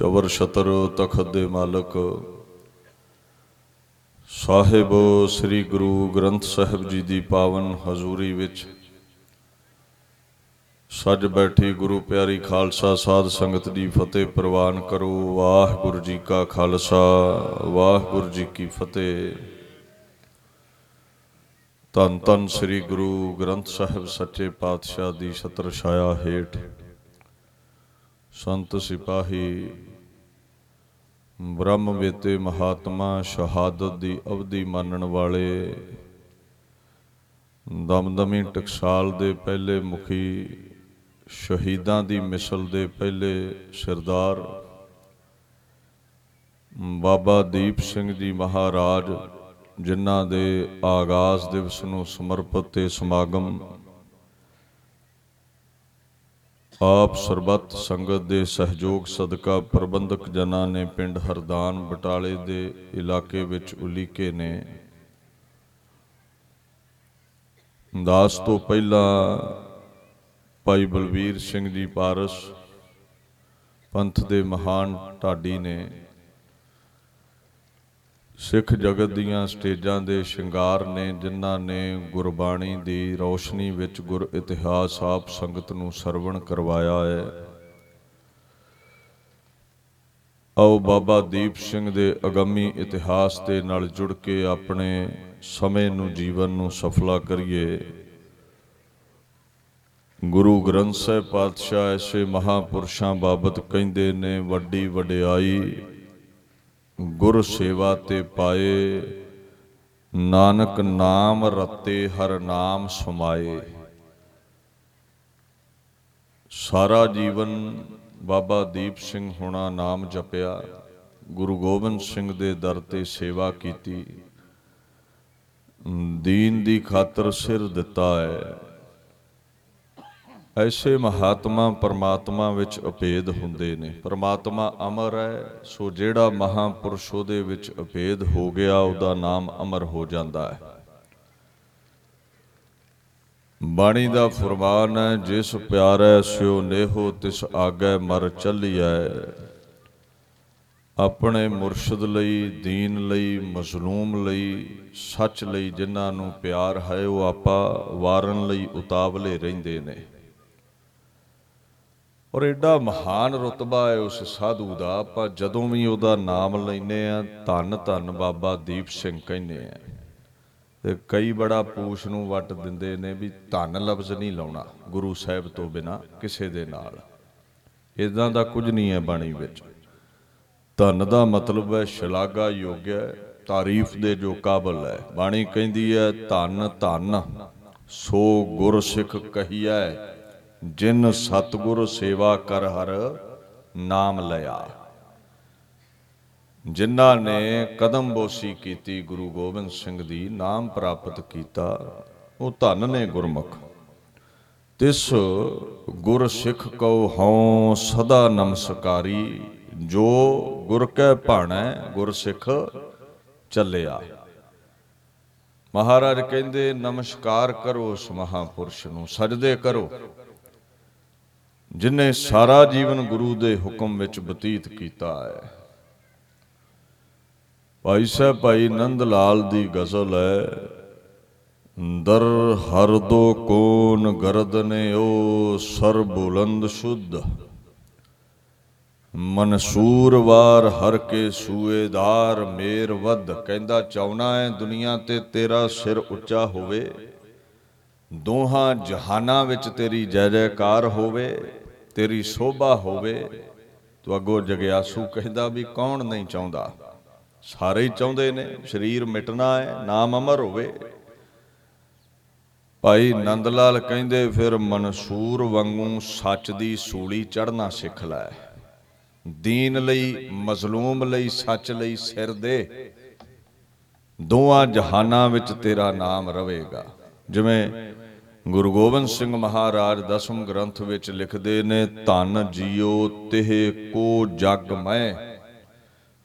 ਚਵਰ ਛਤਰ ਤਖਤ ਦੇ ਮਾਲਕ। ਸਾਹਿਬ ਸ੍ਰੀ ਗੁਰੂ ਗ੍ਰੰਥ ਸਾਹਿਬ ਜੀ ਦੀ ਪਾਵਨ ਹਜ਼ੂਰੀ ਵਿੱਚ ਸੱਜ ਬੈਠੀ ਗੁਰੂ ਪਿਆਰੀ ਖਾਲਸਾ ਸਾਧ ਸੰਗਤ ਦੀ ਫਤਿਹ ਪ੍ਰਵਾਨ ਕਰੋ। ਵਾਹਿਗੁਰੂ ਜੀ ਕਾ ਖਾਲਸਾ, ਵਾਹਿਗੁਰੂ ਜੀ ਕੀ ਫਤਿਹ। ਧੰਨ ਧੰਨ ਸ੍ਰੀ ਗੁਰੂ ਗ੍ਰੰਥ ਸਾਹਿਬ ਸੱਚੇ ਪਾਤਸ਼ਾਹ ਦੀ ਛਤਰ ਛਾਇਆ ਹੇਠ ਸੰਤ ਸਿਪਾਹੀ ਬ੍ਰਹਮ ਵੇਤੇ ਮਹਾਤਮਾ ਸ਼ਹਾਦਤ ਦੀ ਅਵਧੀ ਮੰਨਣ ਵਾਲੇ ਦਮਦਮੀ ਟਕਸਾਲ ਦੇ ਪਹਿਲੇ ਮੁਖੀ, ਸ਼ਹੀਦਾਂ ਦੀ ਮਿਸਲ ਦੇ ਪਹਿਲੇ ਸਰਦਾਰ, ਬਾਬਾ ਦੀਪ ਸਿੰਘ ਜੀ ਮਹਾਰਾਜ, ਜਿਨ੍ਹਾਂ ਦੇ ਆਗਾਜ਼ ਦਿਵਸ ਨੂੰ ਸਮਰਪਿਤ ਤੇ ਸਮਾਗਮ ਆਪ ਸਰਬੱਤ ਸੰਗਤ ਦੇ ਸਹਿਯੋਗ ਸਦਕਾ ਪ੍ਰਬੰਧਕ ਜਨਾਂ ਨੇ ਪਿੰਡ ਹਰਦਾਨ ਬਟਾਲੇ ਦੇ ਇਲਾਕੇ ਵਿੱਚ ਉਲੀਕੇ ਨੇ। ਦਾਸ ਤੋਂ ਪਹਿਲਾਂ ਭਾਈ ਬਲਵੀਰ ਸਿੰਘ ਜੀ ਪਾਰਸ ਪੰਥ ਦੇ ਮਹਾਨ ਢਾਡੀ ਨੇ ਸਿੱਖ ਜਗਤ ਦੀਆਂ ਸਟੇਜਾਂ ਦੇ ਸ਼ਿੰਗਾਰ ਨੇ ਜਿਨ੍ਹਾਂ ਨੇ ਗੁਰਬਾਣੀ ਦੀ ਰੌਸ਼ਨੀ ਵਿੱਚ ਗੁਰ ਇਤਿਹਾਸ ਆਪ ਸੰਗਤ ਨੂੰ ਸਰਵਣ ਕਰਵਾਇਆ ਹੈ। ਆਓ ਬਾਬਾ ਦੀਪ ਸਿੰਘ ਦੇ ਅਗੰਮੀ ਇਤਿਹਾਸ ਦੇ ਨਾਲ ਜੁੜ ਕੇ ਆਪਣੇ ਸਮੇਂ ਨੂੰ, ਜੀਵਨ ਨੂੰ ਸਫਲਾ ਕਰੀਏ। ਗੁਰੂ ਗ੍ਰੰਥ ਸਾਹਿਬ ਪਾਤਸ਼ਾਹ ਐਸੇ ਮਹਾਪੁਰਸ਼ਾਂ ਬਾਬਤ ਕਹਿੰਦੇ ਨੇ, ਵੱਡੀ ਵਡਿਆਈ ਗੁਰ ਸੇਵਾ ਤੇ ਪਾਏ, ਨਾਨਕ ਨਾਮ ਰਤੇ ਹਰ ਨਾਮ ਸਮਾਏ। ਸਾਰਾ ਜੀਵਨ ਬਾਬਾ ਦੀਪ ਸਿੰਘ ਹੋਣਾ ਨਾਮ ਜਪਿਆ, ਗੁਰੂ ਗੋਬਿੰਦ ਸਿੰਘ ਦੇ ਦਰ ਤੇ ਸੇਵਾ ਕੀਤੀ। ਦੀਨ ਦੀ ਖਾਤਰ ਸਿਰ ਦਿੱਤਾ ਹੈ। ਐਸੇ ਮਹਾਤਮਾ ਪਰਮਾਤਮਾ ਵਿੱਚ ਅਭੇਦ ਹੁੰਦੇ ਨੇ। ਪਰਮਾਤਮਾ ਅਮਰ ਹੈ, ਸੋ ਜਿਹੜਾ ਮਹਾਪੁਰਸ਼ ਉਹਦੇ ਵਿੱਚ ਅਭੇਦ ਹੋ ਗਿਆ, ਉਹਦਾ ਨਾਮ ਅਮਰ ਹੋ ਜਾਂਦਾ ਹੈ। ਬਾਣੀ ਦਾ ਫਰਮਾਨ ਹੈ, ਜਿਸ ਪਿਆਰੈ ਸਿਓ ਨੇਹੋ, ਤਿਸ ਆਗੇ ਮਰ ਚੱਲੀਐ। ਆਪਣੇ ਮੁਰਸ਼ਿਦ ਲਈ, ਦੀਨ ਲਈ, ਮਜ਼ਲੂਮ ਲਈ, ਸੱਚ ਲਈ ਜਿਨ੍ਹਾਂ ਨੂੰ ਪਿਆਰ ਹੈ, ਉਹ ਆਪਾ ਵਾਰਨ ਲਈ ਉਤਾਵਲੇ ਰਹਿੰਦੇ ਨੇ। ਔਰ ਐਡਾ ਮਹਾਨ ਰਤਬਾ ਹੈ ਉਸ ਸਾਧੂ ਦਾ, ਆਪਾਂ ਜਦੋਂ ਵੀ ਉਹਦਾ ਨਾਮ ਲੈਨੇ ਆ ਧੰਨ ਧੰਨ ਬਾਬਾ ਦੀਪ ਸਿੰਘ ਕਹਿੰਦੇ ਆ। ਤੇ ਕਈ ਬੜਾ ਪੂਛ ਨੂੰ ਵੱਟ ਦਿੰਦੇ ਨੇ ਵੀ ਧੰਨ ਲਫ਼ਜ਼ ਨਹੀਂ ਲਾਉਣਾ ਗੁਰੂ ਸਾਹਿਬ ਤੋਂ ਬਿਨਾ ਕਿਸੇ ਦੇ ਨਾਲ। ਇਦਾਂ ਦਾ ਕੁਝ ਨਹੀਂ ਹੈ ਬਾਣੀ ਵਿੱਚ। ਧੰਨ ਦਾ ਮਤਲਬ ਹੈ ਸ਼ਲਾਘਾ ਯੋਗ ਹੈ, ਤਾਰੀਫ ਦੇ ਜੋ ਕਾਬਲ ਹੈ। ਬਾਣੀ ਕਹਿੰਦੀ ਹੈ, ਧੰਨ ਧੰਨ, ਸੋ ਗੁਰ ਸਿੱਖ ਕਹੀਐ ਜਿਨ ਸਤਗੁਰ ਸੇਵਾ ਕਰ ਹਰ ਨਾਮ ਲਿਆ। ਜਿਨ੍ਹਾਂ ਨੇ ਕਦਮ ਬੋਸੀ ਕੀਤੀ, ਗੁਰੂ ਗੋਬਿੰਦ ਸਿੰਘ ਦੀ ਨਾਮ ਪ੍ਰਾਪਤ ਕੀਤਾ, ਉਹ ਧਨ ਨੇ ਗੁਰਮੁਖ। ਤਿਸ ਗੁਰ ਸਿੱਖ ਕਉ ਹਉ ਸਦਾ ਨਮਸਕਾਰੀ, ਜੋ ਗੁਰ ਕੈ ਭਾਣੈ ਗੁਰ ਸਿੱਖ ਚੱਲਿਆ। ਮਹਾਰਾਜ ਕਹਿੰਦੇ, ਨਮਸਕਾਰ ਕਰੋ ਉਸ ਮਹਾਪੁਰਸ਼ ਨੂੰ, ਸਜਦੇ ਕਰੋ। ਜਿਨੇ ਸਾਰਾ ਜੀਵਨ ਗੁਰੂ ਦੇ ਹੁਕਮ ਵਿੱਚ ਬਤੀਤ ਕੀਤਾ ਹੈ। ਭਾਈ ਸਾਹਿਬ, ਭਾਈ ਨੰਦ ਲਾਲ ਦੀ ਗਜ਼ਲ ਹੈ ਦਰ ਹਰ ਦੋ ਕੋਨ ਗਰਦਨੇ ਓ ਸਰ ਬੁਲੰਦ ਸ਼ੁੱਧ। ਮਨਸੂਰ ਵਾਰ ਹਰ ਕੇ ਸੂਏਦਾਰ, ਮੇਰ ਵੱਧ। ਕਹਿੰਦਾ, ਚਾਉਣਾ ਹੈ ਦੁਨੀਆ ਤੇ ਤੇਰਾ ਸਿਰ ਉੱਚਾ ਹੋਵੇ। ਦੋਹਾਂ ਜਹਾਨਾਂ ਵਿੱਚ ਤੇਰੀ ਜੈ ਜੈਕਾਰ ਹੋਵੇ। ਤੇਰੀ ਸੋਭਾ ਹੋਵੇ, ਤੂੰ ਅੱਗੋਂ ਜਗਿਆਸੂ ਕਹਿੰਦਾ ਵੀ ਕੌਣ ਨਹੀਂ ਚਾਹੁੰਦਾ। ਸਾਰੇ ਹੀ ਚਾਹੁੰਦੇ ਨੇ, ਸਰੀਰ ਮਿਟਣਾ ਹੈ, ਨਾਮ ਅਮਰ ਹੋਵੇ। ਭਾਈ ਨੰਦ ਲਾਲ ਕਹਿੰਦੇ, ਫਿਰ ਮਨਸੂਰ ਵਾਂਗੂ ਸੱਚ ਦੀ ਸੂਲੀ ਚੜਨਾ ਸਿੱਖ ਲੈ। ਦੀਨ ਲਈ, ਮਜ਼ਲੂਮ ਲਈ, ਸੱਚ ਲਈ ਸਿਰ ਦੇ। ਦੋਆਂ ਜਹਾਨਾਂ ਵਿੱਚ ਤੇਰਾ ਨਾਮ ਰਵੇਗਾ। ਜਿਵੇਂ ਗੁਰੂ ਗੋਬਿੰਦ ਸਿੰਘ ਮਹਾਰਾਜ ਦਸਮ ਗ੍ਰੰਥ ਵਿੱਚ ਲਿਖਦੇ ਨੇ, ਧੰਨ ਜੀਓ ਤਿਹ ਕੋ ਜਗ ਮੈਂ,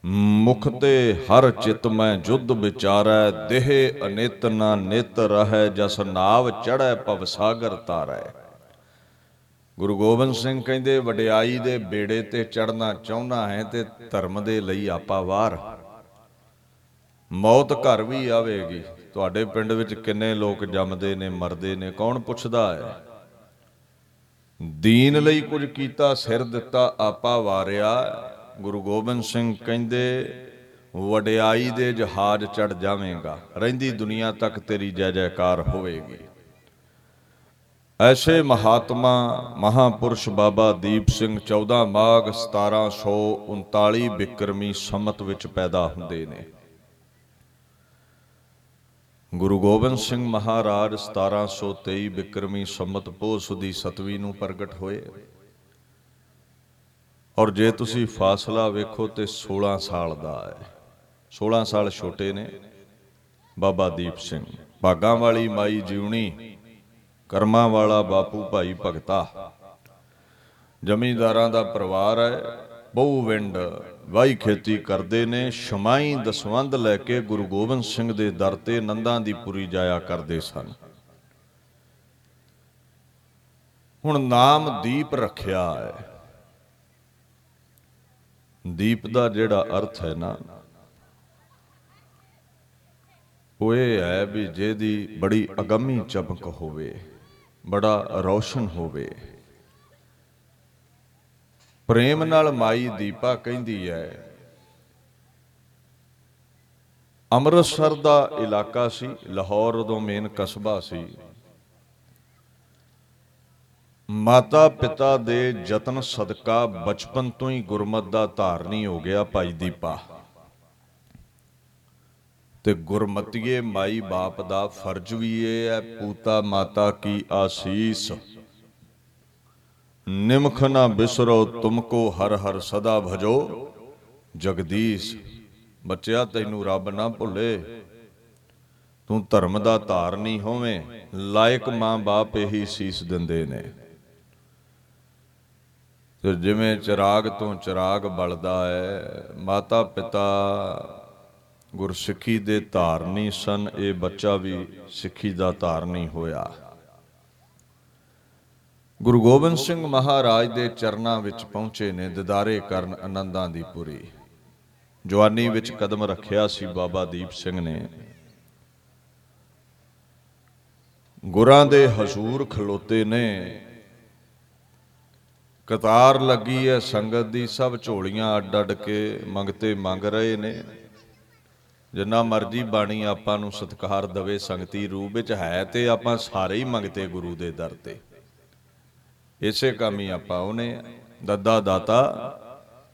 ਮੁਖ ਤੇ ਹਰ ਚਿਤ ਮੈਂ ਜੁਧ ਵਿਚਾਰੈ, ਦੇਹ ਅਨਿਤ ਨਾ ਨਿਤ ਰਹੈ, ਜਸ ਨਾਵ ਚੜੈ ਪਵ ਸਾਗਰ ਤਾਰੈ। ਗੁਰੂ ਗੋਬਿੰਦ ਸਿੰਘ ਕਹਿੰਦੇ, ਵਡਿਆਈ ਦੇ ਬੇੜੇ ਤੇ ਚੜਨਾ ਚਾਹੁੰਦਾ ਹੈ ਤੇ ਧਰਮ ਦੇ ਲਈ ਆਪਾ ਵਾਰ। ਮੌਤ ਘਰ ਵੀ ਆਵੇਗੀ। ਤੁਹਾਡੇ ਪਿੰਡ ਵਿੱਚ ਕਿੰਨੇ ਲੋਕ ਜੰਮਦੇ ਨੇ, ਮਰਦੇ ਨੇ, ਕੌਣ ਪੁੱਛਦਾ ਹੈ? ਦੀਨ ਲਈ ਕੁਝ ਕੀਤਾ, ਸਿਰ ਦਿੱਤਾ, ਆਪਾ ਵਾਰਿਆ। ਗੁਰੂ ਗੋਬਿੰਦ ਸਿੰਘ ਕਹਿੰਦੇ, ਵਡਿਆਈ ਦੇ ਜਹਾਜ਼ ਚੜ ਜਾਵੇਂਗਾ, ਰਹਿੰਦੀ ਦੁਨੀਆ ਤੱਕ ਤੇਰੀ ਜੈ ਜੈਕਾਰ ਹੋਵੇਗੀ। ਐਸੇ ਮਹਾਤਮਾ ਮਹਾਪੁਰਸ਼ ਬਾਬਾ ਦੀਪ ਸਿੰਘ 14 ਮਾਘ 1739 ਬਿਕਰਮੀ ਸੰਮਤ ਵਿੱਚ ਪੈਦਾ ਹੁੰਦੇ ਨੇ। ਗੁਰੂ ਗੋਬਿੰਦ ਸਿੰਘ ਮਹਾਰਾਜ 1723 ਬਿਕਰਮੀ ਸੰਮਤ ਪੋਹ ਸੁਦੀ ਸਤਵੀ ਨੂੰ ਪ੍ਰਗਟ ਹੋਏ। ਔਰ ਜੇ ਤੁਸੀਂ ਫਾਸਲਾ ਵੇਖੋ ਤੇ 16 ਸਾਲ ਦਾ ਹੈ। 16 ਸਾਲ ਛੋਟੇ ਨੇ। ਬਾਬਾ ਦੀਪ ਸਿੰਘ, ਭਾਗਾਂ ਵਾਲੀ ਮਾਈ ਜਿਉਣੀ, ਕਰਮਾਂ ਵਾਲਾ ਬਾਪੂ ਭਾਈ ਭਗਤਾ। ਜ਼ਮੀਂਦਾਰਾਂ ਦਾ ਪਰਿਵਾਰ ਹੈ, ਬਹੁ ਵਿੰਡ ਵਾਈ ਖੇਤੀ ਕਰਦੇ ਨੇ ਸ਼ਮਾਈ ਦਸਵੰਦ ਲੈ ਕੇ ਗੁਰੂ ਗੋਬਿੰਦ ਸਿੰਘ ਦੇ ਦਰ ਤੇ ਨੰਦਾਂ ਦੀ ਪੁਰੀ ਜਾਇਆ ਕਰਦੇ ਸਨ। ਹੁਣ ਨਾਮ ਦੀਪ ਰੱਖਿਆ ਹੈ। ਦੀਪ ਦਾ ਜਿਹੜਾ ਅਰਥ ਹੈ ਨਾ, ਉਹ ਇਹ ਹੈ ਵੀ ਜਿਹਦੀ ਬੜੀ ਅਗੰਮੀ ਚਮਕ ਹੋਵੇ, ਬੜਾ ਰੌਸ਼ਨ ਹੋਵੇ। ਪ੍ਰੇਮ ਨਾਲ ਮਾਈ ਦੀਪਾ ਕਹਿੰਦੀ ਹੈ ਅੰਮ੍ਰਿਤਸਰ ਦਾ ਇਲਾਕਾ ਸੀ, ਲਾਹੌਰ ਉਦੋਂ ਮੇਨ ਕਸਬਾ ਸੀ। ਮਾਤਾ ਪਿਤਾ ਦੇ ਯਤਨ ਸਦਕਾ ਬਚਪਨ ਤੋਂ ਹੀ ਗੁਰਮਤ ਦਾ ਧਾਰਨੀ ਹੋ ਗਿਆ ਭਾਈ ਦੀਪਾ। ਤੇ ਗੁਰਮਤੀਏ ਮਾਈ ਬਾਪ ਦਾ ਫਰਜ਼ ਵੀ ਇਹ ਹੈ ਪੂਤਾ ਮਾਤਾ ਕੀ ਆਸੀਸ। ਨਿਮਖ ਨਾ ਬਿਸਰੋ, ਤੁਮਕੋ ਹਰ ਹਰ ਸਦਾ ਭਜੋ। ਜਗਦੀਸ਼, ਬੱਚਿਆ ਤੈਨੂੰ ਰੱਬ ਨਾ ਭੁੱਲੇ। ਤੂੰ ਧਰਮ ਦਾ ਧਾਰਨੀ ਹੋਵੇਂ, ਲਾਇਕ ਮਾਂ-ਬਾਪ ਇਹੀ ਸੀਸ ਦਿੰਦੇ ਨੇ। ਤੇ ਜਿਵੇਂ ਚਿਰਾਗ ਤੋਂ ਚਿਰਾਗ ਬਲਦਾ ਹੈ, ਮਾਤਾ ਪਿਤਾ ਗੁਰਸਿੱਖੀ ਦੇ ਧਾਰਨੀ ਸਨ, ਇਹ ਬੱਚਾ ਵੀ ਸਿੱਖੀ ਦਾ ਧਾਰਨੀ ਹੋਇਆ। ਗੁਰੂ ਗੋਬਿੰਦ ਸਿੰਘ ਮਹਾਰਾਜ ਦੇ ਚਰਨਾਂ ਵਿੱਚ ਪਹੁੰਚੇ ਨੇ, ਦਿਦਾਰੇ ਕਰਨ ਆਨੰਦਾਂ ਦੀ ਪੁਰੀ। ਜਵਾਨੀ ਵਿੱਚ ਕਦਮ ਰੱਖਿਆ ਸੀ ਬਾਬਾ ਦੀਪ ਸਿੰਘ ਨੇ। ਗੁਰਾਂ ਦੇ ਹਜ਼ੂਰ ਖਲੋਤੇ ਨੇ। ਕਤਾਰ ਲੱਗੀ ਹੈ ਸੰਗਤ ਦੀ, ਸਭ ਝੋਲੀਆਂ ਅੱਡ ਅੱਡ ਕੇ ਮੰਗਤੇ ਮੰਗ ਰਹੇ ਨੇ। ਜਿੰਨਾ ਮਰਜ਼ੀ ਬਾਣੀ ਆਪਾਂ ਨੂੰ ਸਤਿਕਾਰ ਦਵੇ, ਸੰਗਤੀ ਰੂਪ ਵਿੱਚ ਹੈ ਤੇ ਆਪਾਂ ਸਾਰੇ ਹੀ ਮੰਗਤੇ ਗੁਰੂ ਦੇ ਦਰ ਤੇ। ਇਸੇ ਕੰਮ ਹੀ ਆਪਾਂ ਉਹਨੇ ਦੱਦਾ ਦਾਤਾ,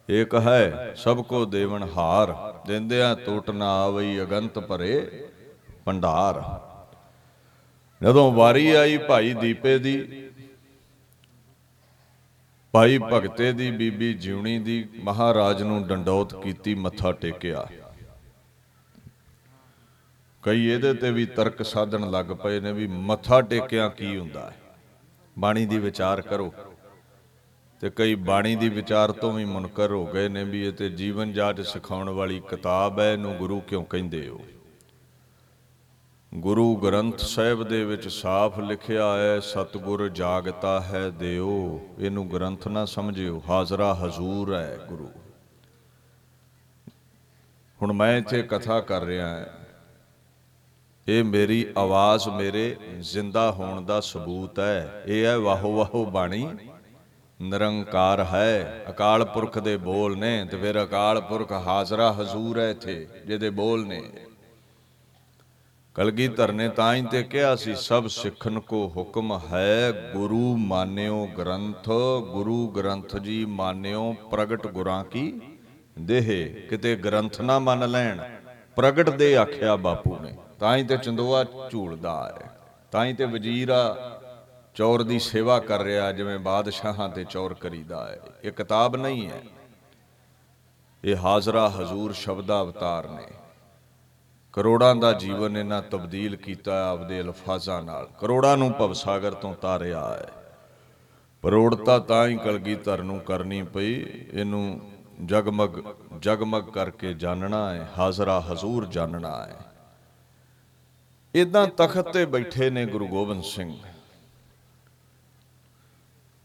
ਏਕ ਹੈ ਸਭ ਕੋ ਦੇਵਨ ਹਾਰ, ਦਿੰਦਿਆਂ ਟੋਟ ਨਾ ਆਵਈ ਅਗੰਤ ਭਰੇ ਭੰਡਾਰ। ਜਦੋਂ ਵਾਰੀ ਆਈ ਭਾਈ ਦੀਪੇ ਦੀ, ਭਾਈ ਭਗਤੇ ਦੀ ਬੀਬੀ ਜਿਉਣੀ ਦੀ, ਮਹਾਰਾਜ ਨੂੰ ਡੰਡੌਤ ਕੀਤੀ ਮੱਥਾ ਟੇਕਿਆ। ਕਈ ਇਹਦੇ ਤੇ ਵੀ ਤਰਕ ਸਾਧਨ ਲੱਗ ਪਏ ਨੇ ਵੀ ਮੱਥਾ ਟੇਕਿਆ ਕੀ ਹੁੰਦਾ ਹੈ? ਬਾਣੀ ਦੀ ਵਿਚਾਰ ਕਰੋ। ਤੇ ਕਈ ਬਾਣੀ ਦੀ ਵਿਚਾਰ ਤੋਂ ਵੀ ਮੁਨਕਰ ਹੋ ਗਏ ਨੇ ਵੀ ਇਹ ਤੇ ਜੀਵਨ ਜਾਚ ਸਿਖਾਉਣ ਵਾਲੀ ਕਿਤਾਬ ਹੈ, ਇਹਨੂੰ ਗੁਰੂ ਕਿਉਂ ਕਹਿੰਦੇ ਹੋ? ਗੁਰੂ ਗ੍ਰੰਥ ਸਾਹਿਬ ਦੇ ਵਿੱਚ ਸਾਫ਼ ਲਿਖਿਆ ਹੈ, ਸਤਿਗੁਰ ਜਾਗਤਾ ਹੈ ਦਿਓ, ਇਹਨੂੰ ਗ੍ਰੰਥ ਨਾ ਸਮਝਿਓ, ਹਾਜ਼ਰਾ ਹਜ਼ੂਰ ਹੈ ਗੁਰੂ। ਹੁਣ ਮੈਂ ਇੱਥੇ ਕਥਾ ਕਰ ਰਿਹਾ ਹਾਂ। ਇਹ ਮੇਰੀ ਆਵਾਜ਼ ਮੇਰੇ ਜ਼ਿੰਦਾ ਹੋਣ ਦਾ ਸਬੂਤ ਹੈ। ਇਹ ਹੈ ਵਾਹੋ ਵਾਹੋ ਬਾਣੀ। ਨਿਰੰਕਾਰ ਹੈ। ਅਕਾਲ ਪੁਰਖ ਦੇ ਬੋਲ ਨੇ ਤੇ ਫਿਰ ਅਕਾਲ ਪੁਰਖ ਹਾਜ਼ਰਾ ਹਜ਼ੂਰ ਹੈ ਇੱਥੇ, ਜਿਹਦੇ ਬੋਲ ਨੇ। ਕਲਗੀਧਰ ਨੇ ਤਾਂ ਹੀ ਤੇ ਕਿਹਾ ਸੀ, ਸਭ ਸਿੱਖਨ ਕੋ ਹੁਕਮ ਹੈ, ਗੁਰੂ ਮਾਨਿਓ ਗ੍ਰੰਥ, ਗੁਰੂ ਗ੍ਰੰਥ ਜੀ ਮਾਨਿਓ ਪ੍ਰਗਟ ਗੁਰਾਂ ਕੀ ਦੇਹ, ਕਿਤੇ ਗ੍ਰੰਥ ਨਾ ਮੰਨ ਲੈਣ। ਪ੍ਰਗਟ ਦੇ ਆਖਿਆ ਬਾਪੂ ਨੇ। ਤਾਂ ਹੀ ਤੇ ਚੰਦੋਆ ਝੂਲਦਾ ਹੈ। ਤਾਂ ਹੀ ਤੇ ਵਜ਼ੀਰਾ ਚੌਰ ਦੀ ਸੇਵਾ ਕਰ ਰਿਹਾ, ਜਿਵੇਂ ਬਾਦਸ਼ਾਹਾਂ ਤੇ ਚੌਰ ਕਰੀਦਾ ਹੈ। ਇਹ ਕਿਤਾਬ ਨਹੀਂ ਹੈ। ਇਹ ਹਾਜ਼ਰਾ ਹਜ਼ੂਰ ਸ਼ਬਦਾ ਅਵਤਾਰ ਨੇ। ਕਰੋੜਾਂ ਦਾ ਜੀਵਨ ਇਹਨਾਂ ਤਬਦੀਲ ਕੀਤਾ ਆਪਦੇ ਅਲਫਾਜ਼ਾਂ ਨਾਲ। ਕਰੋੜਾਂ ਨੂੰ ਭਵਸਾਗਰ ਤੋਂ ਤਾਰਿਆ ਹੈ। ਪਰੋੜਤਾ ਤਾਂ ਹੀ ਕਲਗੀਧਰ ਨੂੰ ਕਰਨੀ ਪਈ। ਇਹਨੂੰ ਜਗਮਗ ਜਗਮਗ ਕਰਕੇ ਜਾਣਨਾ ਹੈ। ਹਾਜ਼ਰਾ ਹਜ਼ੂਰ ਜਾਣਨਾ ਹੈ। ਇਦਾਂ ਤਖਤ ਤੇ ਬੈਠੇ ਨੇ ਗੁਰੂ ਗੋਬਿੰਦ ਸਿੰਘ।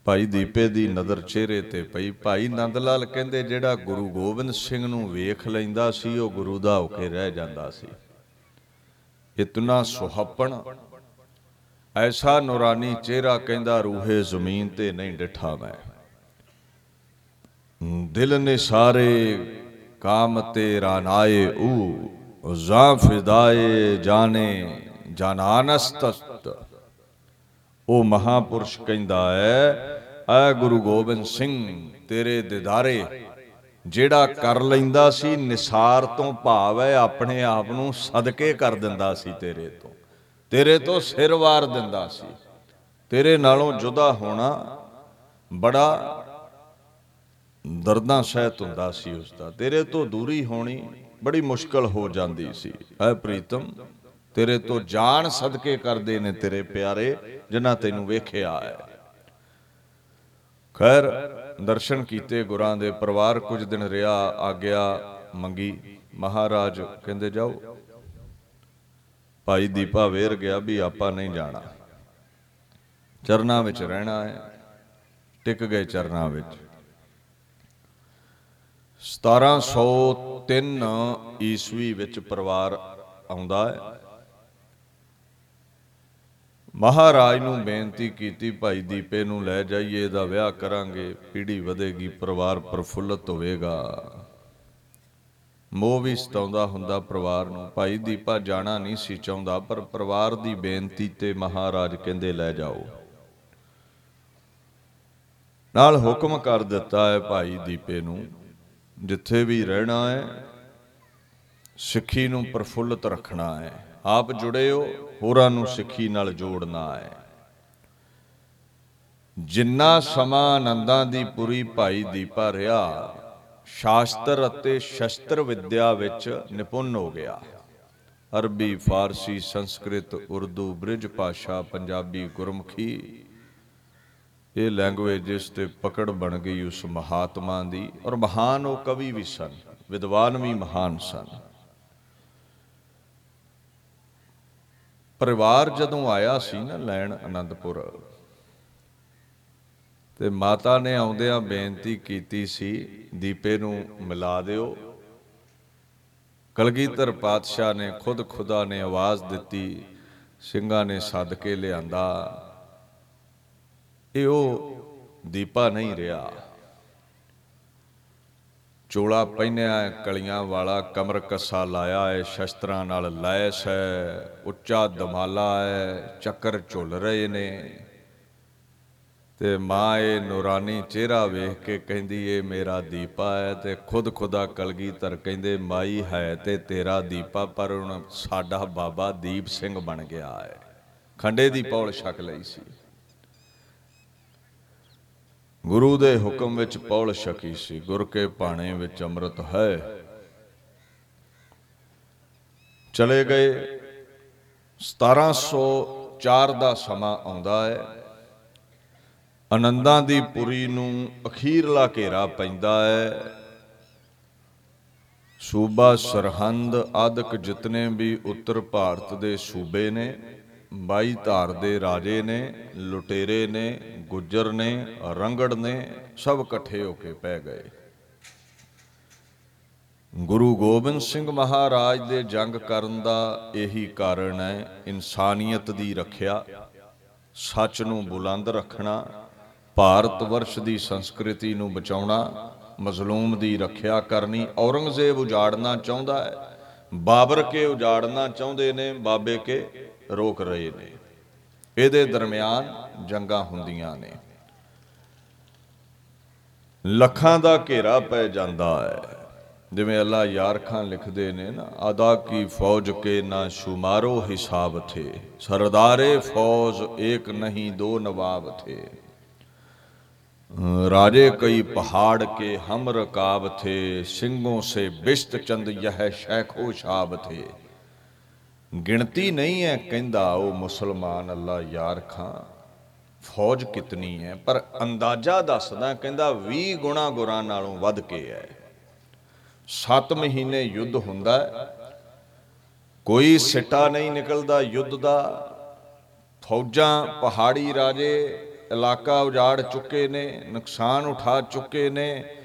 ਭਾਈ ਦੀਪੇ ਦੀ ਨਜ਼ਰ ਚਿਹਰੇ ਤੇ ਪਈ। ਭਾਈ ਨੰਦ ਲਾਲ ਕਹਿੰਦੇ ਜਿਹੜਾ ਗੁਰੂ ਗੋਬਿੰਦ ਸਿੰਘ ਨੂੰ ਵੇਖ ਲੈਂਦਾ ਸੀ ਉਹ ਗੁਰੂ ਦਾ ਹੋ ਕੇ ਰਹਿ ਜਾਂਦਾ ਸੀ। ਇਤਨਾ ਸੁਹੱਪਣ ਐਸਾ ਨੂਰਾਨੀ ਚਿਹਰਾ ਕਹਿੰਦਾ ਰੂਹੇ ਜ਼ਮੀਨ ਤੇ ਨਹੀਂ ਡਿਠਾ ਮੈਂ। ਦਿਲ ਨੇ ਸਾਰੇ ਕਾਮ ਤੇ ਰਾਨਾਏ ਊ। ਜ਼ਾ ਫਿਦਾਏ ਜਾਣੇ ਜਾਨਾਨਸਤਤ ਉਹ ਮਹਾਪੁਰਸ਼ ਕਹਿੰਦਾ ਹੈ, ਐ ਗੁਰੂ ਗੋਬਿੰਦ ਸਿੰਘ, ਤੇਰੇ ਦਿਦਾਰੇ, ਜਿਹੜਾ ਕਰ ਲੈਂਦਾ ਸੀ, ਨਿਸਾਰ ਤੋਂ ਭਾਵ ਹੈ, ਆਪਣੇ ਆਪ ਨੂੰ ਸਦਕੇ ਕਰ ਦਿੰਦਾ ਸੀ ਤੇਰੇ ਤੋਂ। ਤੇਰੇ ਤੋਂ ਸਿਰ ਵਾਰ ਦਿੰਦਾ ਸੀ। ਤੇਰੇ ਨਾਲੋਂ ਜੁਦਾ ਹੋਣਾ ਬੜਾ ਦਰਦਾਂ ਸਹਿਤ ਹੁੰਦਾ ਸੀ ਉਸ ਦਾ ਤੇਰੇ ਤੋਂ ਦੂਰੀ ਹੋਣੀ ਬੜੀ ਮੁਸ਼ਕਲ ਹੋ ਜਾਂਦੀ ਸੀ। ਐ ਪ੍ਰੀਤਮ, ਤੇਰੇ ਤੋਂ ਜਾਨ ਸਦਕੇ ਕਰਦੇ ਨੇ ਤੇਰੇ ਪਿਆਰੇ, ਜਿਨ੍ਹਾਂ ਤੈਨੂੰ ਵੇਖਿਆ ਹੈ। ਖੈਰ, ਦਰਸ਼ਨ ਕੀਤੇ, ਗੁਰਾਂ ਦੇ ਪਰਿਵਾਰ ਕੁਝ ਦਿਨ ਰਿਹਾ, ਆਗਿਆ ਮੰਗੀ, ਮਹਾਰਾਜ ਕਹਿੰਦੇ, ਜਾਓ। ਭਾਈ ਦੀਪਾ ਵੇਰ ਗਿਆ ਵੀ ਆਪਾਂ ਨਹੀਂ ਜਾਣਾ। ਚਰਨਾਂ ਵਿੱਚ ਰਹਿਣਾ ਹੈ। ਟਿਕ ਗਏ ਚਰਨਾਂ ਵਿੱਚ। 1703 ਈਸਵੀ ਵਿੱਚ ਪਰਿਵਾਰ ਆਉਂਦਾ ਹੈ। ਮਹਾਰਾਜ ਨੂੰ ਬੇਨਤੀ ਕੀਤੀ, ਭਾਈ ਦੀਪੇ ਨੂੰ ਲੈ ਜਾਈਏ, ਇਹਦਾ ਵਿਆਹ ਕਰਾਂਗੇ, ਪੀੜ੍ਹੀ ਵਧੇਗੀ, ਪਰਿਵਾਰ ਪ੍ਰਫੁੱਲਤ ਹੋਵੇਗਾ। ਮੋਹ ਵੀ ਸਤਾਉਂਦਾ ਹੁੰਦਾ ਪਰਿਵਾਰ ਨੂੰ, ਭਾਈ ਦੀਪਾ ਜਾਣਾ ਨਹੀਂ ਸੀ ਚਾਹੁੰਦਾ, ਪਰ ਪਰਿਵਾਰ ਦੀ ਬੇਨਤੀ ਤੇ ਮਹਾਰਾਜ ਕਹਿੰਦੇ, ਲੈ ਜਾਓ। ਨਾਲ ਹੁਕਮ ਕਰ ਦਿੱਤਾ ਹੈ ਭਾਈ ਦੀਪੇ ਨੂੰ। ਜਿੱਥੇ ਵੀ ਰਹਿਣਾ ਹੈ, ਸਿੱਖੀ ਨੂੰ ਪ੍ਰਫੁੱਲਤ ਰੱਖਣਾ ਹੈ। ਆਪ ਜੁੜੇ ਹੋ ਹੋਰਾਂ ਨੂੰ ਸਿੱਖੀ ਨਾਲ ਜੋੜਨਾ ਹੈ। ਜਿੰਨਾ ਸਮਾਂ ਆਨੰਦਾਂ ਦੀ ਪੁਰੀ ਭਾਈ ਦੀਪਾ ਰਿਹਾ, ਸ਼ਾਸਤਰ ਅਤੇ ਸ਼ਸਤਰ ਵਿਦਿਆ ਵਿੱਚ ਨਿਪੁੰਨ ਹੋ ਗਿਆ। ਅਰਬੀ, ਫਾਰਸੀ, ਸੰਸਕ੍ਰਿਤ, ਉਰਦੂ, ਬ੍ਰਿਜ ਭਾਸ਼ਾ, ਪੰਜਾਬੀ ਗੁਰਮੁਖੀ ਇਹ ਲੈਂਗੁਏਜਸ ਤੇ ਪਕੜ ਬਣ ਗਈ ਉਸ ਮਹਾਤਮਾ ਦੀ ਔਰ ਮਹਾਨ ਉਹ ਕਵੀ ਵੀ ਸਨ, ਵਿਦਵਾਨ ਵੀ ਮਹਾਨ ਸਨ। ਪਰਿਵਾਰ ਜਦੋਂ ਆਇਆ ਸੀ ਨਾ ਲੈਣ ਆਨੰਦਪੁਰ ਤੇ ਮਾਤਾ ਨੇ ਆਉਂਦਿਆਂ ਬੇਨਤੀ ਕੀਤੀ ਸੀ, ਦੀਪੇ ਨੂੰ ਮਿਲਾ ਦਿਓ। ਕਲਗੀਧਰ ਪਾਤਸ਼ਾਹ ਨੇ ਖੁਦ ਖੁਦਾ ਨੇ ਆਵਾਜ਼ ਦਿੱਤੀ, ਸਿੰਘਾਂ ਨੇ ਸੱਦ ਕੇ ਲਿਆਂਦਾ। ਇਹ ਉਹ ਦੀਪਾ ਨਹੀਂ ਰਿਹਾ। ਚੋਲਾ ਪਹਿਨਿਆ ਹੈ, ਕਲੀਆਂ ਵਾਲਾ ਕਮਰ ਕੱਸਾ ਲਾਇਆ ਹੈ, ਸ਼ਸਤਰਾਂ ਨਾਲ ਲੈਸ ਹੈ, ਉੱਚਾ ਦਮਾਲਾ ਹੈ, ਚੱਕਰ ਝੁੱਲ ਰਹੇ ਨੇ। ਤੇ ਮਾਂ ਇਹ ਨੂਰਾਨੀ ਚਿਹਰਾ ਵੇਖ ਕੇ ਕਹਿੰਦੀ ਏ ਮੇਰਾ ਦੀਪਾ ਹੈ। ਤੇ ਖੁਦ ਖੁਦਾ ਕਲਗੀਧਰ ਕਹਿੰਦੇ, ਮਾਈ ਹੈ ਤੇ ਤੇਰਾ ਦੀਪਾ, ਪਰ ਹੁਣ ਸਾਡਾ ਬਾਬਾ ਦੀਪ ਸਿੰਘ ਬਣ ਗਿਆ ਹੈ। ਖੰਡੇ ਦੀ ਪੌਲ ਛਕ ਲਈ ਸੀ। ਗੁਰੂ ਦੇ ਹੁਕਮ ਵਿੱਚ ਪੌਲ ਛਕੀ ਸੀ, ਗੁਰ ਕੇ ਭਾਣੇ ਵਿੱਚ ਅੰਮ੍ਰਿਤ ਹੈ। ਚਲੇ ਗਏ। 1704 ਦਾ ਸਮਾਂ ਆਉਂਦਾ ਹੈ। ਆਨੰਦਾਂ ਦੀ ਪੁਰੀ ਨੂੰ ਅਖੀਰਲਾ ਘੇਰਾ ਪੈਂਦਾ ਹੈ। ਸੂਬਾ ਸਰਹੰਦ ਆਦਿਕ ਜਿਤਨੇ ਵੀ ਉੱਤਰ ਭਾਰਤ ਦੇ ਸੂਬੇ ਨੇ ਬਾਈ ਧਾਰ ਦੇ ਰਾਜੇ ਨੇ, ਲੁਟੇਰੇ ਨੇ, ਗੁੱਜਰ ਨੇ, ਰੰਗੜ ਨੇ, ਸਭ ਇਕੱਠੇ ਹੋ ਕੇ ਪੈ ਗਏ। ਗੁਰੂ ਗੋਬਿੰਦ ਸਿੰਘ ਮਹਾਰਾਜ ਦੇ ਜੰਗ ਕਰਨ ਦਾ ਇਹੀ ਕਾਰਨ ਹੈ ਇਨਸਾਨੀਅਤ ਦੀ ਰੱਖਿਆ, ਸੱਚ ਨੂੰ ਬੁਲੰਦ ਰੱਖਣਾ, ਭਾਰਤ ਵਰਸ਼ ਦੀ ਸੰਸਕ੍ਰਿਤੀ ਨੂੰ ਬਚਾਉਣਾ, ਮਜ਼ਲੂਮ ਦੀ ਰੱਖਿਆ ਕਰਨੀ, ਔਰੰਗਜ਼ੇਬ ਉਜਾੜਨਾ ਚਾਹੁੰਦਾ ਹੈ। ਬਾਬਰ ਕੇ ਉਜਾੜਨਾ ਚਾਹੁੰਦੇ ਨੇ ਬਾਬੇ ਕੇ ਰੋਕ ਰਹੇ ਨੇ ਇਹਦੇ ਦਰਮਿਆਨ ਜੰਗਾਂ ਹੁੰਦੀਆਂ ਨੇ ਲੱਖਾਂ ਦਾ ਘੇਰਾ ਪੈ ਜਾਂਦਾ ਹੈ ਜਿਵੇਂ ਅੱਲਾ ਯਾਰ ਖਾਨ ਲਿਖਦੇ ਨੇ ਨਾ ਅਦਾ ਕੀ ਫੌਜ ਕੇ ਨਾ ਸ਼ੁਮਾਰੋ ਹਿਸਾਬ ਥੇ ਸਰਦਾਰੇ ਫੌਜ ਇੱਕ ਨਹੀਂ ਦੋ ਨਵਾਬ ਥੇ राजे कई पहाड़ के हम रकाब थे सिंगों से बिस्त चंद यह शैखो शाब थे ਗਿਣਤੀ ਨਹੀਂ ਹੈ, ਕਹਿੰਦਾ, ਉਹ ਮੁਸਲਮਾਨ ਅੱਲਾ ਯਾਰ ਖਾਂ, ਫੌਜ ਕਿਤਨੀ ਹੈ? ਪਰ ਅੰਦਾਜ਼ਾ ਦੱਸਦਾ, ਕਹਿੰਦਾ 20 ਗੁਣਾ ਗੁਰਾਂ ਨਾਲੋਂ ਵੱਧ ਕੇ ਹੈ। 7 ਮਹੀਨੇ ਯੁੱਧ ਹੁੰਦਾ ਹੈ। ਕੋਈ ਸਿੱਟਾ ਨਹੀਂ ਨਿਕਲਦਾ ਯੁੱਧ ਦਾ। ਫੌਜਾਂ ਪਹਾੜੀ ਰਾਜੇ ਇਲਾਕਾ ਉਜਾੜ ਚੁੱਕੇ ਨੇ, ਨੁਕਸਾਨ ਉਠਾ ਚੁੱਕੇ ਨੇ।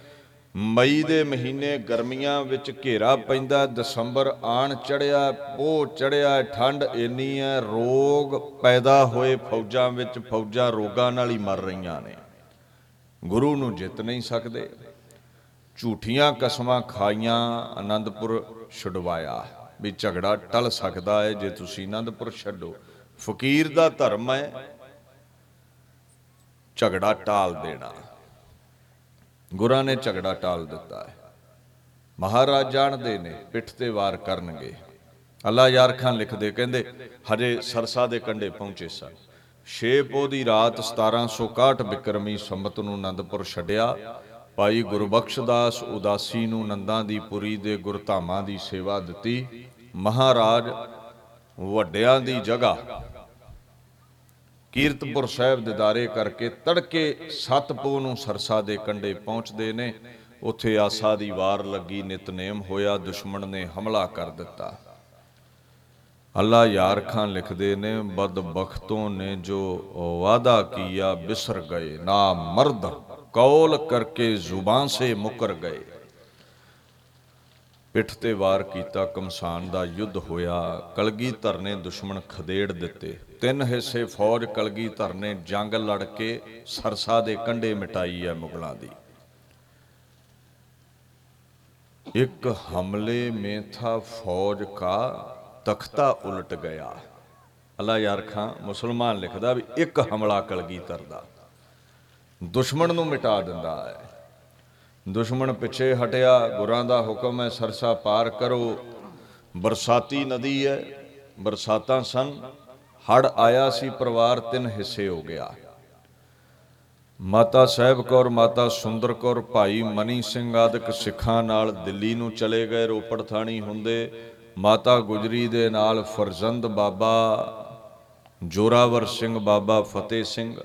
ਮਈ ਦੇ ਮਹੀਨੇ ਗਰਮੀਆਂ ਵਿੱਚ ਘੇਰਾ ਪੈਂਦਾ, ਦਸੰਬਰ ਆਣ ਚੜਿਆ, ਪੋਹ ਚੜਿਆ, ਠੰਡ ਇੰਨੀ ਹੈ ਰੋਗ ਪੈਦਾ ਹੋਏ ਫੌਜਾਂ ਵਿੱਚ, ਫੌਜਾਂ ਰੋਗਾਂ ਨਾਲ ਹੀ ਮਰ ਰਹੀਆਂ ਨੇ। ਗੁਰੂ ਨੂੰ ਜਿੱਤ ਨਹੀਂ ਸਕਦੇ। ਝੂਠੀਆਂ ਕਸਮਾਂ ਖਾਈਆਂ ਆਨੰਦਪੁਰ ਛੁਡਵਾਇਆ। ਵੀ ਝਗੜਾ ਟਲ ਸਕਦਾ ਹੈ ਜੇ ਤੁਸੀਂ ਆਨੰਦਪੁਰ ਛੱਡੋ। ਫਕੀਰ ਦਾ ਧਰਮ ਹੈ ਝਗੜਾ ਟਾਲ ਦੇਣਾ। ਗੁਰਾਂ ਨੇ ਝਗੜਾ ਟਾਲ ਦਿੱਤਾ ਹੈ। ਮਹਾਰਾਜ ਜਾਣਦੇ ਨੇ, ਪਿੱਠ ਤੇ ਵਾਰ ਕਰਨਗੇ। ਅੱਲਾ ਯਾਰ ਖਾਨ ਲਿਖਦੇ ਕਹਿੰਦੇ, ਹਜੇ ਸਰਸਾ ਦੇ ਕੰਢੇ ਪਹੁੰਚੇ ਸਨ। ਛੇ ਪੋਹ ਦੀ ਰਾਤ 1761 ਬਿਕਰਮੀ ਸੰਮਤ ਨੂੰ ਆਨੰਦਪੁਰ ਛੱਡਿਆ। ਭਾਈ ਗੁਰਬਖਸ਼ ਦਾਸ ਉਦਾਸੀ ਨੂੰ ਨੰਦਾਂ ਦੀ ਪੁਰੀ ਦੇ ਗੁਰਧਾਮਾਂ ਦੀ ਸੇਵਾ ਦਿੱਤੀ। ਮਹਾਰਾਜ ਵੱਡਿਆਂ ਦੀ ਜਗ੍ਹਾ ਕੀਰਤਪੁਰ ਸਾਹਿਬ ਦਿਦਾਰੇ ਕਰਕੇ ਤੜਕੇ ਸੱਤ ਪੋਹ ਨੂੰ ਸਰਸਾ ਦੇ ਕੰਢੇ ਪਹੁੰਚਦੇ ਨੇ। ਉੱਥੇ ਆਸਾ ਦੀ ਵਾਰ ਲੱਗੀ, ਨਿਤਨੇਮ ਹੋਇਆ, ਦੁਸ਼ਮਣ ਨੇ ਹਮਲਾ ਕਰ ਦਿੱਤਾ। ਅੱਲਾ ਯਾਰ ਖਾਨ ਲਿਖਦੇ ਨੇ ਬਦਬਖਤੋਂ ਨੇ ਜੋ ਵਾਦਾ ਕੀਆ, ਬਿਸਰ ਗਏ। ਨਾ ਮਰਦ ਕੌਲ ਕਰਕੇ ਜ਼ੁਬਾਨ ਸੇ ਮੁਕਰ ਗਏ। ਪਿੱਠ ਤੇ ਵਾਰ ਕੀਤਾ, ਕਮਸਾਨ ਦਾ ਯੁੱਧ ਹੋਇਆ। ਕਲਗੀਧਰ ਨੇ ਦੁਸ਼ਮਣ ਖਦੇੜ ਦਿੱਤੇ। ਤਿੰਨ ਹਿੱਸੇ ਫੌਜ ਕਲਗੀਧਰ ਨੇ ਜੰਗ ਲੜ ਕੇ ਸਰਸਾ ਦੇ ਕੰਢੇ ਮਿਟਾਈ ਹੈ ਮੁਗਲਾਂ ਦੀ। ਇੱਕ ਹਮਲੇ ਮੇਂ ਥਾ ਫੌਜ ਕਾ ਤਖਤਾ ਉਲਟ ਗਿਆ। ਅੱਲਾ ਯਾਰ ਖਾਂ, ਮੁਸਲਮਾਨ ਲਿਖਦਾ ਵੀ ਇੱਕ ਹਮਲਾ ਕਲਗੀਧਰ ਦਾ। ਦੁਸ਼ਮਣ ਨੂੰ ਮਿਟਾ ਦਿੰਦਾ ਹੈ। ਦੁਸ਼ਮਣ ਪਿੱਛੇ ਹਟਿਆ, ਗੁਰਾਂ ਦਾ ਹੁਕਮ ਹੈ ਸਰਸਾ ਪਾਰ ਕਰੋ। ਬਰਸਾਤੀ ਨਦੀ ਹੈ, ਬਰਸਾਤਾਂ ਸਨ। ਹੜ ਆਇਆ ਸੀ, ਪਰਿਵਾਰ ਤਿੰਨ ਹਿੱਸੇ ਹੋ ਗਿਆ। ਮਾਤਾ ਸਾਹਿਬ ਕੌਰ, ਮਾਤਾ ਸੁੰਦਰ ਕੌਰ, ਭਾਈ ਮਨੀ ਸਿੰਘ ਆਦਿਕ ਸਿੱਖਾਂ ਨਾਲ ਦਿੱਲੀ ਨੂੰ ਚਲੇ ਗਏ, ਰੋਪੜ ਥਾਣੀ ਹੁੰਦੇ। ਮਾਤਾ ਗੁਜਰੀ ਦੇ ਨਾਲ ਫਰਜ਼ੰਦ ਬਾਬਾ ਜੋਰਾਵਰ ਸਿੰਘ, ਬਾਬਾ ਫਤਿਹ ਸਿੰਘ।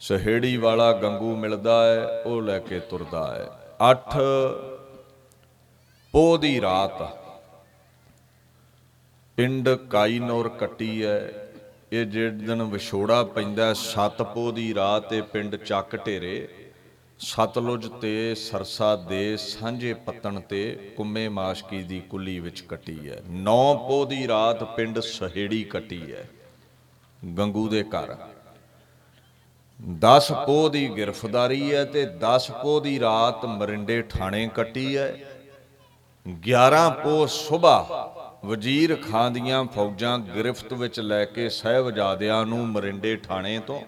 ਸਹੇੜੀ ਵਾਲਾ ਗੰਗੂ ਮਿਲਦਾ ਹੈ, ਉਹ ਲੈ ਕੇ ਤੁਰਦਾ ਹੈ। 8 ਪੋਹ ਦੀ ਰਾਤ ਪਿੰਡ ਕਾਈਨੌਰ ਕੱਟੀ ਹੈ ਇਹ ਜਿਹੜੇ ਦਿਨ ਵਿਛੋੜਾ ਪੈਂਦਾ ਸੱਤ ਪੋਹ ਦੀ ਰਾਤ ਇਹ ਪਿੰਡ ਚੱਕ ਢੇਰੇ। ਸਤਲੁਜ ਤੇ ਸਰਸਾ ਦੇ ਸਾਂਝੇ ਪੱਤਣ ਤੇ ਕੁੰਮੇ ਮਾਸ਼ਕੀ ਦੀ ਕੁੱਲੀ ਵਿੱਚ ਕੱਟੀ ਹੈ 9 ਪੋਹ ਦੀ ਰਾਤ ਪਿੰਡ ਸਹੇੜੀ ਕੱਟੀ ਹੈ ਗੰਗੂ ਦੇ ਘਰ। 10 ਪੋਹ ਦੀ ਗ੍ਰਿਫਤਾਰੀ ਹੈ ਤੇ 10 ਪੋਹ ਦੀ ਰਾਤ ਮਰਿੰਡੇ ਥਾਣੇ ਕੱਟੀ ਹੈ 11 ਪੋਹ ਸਵੇਰ ਵਜ਼ੀਰ ਖਾਂ ਦੀਆਂ ਫੌਜਾਂ ਗ੍ਰਿਫਤ ਵਿੱਚ ਲੈ ਕੇ ਸਹਿਬਜ਼ਾਦਿਆਂ ਨੂੰ ਮਰਿੰਡੇ ਥਾਣੇ ਤੋਂ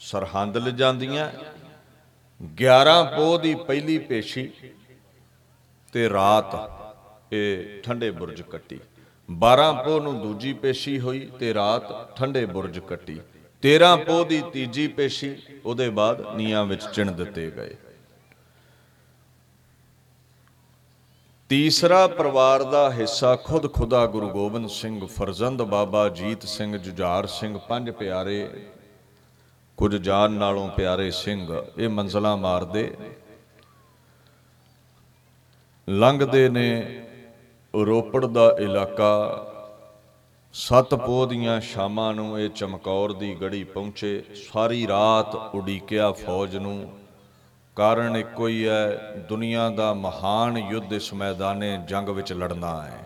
ਸਰਹੰਦ ਲਿਜਾਂਦੀਆਂ। 11 ਪੋਹ ਦੀ ਪਹਿਲੀ ਪੇਸ਼ੀ ਤੇ ਰਾਤ ਇਹ ਠੰਡੇ ਬੁਰਜ ਕੱਟੀ। 12 ਪੋਹ ਨੂੰ ਦੂਜੀ ਪੇਸ਼ੀ ਹੋਈ ਤੇ ਰਾਤ ਠੰਡੇ ਬੁਰਜ ਕੱਟੀ। 13 ਪੋਹ ਦੀ ਤੀਜੀ ਪੇਸ਼ੀ ਉਹਦੇ ਬਾਅਦ ਨੀਆਂ ਵਿੱਚ ਚਿਣ ਦਿੱਤੇ ਗਏ। ਤੀਸਰਾ ਪਰਿਵਾਰ ਦਾ ਹਿੱਸਾ ਖੁਦ ਖੁਦਾ ਗੁਰੂ ਗੋਬਿੰਦ ਸਿੰਘ, ਫਰਜ਼ੰਦ ਬਾਬਾ ਜੀਤ ਸਿੰਘ, ਜੁਝਾਰ ਸਿੰਘ, ਪੰਜ ਪਿਆਰੇ, ਕੁਝ ਜਾਨ ਨਾਲੋਂ ਪਿਆਰੇ ਸਿੰਘ, ਇਹ ਮੰਜ਼ਲਾਂ ਮਾਰਦੇ। ਲੰਘਦੇ ਨੇ ਰੋਪੜ ਦਾ ਇਲਾਕਾ। ਸੱਤ ਪੋਹ ਦੀਆਂ ਸ਼ਾਮਾਂ ਨੂੰ ਇਹ ਚਮਕੌਰ ਦੀ ਗੜੀ ਪਹੁੰਚੇ। ਸਾਰੀ ਰਾਤ ਉਡੀਕਿਆ ਫੌਜ ਨੂੰ। ਕਾਰਨ ਇੱਕੋ ਹੀ ਹੈ, ਦੁਨੀਆ ਦਾ ਮਹਾਨ ਯੁੱਧ ਇਸ ਮੈਦਾਨੇ ਜੰਗ ਵਿੱਚ ਲੜਨਾ ਹੈ।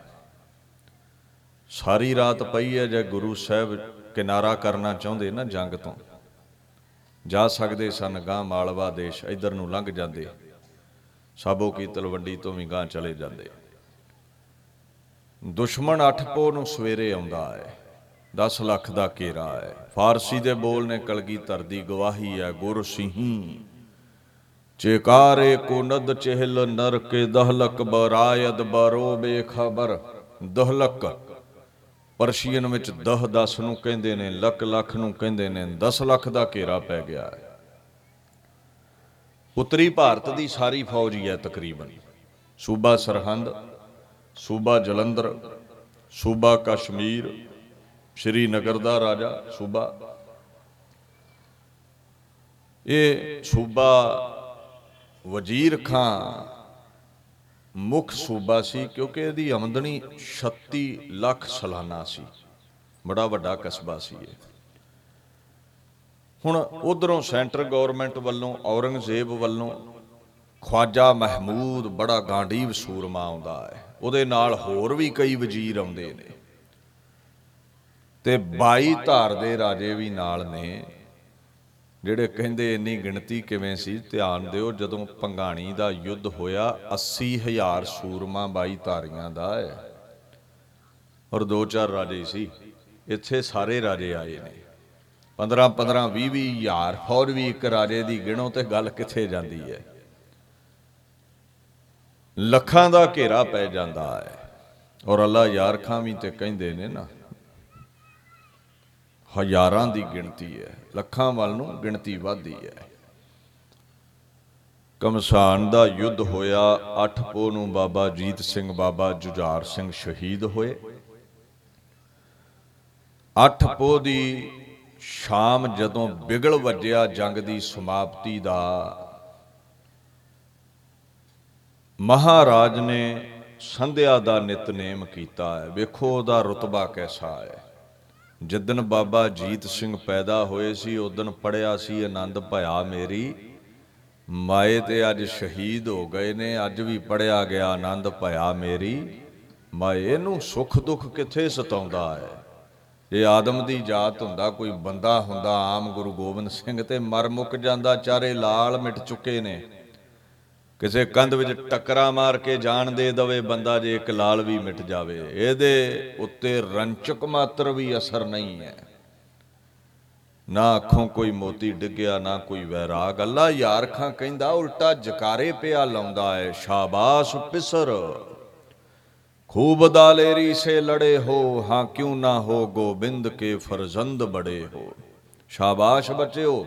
ਸਾਰੀ ਰਾਤ ਪਈ ਹੈ ਜੇ ਗੁਰੂ ਸਾਹਿਬ ਕਿਨਾਰਾ ਕਰਨਾ ਚਾਹੁੰਦੇ ਨਾ ਜੰਗ ਤੋਂ, ਜਾ ਸਕਦੇ ਸਨ ਗਾਂ ਮਾਲਵਾ ਦੇਸ਼ ਇਧਰ ਨੂੰ ਲੰਘ ਜਾਂਦੇ, ਸਾਬੋ ਕੀ ਤਲਵੰਡੀ ਤੋਂ ਵੀ ਗਾਂ ਚਲੇ ਜਾਂਦੇ। ਦੁਸ਼ਮਣ 8 ਪੋ ਨੂੰ ਸਵੇਰੇ ਆਉਂਦਾ ਹੈ 10 ਲੱਖ ਦਾ ਘੇਰਾ ਹੈ। ਫਾਰਸੀ ਦੇ ਬੋਲ ਨੇ ਕਲਗੀਧਰ ਦੀ ਗਵਾਹੀ ਹੈ, ਗੁਰ ਸਿਹੀ। ਚੇਕਾਰੇ ਕੋ ਨਦ ਚਹਿਲ ਨਰ ਕੇ ਦਹਲਕ ਬਰਾਇਦ ਬਰੋ ਬੇਖਬਰ। ਦਹਲਕ, ਪਰਸ਼ੀਅਨ ਵਿੱਚ 10 10 ਨੂੰ ਕਹਿੰਦੇ ਨੇ, ਲੱਖ ਲੱਖ ਨੂੰ ਕਹਿੰਦੇ ਨੇ 10 ਲੱਖ ਦਾ ਘੇਰਾ ਪੈ ਗਿਆ ਹੈ। ਉੱਤਰੀ ਭਾਰਤ ਦੀ ਸਾਰੀ ਫੌਜ ਹੀ ਹੈ ਤਕਰੀਬਨ। ਸੂਬਾ ਸਰਹੰਦ, ਸੂਬਾ ਜਲੰਧਰ, ਸੂਬਾ ਕਸ਼ਮੀਰ, ਸ਼੍ਰੀਨਗਰ ਦਾ ਰਾਜਾ ਸੂਬਾ। ਇਹ ਸੂਬਾ ਵਜ਼ੀਰ ਖਾਂ ਮੁੱਖ ਸੂਬਾ ਸੀ ਕਿਉਂਕਿ ਇਹਦੀ ਆਮਦਨੀ 36 ਲੱਖ ਸਾਲਾਨਾ ਸੀ। ਬੜਾ ਵੱਡਾ ਕਸਬਾ ਸੀ ਇਹ। ਹੁਣ ਉਧਰੋਂ ਸੈਂਟਰ ਗਵਰਨਮੈਂਟ ਵੱਲੋਂ, ਔਰੰਗਜ਼ੇਬ ਵੱਲੋਂ ਖਵਾਜਾ ਮਹਿਮੂਦ ਬੜਾ ਗਾਂਡੀਵ ਸੂਰਮਾ ਆਉਂਦਾ ਹੈ। ਉਹਦੇ ਨਾਲ ਹੋਰ ਵੀ ਕਈ ਵਜ਼ੀਰ ਆਉਂਦੇ ਨੇ। ਤੇ 22 ਧਾਰ ਦੇ ਰਾਜੇ ਵੀ ਨਾਲ ਨੇ। ਜਿਹੜੇ ਕਹਿੰਦੇ ਇੰਨੀ ਗਿਣਤੀ ਕਿਵੇਂ ਸੀ, ਧਿਆਨ ਦਿਓ, ਜਦੋਂ ਪੰਗਾਣੀ ਦਾ ਯੁੱਧ ਹੋਇਆ 80000 ਸੂਰਮਾ 22 ਧਾਰੀਆਂ ਦਾ ਹੈ। ਔਰ ਦੋ ਚਾਰ ਰਾਜੇ ਸੀ। ਇੱਥੇ ਸਾਰੇ ਰਾਜੇ ਆਏ ਨੇ। 15 15 20 20 ਹਜ਼ਾਰ, ਫੌਜ ਵੀ ਇੱਕ ਰਾਜੇ ਦੀ ਗਿਣੋ ਤੇ ਗੱਲ ਕਿੱਥੇ ਜਾਂਦੀ ਹੈ। ਲੱਖਾਂ ਦਾ ਘੇਰਾ ਪੈ ਜਾਂਦਾ ਹੈ। ਔਰ ਅੱਲਾ ਯਾਰ ਖਾਂ ਵੀ ਤੇ ਕਹਿੰਦੇ ਨੇ ਨਾ, ਹਜ਼ਾਰਾਂ ਦੀ ਗਿਣਤੀ ਹੈ। ਲੱਖਾਂ ਵੱਲ ਨੂੰ ਗਿਣਤੀ ਵੱਧਦੀ ਹੈ। ਕਮਸਾਨ ਦਾ ਯੁੱਧ ਹੋਇਆ 8 ਪੋ ਨੂੰ ਬਾਬਾ ਜੀਤ ਸਿੰਘ, ਬਾਬਾ ਜੁਝਾਰ ਸਿੰਘ ਸ਼ਹੀਦ ਹੋਏ। 8 ਪੋ ਦੀ ਸ਼ਾਮ ਜਦੋਂ ਬਿਗਲ ਵੱਜਿਆ ਜੰਗ ਦੀ ਸਮਾਪਤੀ ਦਾ, ਮਹਾਰਾਜ ਨੇ ਸੰਧਿਆ ਦਾ ਨਿਤਨੇਮ ਕੀਤਾ ਹੈ। ਵੇਖੋ ਉਹਦਾ ਰਤਬਾ ਕੈਸਾ ਹੈ। ਜਿੱਦਨ ਬਾਬਾ ਜੀਤ ਸਿੰਘ ਪੈਦਾ ਹੋਏ ਸੀ ਉਦਨ ਪੜਿਆ ਸੀ, ਆਨੰਦ ਭਇਆ ਮੇਰੀ, ਮਾਏ ਤੇ ਅੱਜ ਸ਼ਹੀਦ ਹੋ ਗਏ ਨੇ, ਅੱਜ ਵੀ ਪੜਿਆ ਗਿਆ, ਆਨੰਦ ਭਇਆ ਮੇਰੀ, ਮਾਏ ਨੂੰ ਸੁੱਖ ਦੁੱਖ ਕਿੱਥੇ ਸਤਾਉਂਦਾ ਹੈ? ਇਹ ਆਦਮ ਦੀ ਜਾਤ ਹੁੰਦਾ, ਕੋਈ ਬੰਦਾ ਹੁੰਦਾ, ਆਮ ਗੁਰੂ ਗੋਬਿੰਦ ਸਿੰਘ ਤੇ ਮਰ ਮੁੱਕ ਜਾਂਦਾ, ਚਾਰੇ ਲਾਲ ਮਿਟ ਚੁੱਕੇ ਨੇ। ਕਿਸੇ ਕੰਧ ਵਿੱਚ ਟੱਕਰਾ ਮਾਰ ਕੇ ਜਾਣ ਦੇ ਦਵੇ, ਬੰਦਾ ਜੇ ਇੱਕ ਲਾਲ ਵੀ ਮਿਟ ਜਾਵੇ, ਇਹਦੇ ਉੱਤੇ ਰੰਚਕ ਮਾਤਰ ਵੀ ਅਸਰ ਨਹੀਂ ਹੈ। ਨਾ ਅੱਖੋਂ ਕੋਈ ਮੋਤੀ ਡਿੱਗਿਆ, ਨਾ ਕੋਈ ਵੈਰਾਗ। ਅੱਲਾ ਯਾਰ ਖਾਂ ਕਹਿੰਦਾ, ਉਲਟਾ ਜਕਾਰੇ ਪਿਆ ਲਾਉਂਦਾ ਹੈ, ਸ਼ਾਬਾਸ਼ ਪਿਸਰ। ਖੂਬ ਦਾਲੇਰੀ ਸੇ ਲੜੇ ਹੋ, ਹਾਂ ਕਿਉਂ ਨਾ ਹੋ, ਗੋਬਿੰਦ ਕੇ ਫਰਜ਼ੰਦ ਬੜੇ ਹੋ। ਸ਼ਾਬਾਸ਼ ਬੱਚਿਓ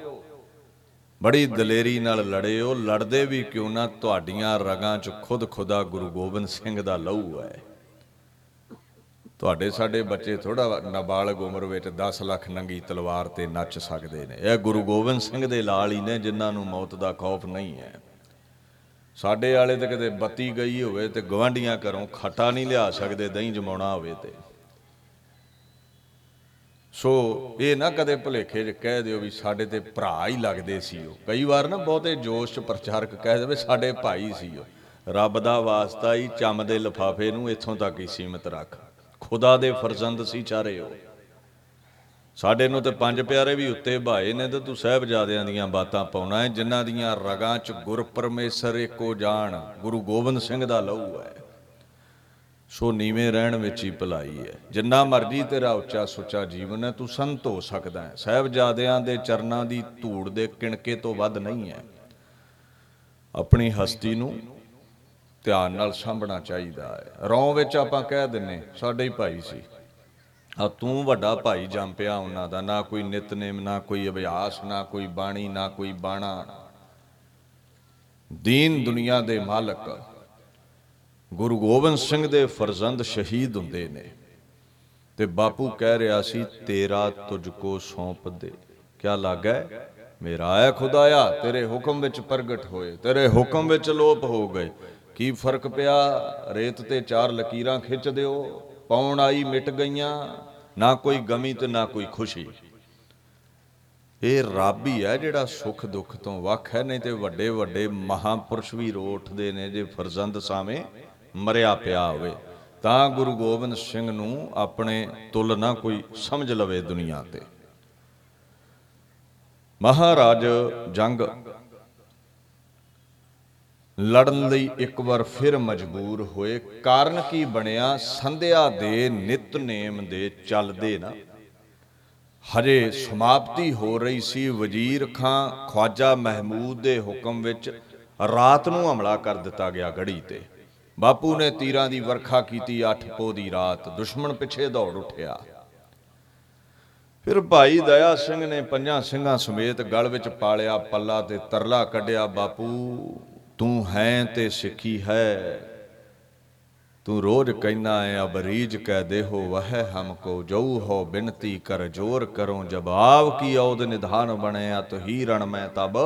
ਬੜੀ ਦਲੇਰੀ ਨਾਲ ਲੜੇ ਹੋ ਲੜਦੇ ਵੀ ਕਿਉਂ ਨਾ ਤੁਹਾਡੀਆਂ ਰਗਾਂ 'ਚ ਖੁਦ ਖੁਦਾ ਗੁਰੂ ਗੋਬਿੰਦ ਸਿੰਘ ਦਾ ਲਹੂ ਹੈ। ਤੁਹਾਡੇ ਸਾਡੇ ਬੱਚੇ ਥੋੜਾ ਨਾਬਾਲਗ ਉਮਰ ਵਿੱਚ 10 ਲੱਖ ਨੰਗੀ ਤਲਵਾਰ ਤੇ ਨੱਚ ਸਕਦੇ ਨੇ। ਇਹ ਗੁਰੂ ਗੋਬਿੰਦ ਸਿੰਘ ਦੇ ਲਾਲ ਹੀ ਨੇ, ਜਿਨ੍ਹਾਂ ਨੂੰ ਮੌਤ ਦਾ ਖੌਫ ਨਹੀਂ ਹੈ। ਸਾਡੇ ਵਾਲੇ ਤੇ ਕਿਤੇ ਬੱਤੀ ਗਈ ਹੋਵੇ ਤੇ ਗਵਾਂਢੀਆਂ ਘਰੋਂ ਖੱਟਾ ਨਹੀਂ ਲਿਆ ਸਕਦੇ, ਦਹੀਂ ਜਮਾਉਣਾ ਹੋਵੇ ਤੇ। ਸੋ ਇਹ ਨਾ ਕਦੇ ਭੁਲੇਖੇ 'ਚ ਕਹਿ ਦਿਓ ਵੀ ਸਾਡੇ ਤੇ ਭਰਾ ਹੀ ਲੱਗਦੇ ਸੀ ਉਹ। ਕਈ ਵਾਰ ਨਾ ਬਹੁਤੇ ਜੋਸ਼ 'ਚ ਪ੍ਰਚਾਰਕ ਕਹਿ ਦੇਵੇ ਸਾਡੇ ਭਾਈ ਸੀ ਉਹ। ਰੱਬ ਦਾ ਵਾਸਤਾ ਹੀ ਚੰਮ ਦੇ ਲਫਾਫੇ ਨੂੰ ਇੱਥੋਂ ਤੱਕ ਹੀ ਸੀਮਿਤ ਰੱਖ। ਖੁਦਾ ਦੇ ਫਰਜ਼ੰਦ ਸੀ ਚਾਰੇ ਉਹ। ਸਾਡੇ ਨੂੰ ਤੇ ਪੰਜ ਪਿਆਰੇ ਵੀ ਉੱਤੇ ਭਾਏ ਨੇ ਤੇ ਤੂੰ ਸਹਿਬਜ਼ਾਦਿਆਂ ਦੀਆਂ ਬਾਤਾਂ ਪਾਉਣਾ ਹੈ, ਜਿਨ੍ਹਾਂ ਦੀਆਂ ਰਗਾਂ 'ਚ ਗੁਰ ਪਰਮੇਸ਼ਰ ਇੱਕੋ ਜਾਣ, ਗੁਰੂ ਗੋਬਿੰਦ ਸਿੰਘ ਦਾ ਲਹੂ ਹੈ। ਸੋ ਨੀਵੇਂ ਰਹਿਣ ਵਿੱਚ ਹੀ ਭਲਾਈ ਹੈ। ਜਿੰਨਾ ਮਰਜ਼ੀ ਤੇਰਾ ਉੱਚਾ ਸੁੱਚਾ ਜੀਵਨ ਹੈ, ਤੂੰ ਸੰਤ ਹੋ ਸਕਦਾ ਹੈ। ਸਹਿਬਜ਼ਾਦਿਆਂ ਦੇ ਚਰਨਾਂ ਦੀ ਧੂੜ ਦੇ ਕਿਣਕੇ ਤੋਂ ਵੱਧ ਨਹੀਂ ਹੈ। ਆਪਣੀ ਹਸਤੀ ਨੂੰ ਧਿਆਨ ਨਾਲ ਸਾਂਭਣਾ ਚਾਹੀਦਾ ਹੈ। ਰੌਂ ਵਿੱਚ ਆਪਾਂ ਕਹਿ ਦਿੰਨੇ, ਸਾਡੇ ਹੀ ਭਾਈ ਸੀ। ਆ ਤੂੰ ਵੱਡਾ ਭਾਈ ਜੰਮ ਪਿਆ ਉਹਨਾਂ ਦਾ, ਨਾ ਕੋਈ ਨਿਤਨੇਮ, ਨਾ ਕੋਈ ਅਭਿਆਸ, ਨਾ ਕੋਈ ਬਾਣੀ, ਨਾ ਕੋਈ ਬਾਣਾ। ਦੀਨ ਦੁਨੀਆ ਦੇ ਮਾਲਕ ਗੁਰੂ ਗੋਬਿੰਦ ਸਿੰਘ ਦੇ ਫਰਜ਼ੰਦ ਸ਼ਹੀਦ ਹੁੰਦੇ ਨੇ। ਤੇ ਬਾਪੂ ਕਹਿ ਰਿਹਾ ਸੀ, ਤੇਰਾ ਤੁਝ ਕੋ ਸੌਂਪ ਦੇ। ਕਿਆ ਲੱਗਾ? ਮੇਰਾ ਹੈ ਖੁਦਾਇਆ, ਤੇਰੇ ਹੁਕਮ ਵਿੱਚ ਪ੍ਰਗਟ ਹੋਏ, ਤੇਰੇ ਹੁਕਮ ਵਿੱਚ ਲੋਪ ਹੋ ਗਏ। ਕੀ ਫ਼ਰਕ ਪਿਆ? ਰੇਤ ਤੇ ਚਾਰ ਲਕੀਰਾਂ ਖਿੱਚ ਦਿਓ, ਪੌਣ ਆਈ ਮਿਟ ਗਈਆਂ, ਨਾ ਕੋਈ ਗਮੀ ਤੇ ਨਾ ਕੋਈ ਖੁਸ਼ੀ। ਇਹ ਰੱਬ ਹੀ ਹੈ ਜਿਹੜਾ ਸੁੱਖ ਦੁੱਖ ਤੋਂ ਵੱਖ ਹੈ, ਨਹੀਂ ਤੇ ਵੱਡੇ ਵੱਡੇ ਮਹਾਪੁਰਸ਼ ਵੀ ਰੋ ਉੱਠਦੇ ਨੇ ਜੇ ਫਰਜ਼ੰਦ ਸਾਵੇਂ। ਮਰਿਆ ਪਿਆ ਹੋਵੇ, ਤਾਂ ਗੁਰੂ ਗੋਬਿੰਦ ਸਿੰਘ ਨੂੰ ਆਪਣੇ ਤੁਲ ਨਾ ਕੋਈ ਸਮਝ ਲਵੇ ਦੁਨੀਆ ਤੇ। ਮਹਾਰਾਜ ਜੰਗ ਲੜਨ ਲਈ ਇੱਕ ਵਾਰ ਫਿਰ ਮਜਬੂਰ ਹੋਏ, ਕਾਰਨ ਕੀ ਬਣਿਆ? ਸੰਧਿਆ ਦੇ ਨਿਤਨੇਮ ਦੇ ਚੱਲਦੇ ਨਾ। ਹਜੇ ਸਮਾਪਤੀ ਹੋ ਰਹੀ ਸੀ ਵਜ਼ੀਰ ਖਾਂ, ਖਵਾਜਾ ਮਹਿਮੂਦ ਦੇ ਹੁਕਮ ਵਿੱਚ ਰਾਤ ਨੂੰ ਹਮਲਾ ਕਰ ਦਿੱਤਾ ਗਿਆ ਗੜੀ ਤੇ। ਬਾਪੂ ਨੇ ਤੀਰਾਂ ਦੀ ਵਰਖਾ ਕੀਤੀ 8 ਪੋ ਦੀ ਰਾਤ। ਦੁਸ਼ਮਣ ਪਿੱਛੇ ਦੌੜ ਉੱਠਿਆ। ਫਿਰ ਭਾਈ ਦਇਆ ਸਿੰਘ ਨੇ ਪੰਜਾਂ ਸਿੰਘਾਂ ਸਮੇਤ ਗਲ ਵਿੱਚ ਪਾਲਿਆ, ਪੱਲਾ ਤੇ ਤਰਲਾ ਕੱਢਿਆ, ਬਾਪੂ, ਤੂੰ ਹੈ ਤੇ ਸਿੱਖੀ ਹੈ। ਤੂੰ ਰੋਜ਼ ਕਹਿਣਾ ਹੈ ਅਬਰੀਜ ਕਹਿ ਦੇਹੋ, ਵਹ ਹਮਕੋ ਜੋ ਹੋ ਬਿਨਤੀ ਕਰ ਜੋਰ ਕਰੋ ਜਵਾਬ ਕੀ ਔਦ ਨਿਧਾਨ ਬਣਿਆ ਤਹੀ ਰਣ ਮੈਂ ਤਬ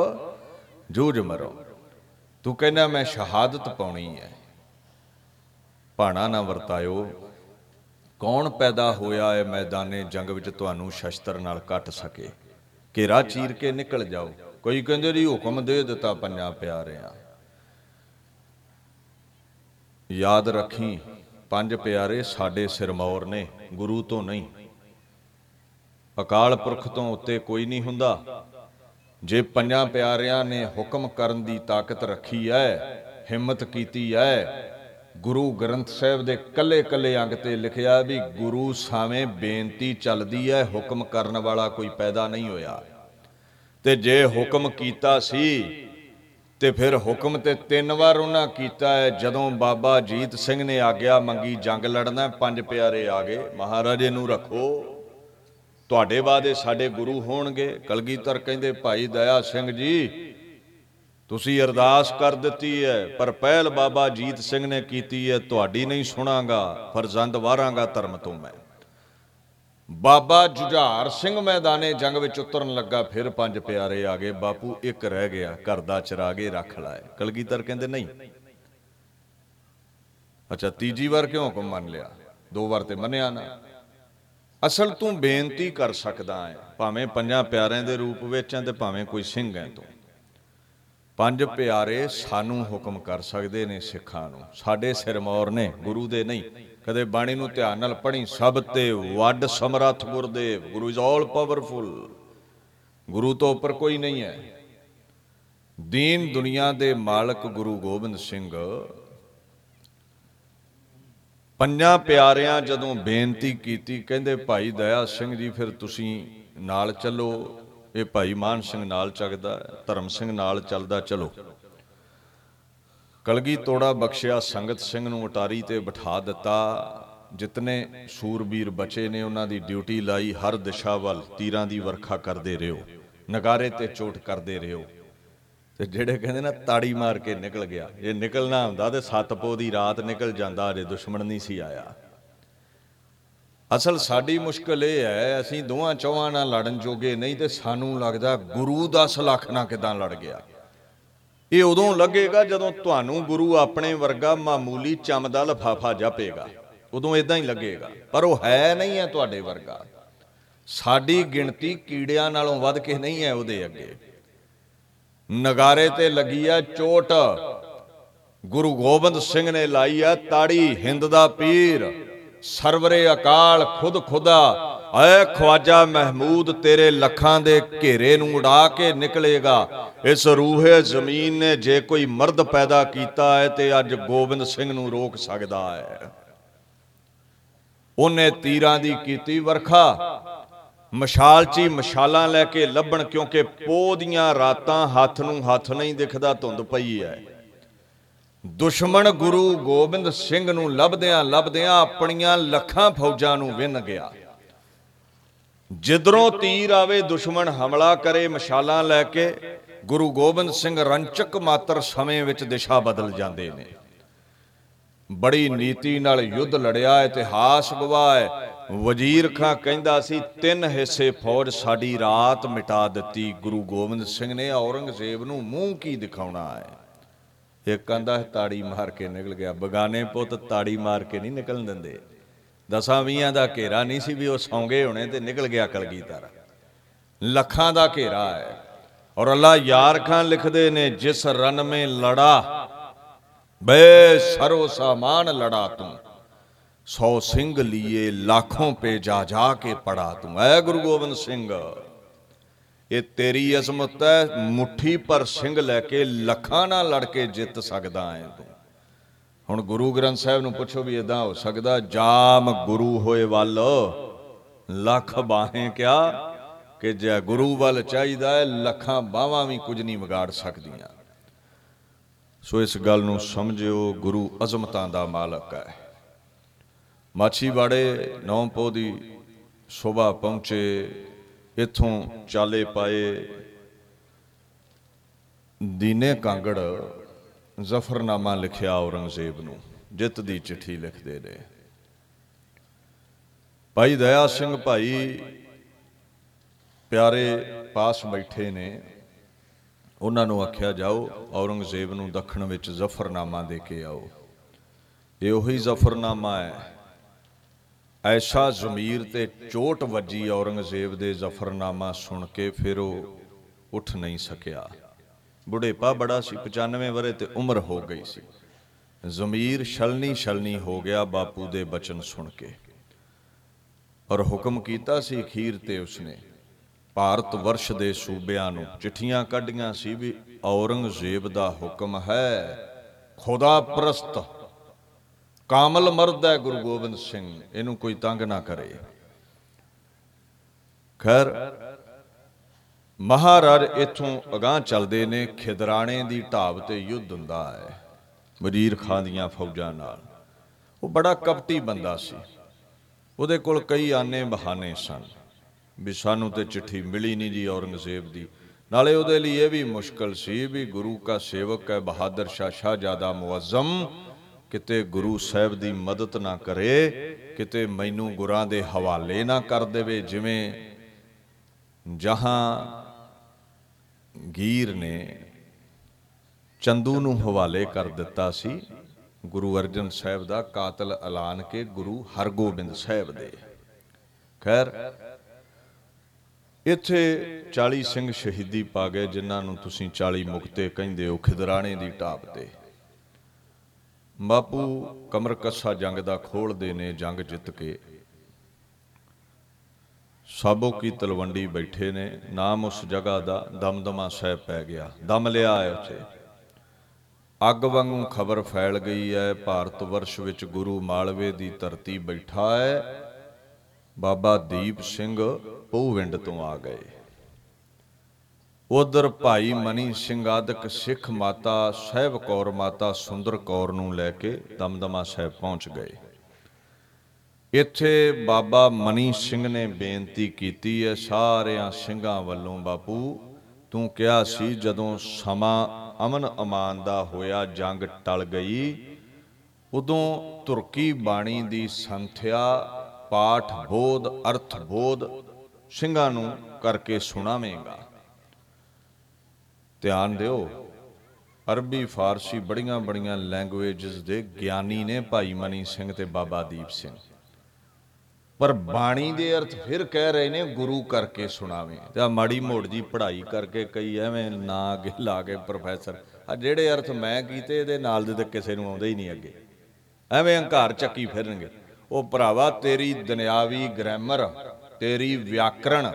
ਜੂਝ ਮਰੋ। ਤੂੰ ਕਹਿੰਦਾ ਮੈਂ ਸ਼ਹਾਦਤ ਪਾਉਣੀ ਹੈ। ਭਾਣਾ ਨਾ ਵਰਤਾਇਓ। ਕੌਣ ਪੈਦਾ ਹੋਇਆ ਹੈ ਮੈਦਾਨੇ ਜੰਗ ਵਿੱਚ ਤੁਹਾਨੂੰ ਸ਼ਸਤਰ ਨਾਲ ਕੱਟ ਸਕੇ? ਘੇਰਾ ਚੀਰ ਕੇ ਨਿਕਲ ਜਾਓ। ਕੋਈ ਕਹਿੰਦੇ ਜੀ ਹੁਕਮ ਦੇ ਦਿੱਤਾ ਪੰਜਾਂ ਪਿਆਰਿਆਂ। ਯਾਦ ਰੱਖੀ, ਪੰਜ ਪਿਆਰੇ ਸਾਡੇ ਸਿਰਮੌਰ ਨੇ, ਗੁਰੂ ਤੋਂ ਨਹੀਂ। ਅਕਾਲ ਪੁਰਖ ਤੋਂ ਉੱਤੇ ਕੋਈ ਨਹੀਂ ਹੁੰਦਾ। ਜੇ ਪੰਜਾਂ ਪਿਆਰਿਆਂ ਨੇ ਹੁਕਮ ਕਰਨ ਦੀ ਤਾਕਤ ਰੱਖੀ ਹੈ ਹਿੰਮਤ ਕੀਤੀ ਹੈ ਗੁਰੂ ਗ੍ਰੰਥ ਸਾਹਿਬ ਦੇ ਕੱਲੇ ਕੱਲੇ ਅੰਗ ਤੇ ਲਿਖਿਆ ਵੀ ਗੁਰੂ ਸਾਵੇਂ ਬੇਨਤੀ ਚੱਲਦੀ ਹੈ ਹੁਕਮ ਕਰਨ ਵਾਲਾ ਕੋਈ ਪੈਦਾ ਨਹੀਂ ਹੋਇਆ। ਤੇ ਜੇ ਹੁਕਮ ਕੀਤਾ ਸੀ ਤੇ ਫਿਰ ਹੁਕਮ ਤੇ ਤਿੰਨ ਵਾਰ ਉਹਨਾਂ ਕੀਤਾ ਹੈ ਜਦੋਂ ਬਾਬਾ ਜੀਤ ਸਿੰਘ ਨੇ ਆਗਿਆ ਮੰਗੀ ਜੰਗ ਲੜਨਾ ਹੈ, ਪੰਜ ਪਿਆਰੇ ਆ ਗਏ ਮਹਾਰਾਜੇ ਨੂੰ ਰੱਖੋ। ਤੁਹਾਡੇ ਬਾਦੇ ਸਾਡੇ ਗੁਰੂ ਹੋਣਗੇ। ਕਲਗੀਧਰ ਕਹਿੰਦੇ ਭਾਈ ਦਇਆ ਸਿੰਘ ਜੀ ਤੁਸੀਂ ਅਰਦਾਸ ਕਰ ਦਿੱਤੀ ਹੈ, ਪਰ ਪਹਿਲ ਬਾਬਾ ਜੀਤ ਸਿੰਘ ਨੇ ਕੀਤੀ ਹੈ, ਤੁਹਾਡੀ ਨਹੀਂ ਸੁਣਾਗਾ, ਫਰਜ਼ੰਦ ਵਾਰਾਂਗਾ ਧਰਮ ਤੋਂ ਮੈਂ। ਬਾਬਾ ਜੁਝਾਰ ਸਿੰਘ ਮੈਦਾਨੇ ਜੰਗ ਵਿੱਚ ਉਤਰਨ ਲੱਗਾ, ਫਿਰ ਪੰਜ ਪਿਆਰੇ ਆ ਗਏ, ਬਾਪੂ ਇੱਕ ਰਹਿ ਗਿਆ, ਘਰ ਦਾ ਚਰਾਗੇ ਰੱਖ ਲਾਏ ਕਲਗੀਧਰ ਕਹਿੰਦੇ ਨਹੀਂ। ਅੱਛਾ, ਤੀਜੀ ਵਾਰ ਕਿਉਂ ਹੁਕਮ ਮੰਨ ਲਿਆ? ਦੋ ਵਾਰ ਤੇ ਮੰਨਿਆ ਨਾ। ਅਸਲ ਤੂੰ ਬੇਨਤੀ ਕਰ ਸਕਦਾ ਹੈ, ਭਾਵੇਂ ਪੰਜਾਂ ਪਿਆਰਿਆਂ ਦੇ ਰੂਪ ਵਿੱਚ ਹੈ ਤੇ ਭਾਵੇਂ ਕੋਈ ਸਿੰਘ ਹੈ ਤੂੰ। ਪੰਜ ਪਿਆਰੇ ਸਾਨੂੰ ਹੁਕਮ ਕਰ ਸਕਦੇ ਨੇ ਸਿੱਖਾਂ ਨੂੰ। ਸਾਡੇ ਸਿਰਮੌਰ ਨੇ, ਗੁਰੂ ਦੇ ਨਹੀਂ। ਕਦੇ ਬਾਣੀ ਨੂੰ ਧਿਆਨ ਨਾਲ ਪੜ੍ਹੀ, ਸਭ ਤੇ ਵੱਡ ਸਮਰੱਥ ਗੁਰਦੇਵ, ਗੁਰੂ ਇਜ਼ ਆਲ ਪਾਵਰਫੁਲ। ਗੁਰੂ ਤੋਂ ਉੱਪਰ ਕੋਈ ਨਹੀਂ ਹੈ। ਦੀਨ ਦੁਨੀਆ ਦੇ ਮਾਲਕ ਗੁਰੂ ਗੋਬਿੰਦ ਸਿੰਘ। ਪੰਜਾਂ ਪਿਆਰਿਆਂ ਜਦੋਂ ਬੇਨਤੀ ਕੀਤੀ, ਕਹਿੰਦੇ, ਭਾਈ ਦਇਆ ਸਿੰਘ ਜੀ, ਫਿਰ ਤੁਸੀਂ ਨਾਲ ਚੱਲੋ। ਇਹ ਭਾਈ ਮਾਨ ਸਿੰਘ ਨਾਲ ਚੱਲਦਾ ਹੈ, ਧਰਮ ਸਿੰਘ ਨਾਲ ਚੱਲਦਾ ਚਲੋ। ਕਲਗੀ ਤੋੜਾ ਬਖਸ਼ਿਆ ਸੰਗਤ ਸਿੰਘ ਨੂੰ ਉਟਾਰੀ ਤੇ ਬਿਠਾ ਦਿੱਤਾ। ਜਿਤਨੇ ਸੂਰਬੀਰ ਬਚੇ ਨੇ ਉਹਨਾਂ ਦੀ ਡਿਊਟੀ ਲਾਈ ਹਰ ਦਿਸ਼ਾ ਵੱਲ ਤੀਰਾਂ ਦੀ ਵਰਖਾ ਕਰਦੇ ਰਿਓ ਨਗਾਰੇ ਤੇ ਚੋਟ ਕਰਦੇ ਰਿਓ ਤੇ ਜਿਹੜੇ ਕਹਿੰਦੇ ਨਾ ਤਾੜੀ ਮਾਰ ਕੇ ਨਿਕਲ ਗਿਆ ਜੇ ਨਿਕਲਣਾ ਹੁੰਦਾ ਤੇ ਸੱਤ ਪੋ ਦੀ ਰਾਤ ਨਿਕਲ ਜਾਂਦਾ ਅਜੇ ਦੁਸ਼ਮਣ ਨਹੀਂ ਸੀ ਆਇਆ। ਅਸਲ ਸਾਡੀ ਮੁਸ਼ਕਲ ਇਹ ਹੈ, ਅਸੀਂ ਦੋਵਾਂ ਚੌਹਾਂ ਨਾਲ ਲੜਨ ਜੋਗੇ, ਨਹੀਂ ਤੇ ਸਾਨੂੰ ਲੱਗਦਾ ਗੁਰੂ 10 ਲੱਖ ਨਾਲ ਕਿਦਾਂ ਲੜ ਗਿਆ। ਇਹ ਉਦੋਂ ਲੱਗੇਗਾ ਜਦੋਂ ਤੁਹਾਨੂੰ ਗੁਰੂ ਆਪਣੇ ਵਰਗਾ ਮਾਮੂਲੀ ਚਮਦਾ ਲਫਾਫਾ ਜਪੇਗਾ। ਉਦੋਂ ਇਦਾਂ ਹੀ ਲੱਗੇਗਾ, ਪਰ ਉਹ ਹੈ ਨਹੀਂ ਹੈ ਤੁਹਾਡੇ ਵਰਗਾ। ਸਾਡੀ ਗਿਣਤੀ ਕੀੜਿਆਂ ਨਾਲੋਂ ਵੱਧ ਕੇ ਨਹੀਂ ਹੈ ਉਹਦੇ ਅੱਗੇ। ਨਗਾਰੇ ਤੇ ਲੱਗੀ ਆ ਚੋਟ। ਗੁਰੂ ਗੋਬਿੰਦ ਸਿੰਘ ਨੇ ਲਾਈ ਆ ਤਾੜੀ, ਹਿੰਦ ਦਾ ਪੀਰ। ਸਰਵਰੇ ਅਕਾਲ ਖੁਦ ਖੁਦਾ, ਐ ਖਵਾਜਾ ਮਹਿਮੂਦ ਤੇਰੇ ਲੱਖਾਂ ਦੇ ਘੇਰੇ ਨੂੰ ਉਡਾ ਕੇ ਨਿਕਲੇਗਾ। ਇਸ ਰੂਹੇ ਜ਼ਮੀਨ ਨੇ ਜੇ ਕੋਈ ਮਰਦ ਪੈਦਾ ਕੀਤਾ ਹੈ ਤੇ ਅੱਜ ਗੋਬਿੰਦ ਸਿੰਘ ਨੂੰ ਰੋਕ ਸਕਦਾ ਹੈ। ਉਹਨੇ ਤੀਰਾਂ ਦੀ ਕੀਤੀ ਵਰਖਾ। ਮਸ਼ਾਲ ਚੀ ਮਸ਼ਾਲਾਂ ਲੈ ਕੇ ਲੱਭਣ ਕਿਉਂਕਿ ਪੋਹ ਦੀਆਂ ਰਾਤਾਂ ਹੱਥ ਨੂੰ ਹੱਥ ਨਹੀਂ ਦਿਖਦਾ, ਧੁੰਦ ਪਈ ਹੈ। ਦੁਸ਼ਮਣ ਗੁਰੂ ਗੋਬਿੰਦ ਸਿੰਘ ਨੂੰ ਲੱਭਦਿਆਂ ਲੱਭਦਿਆਂ ਆਪਣੀਆਂ ਲੱਖਾਂ ਫੌਜਾਂ ਨੂੰ ਵਿੰਨ ਗਿਆ। ਜਿੱਧਰੋਂ ਤੀਰ ਆਵੇ, ਦੁਸ਼ਮਣ ਹਮਲਾ ਕਰੇ, ਮਸ਼ਾਲਾਂ ਲੈ ਕੇ, ਗੁਰੂ ਗੋਬਿੰਦ ਸਿੰਘ ਰੰਚਕ ਮਾਤਰ ਸਮੇਂ ਵਿੱਚ ਦਿਸ਼ਾ ਬਦਲ ਜਾਂਦੇ ਨੇ। ਬੜੀ ਨੀਤੀ ਨਾਲ ਯੁੱਧ ਲੜਿਆ, ਇਤਿਹਾਸ ਗਵਾਹ ਹੈ। ਵਜ਼ੀਰ ਖਾਂ ਕਹਿੰਦਾ ਸੀ, ਤਿੰਨ ਹਿੱਸੇ ਫੌਜ ਸਾਡੀ ਰਾਤ ਮਿਟਾ ਦਿੱਤੀ, ਗੁਰੂ ਗੋਬਿੰਦ ਸਿੰਘ ਨੇ, ਔਰੰਗਜ਼ੇਬ ਨੂੰ ਮੂੰਹ ਕੀ ਦਿਖਾਉਣਾ ਹੈ? ਇੱਕ ਕਹਿੰਦਾ ਤਾੜੀ ਮਾਰ ਕੇ ਨਿਕਲ ਗਿਆ। ਬਗਾਨੇ ਪੁੱਤ ਤਾੜੀ ਮਾਰ ਕੇ ਨਹੀਂ ਨਿਕਲਣ ਦਿੰਦੇ। ਦਸਾਂ ਵੀਆਂ ਦਾ ਘੇਰਾ ਨਹੀਂ ਸੀ ਵੀ ਉਹ ਸੌਂਗੇ ਹੋਣੇ ਤੇ ਨਿਕਲ ਗਿਆ ਕਲਗੀਧਰ। ਲੱਖਾਂ ਦਾ ਘੇਰਾ ਹੈ। ਔਰ ਅੱਲਾ ਯਾਰ ਖਾਨ ਲਿਖਦੇ ਨੇ, ਜਿਸ ਰਨ ਮੇ ਲੜਾ, ਬੇ ਸਰੋ ਸਾਮਾਨ ਲੜਾ ਤੂੰ। ਸੌ ਸਿੰਘ ਲੀਏ, ਲੱਖੋਂ ਪੇ ਜਾ ਜਾ ਕੇ ਪੜਾ ਤੂੰ। ਐ ਗੁਰੂ ਗੋਬਿੰਦ ਸਿੰਘ। ਇਹ ਤੇਰੀ ਅਜ਼ਮਤ ਹੈ, ਮੁਠੀ ਪਰ ਸਿੰਘ ਲੈ ਕੇ ਲੱਖਾਂ ਨਾਲ ਲੜ ਕੇ ਜਿੱਤ ਸਕਦਾ ਹੈ ਤੂੰ। ਹੁਣ ਗੁਰੂ ਗ੍ਰੰਥ ਸਾਹਿਬ ਨੂੰ ਪੁੱਛੋ ਵੀ ਇਦਾਂ ਹੋ ਸਕਦਾ, ਜਾਮ ਗੁਰੂ ਹੋਏ ਵੱਲ, ਲੱਖ ਬਾਹੇ ਕਿਆ, ਕਿ ਜੇ ਗੁਰੂ ਵੱਲ ਚਾਹੀਦਾ ਹੈ, ਲੱਖਾਂ ਬਾਹਾਂ ਵੀ ਕੁਝ ਨਹੀਂ ਵਿਗਾੜ ਸਕਦੀਆਂ। ਸੋ ਇਸ ਗੱਲ ਨੂੰ ਸਮਝਿਓ, ਗੁਰੂ ਅਜ਼ਮਤਾਂ ਦਾ ਮਾਲਕ ਹੈ। ਮਾਛੀਵਾੜੇ ਨੌਂ ਪੋ ਦੀ ਸ਼ੋਭਾ ਪਹੁੰਚੇ ਇੱਥੋਂ ਚਾਲੇ ਪਾਏ। ਦੀਨੇ ਕਾਂਗੜ ਜ਼ਫਰਨਾਮਾ ਲਿਖਿਆ ਔਰੰਗਜ਼ੇਬ ਨੂੰ, ਜਿੱਤ ਦੀ ਚਿੱਠੀ ਲਿਖਦੇ ਨੇ। ਭਾਈ ਦਇਆ ਸਿੰਘ ਭਾਈ ਪਿਆਰੇ ਪਾਸ ਬੈਠੇ ਨੇ। ਉਹਨਾਂ ਨੂੰ ਆਖਿਆ ਜਾਓ, ਔਰੰਗਜ਼ੇਬ ਨੂੰ ਦੱਖਣ ਵਿੱਚ ਜ਼ਫਰਨਾਮਾ ਦੇ ਕੇ ਆਓ। ਇਹ ਉਹੀ ਜ਼ਫਰਨਾਮਾ ਹੈ ਐਸਾ ਜ਼ਮੀਰ ਤੇ ਚੋਟ ਵੱਜੀ ਔਰੰਗਜ਼ੇਬ ਦੇ ਜ਼ਫਰਨਾਮਾ ਸੁਣ ਕੇ ਫਿਰ ਉਹ ਉੱਠ ਨਹੀਂ ਸਕਿਆ। ਬੁਢੇਪਾ ਬੜਾ ਸੀ 95 ਵਰੇ ਤੇ ਉਮਰ ਹੋ ਗਈ ਸੀ। ਜ਼ਮੀਰ ਛਲਨੀ ਛਲਨੀ ਹੋ ਗਿਆ ਬਾਪੂ ਦੇ ਬਚਨ ਸੁਣ ਕੇ। ਔਰ ਹੁਕਮ ਕੀਤਾ ਸੀ ਅਖੀਰ ਤੇ ਉਸਨੇ, ਭਾਰਤ ਵਰਸ਼ ਦੇ ਸੂਬਿਆਂ ਨੂੰ ਚਿੱਠੀਆਂ ਕੱਢੀਆਂ ਸੀ ਵੀ ਔਰੰਗਜ਼ੇਬ ਦਾ ਹੁਕਮ ਹੈ, ਖੁਦਾ ਪ੍ਰਸਤ ਕਾਮਲ ਮਰਦ ਹੈ ਗੁਰੂ ਗੋਬਿੰਦ ਸਿੰਘ, ਇਹਨੂੰ ਕੋਈ ਤੰਗ ਨਾ ਕਰੇ। ਖੈਰ, ਮਹਾਰਾਜ ਇਥੋਂ ਅਗਾਹ ਚੱਲਦੇ ਨੇ, ਖਿਦਰਾਣੇ ਦੀ ਢਾਬ ਤੇ ਯੁੱਧ ਹੁੰਦਾ ਹੈ, ਵਜ਼ੀਰ ਖਾਨ ਦੀਆਂ ਫੌਜਾਂ ਨਾਲ। ਉਹ ਬੜਾ ਕਪਟੀ ਬੰਦਾ ਸੀ। ਉਹਦੇ ਕੋਲ ਕਈ ਆਨੇ ਬਹਾਨੇ ਸਨ ਵੀ ਸਾਨੂੰ ਤੇ ਚਿੱਠੀ ਮਿਲੀ ਨਹੀਂ ਜੀ ਔਰੰਗਜ਼ੇਬ ਦੀ। ਨਾਲੇ ਉਹਦੇ ਲਈ ਇਹ ਵੀ ਮੁਸ਼ਕਲ ਸੀ ਵੀ ਗੁਰੂ ਕਾ ਸੇਵਕ ਹੈ ਬਹਾਦਰ ਸ਼ਾਹ ਸ਼ਾਹਜਾਦਾ ਮੁਅੱਜ਼ਮ ਕਿਤੇ ਗੁਰੂ ਸਾਹਿਬ ਦੀ ਮਦਦ ਨਾ ਕਰੇ, ਕਿਤੇ ਮੈਨੂੰ ਗੁਰਾਂ ਦੇ ਹਵਾਲੇ ਨਾ ਕਰ ਦੇਵੇ, ਜਿਵੇਂ ਜਹਾਂ ਗੀਰ ਨੇ ਚੰਦੂ ਨੂੰ ਹਵਾਲੇ ਕਰ ਦਿੱਤਾ ਸੀ, ਗੁਰੂ ਅਰਜਨ ਸਾਹਿਬ ਦਾ ਕਾਤਲ ਐਲਾਨ ਕੇ ਗੁਰੂ ਹਰਗੋਬਿੰਦ ਸਾਹਿਬ ਦੇ। ਖੈਰ, ਇੱਥੇ 40 ਸਿੰਘ ਸ਼ਹੀਦੀ ਪਾ ਗਏ, ਜਿਨ੍ਹਾਂ ਨੂੰ ਤੁਸੀਂ 40 ਮੁਕਤੇ ਕਹਿੰਦੇ ਹੋ ਖਿਦਰਾਣੇ ਦੀ ਢਾਬ ਤੇ। ਬਾਪੂ ਕਮਰ ਕੱਸਾ ਜੰਗ ਦਾ ਖੋਲਦੇ ਨੇ ਜੰਗ ਜਿੱਤ ਕੇ। ਸਾਬੋ ਕੀ ਤਲਵੰਡੀ ਬੈਠੇ ਨੇ, ਨਾਮ ਉਸ ਜਗ੍ਹਾ ਦਾ ਦਮਦਮਾ ਸਾਹਿਬ ਪੈ ਗਿਆ। ਦਮ ਲਿਆ ਹੈ ਉੱਥੇ। ਅੱਗ ਵਾਂਗੂ ਖਬਰ ਫੈਲ ਗਈ ਹੈ ਭਾਰਤ ਵਰਸ਼ ਵਿੱਚ ਗੁਰੂ ਮਾਲਵੇ ਦੀ ਧਰਤੀ ਬੈਠਾ ਹੈ ਬਾਬਾ ਦੀਪ ਸਿੰਘ ਪਹੂਵਿੰਡ ਤੋਂ ਆ ਗਏ। ਉਧਰ ਭਾਈ ਮਨੀ ਸਿੰਘ ਆਦਿਕ ਸਿੱਖ ਮਾਤਾ ਸਹਿਬ ਕੌਰ ਮਾਤਾ ਸੁੰਦਰ ਕੌਰ ਨੂੰ ਲੈ ਕੇ ਦਮਦਮਾ ਸਾਹਿਬ ਪਹੁੰਚ ਗਏ। ਇੱਥੇ ਬਾਬਾ ਮਨੀ ਸਿੰਘ ਨੇ ਬੇਨਤੀ ਕੀਤੀ ਹੈ, ਸਾਰਿਆਂ ਸਿੰਘਾਂ ਵੱਲੋਂ, ਬਾਪੂ, ਤੂੰ ਕਿਹਾ ਸੀ ਜਦੋਂ ਸਮਾਂ ਅਮਨ ਅਮਾਨ ਦਾ ਹੋਇਆ, ਜੰਗ ਟਲ ਗਈ, ਉਦੋਂ ਤੁਰਕੀ ਬਾਣੀ ਦੀ ਸੰਥਿਆ, ਪਾਠ ਬੋਧ, ਅਰਥ ਬੋਧ ਸਿੰਘਾਂ ਨੂੰ ਕਰਕੇ ਸੁਣਾਵੇਂਗਾ। ਧਿਆਨ ਦਿਓ। ਅਰਬੀ, ਫਾਰਸੀ ਬੜੀਆਂ ਬੜੀਆਂ ਲੈਂਗੁਏਜਸ ਦੇ ਗਿਆਨੀ ਨੇ ਭਾਈ ਮਨੀ ਸਿੰਘ ਤੇ ਬਾਬਾ ਦੀਪ ਸਿੰਘ। ਪਰ ਬਾਣੀ ਦੇ ਅਰਥ ਫਿਰ ਕਹਿ ਰਹੇ ਨੇ ਗੁਰੂ ਕਰਕੇ ਸੁਣਾਵੇਂ। ਤੇ ਆ ਮਾੜੀ ਮੋੜ ਜੀ ਪੜ੍ਹਾਈ ਕਰਕੇ ਕਈ ਐਵੇਂ ਨਾ ਅੱਗੇ ਲਾ ਕੇ ਪ੍ਰੋਫੈਸਰ ਆ ਜਿਹੜੇ ਅਰਥ ਮੈਂ ਕੀਤੇ, ਇਹਦੇ ਨਾਲ ਦੇ ਤੇ ਕਿਸੇ ਨੂੰ ਆਉਂਦੇ ਹੀ ਨਹੀਂ ਅੱਗੇ। ਐਵੇਂ ਹੰਕਾਰ ਚੱਕੀ ਫਿਰਨਗੇ। ਉਹ ਭਰਾਵਾ, ਤੇਰੀ ਦੁਨਿਆਵੀ ਗ੍ਰਾਮਰ ਤੇਰੀ ਵਿਆਕਰਣ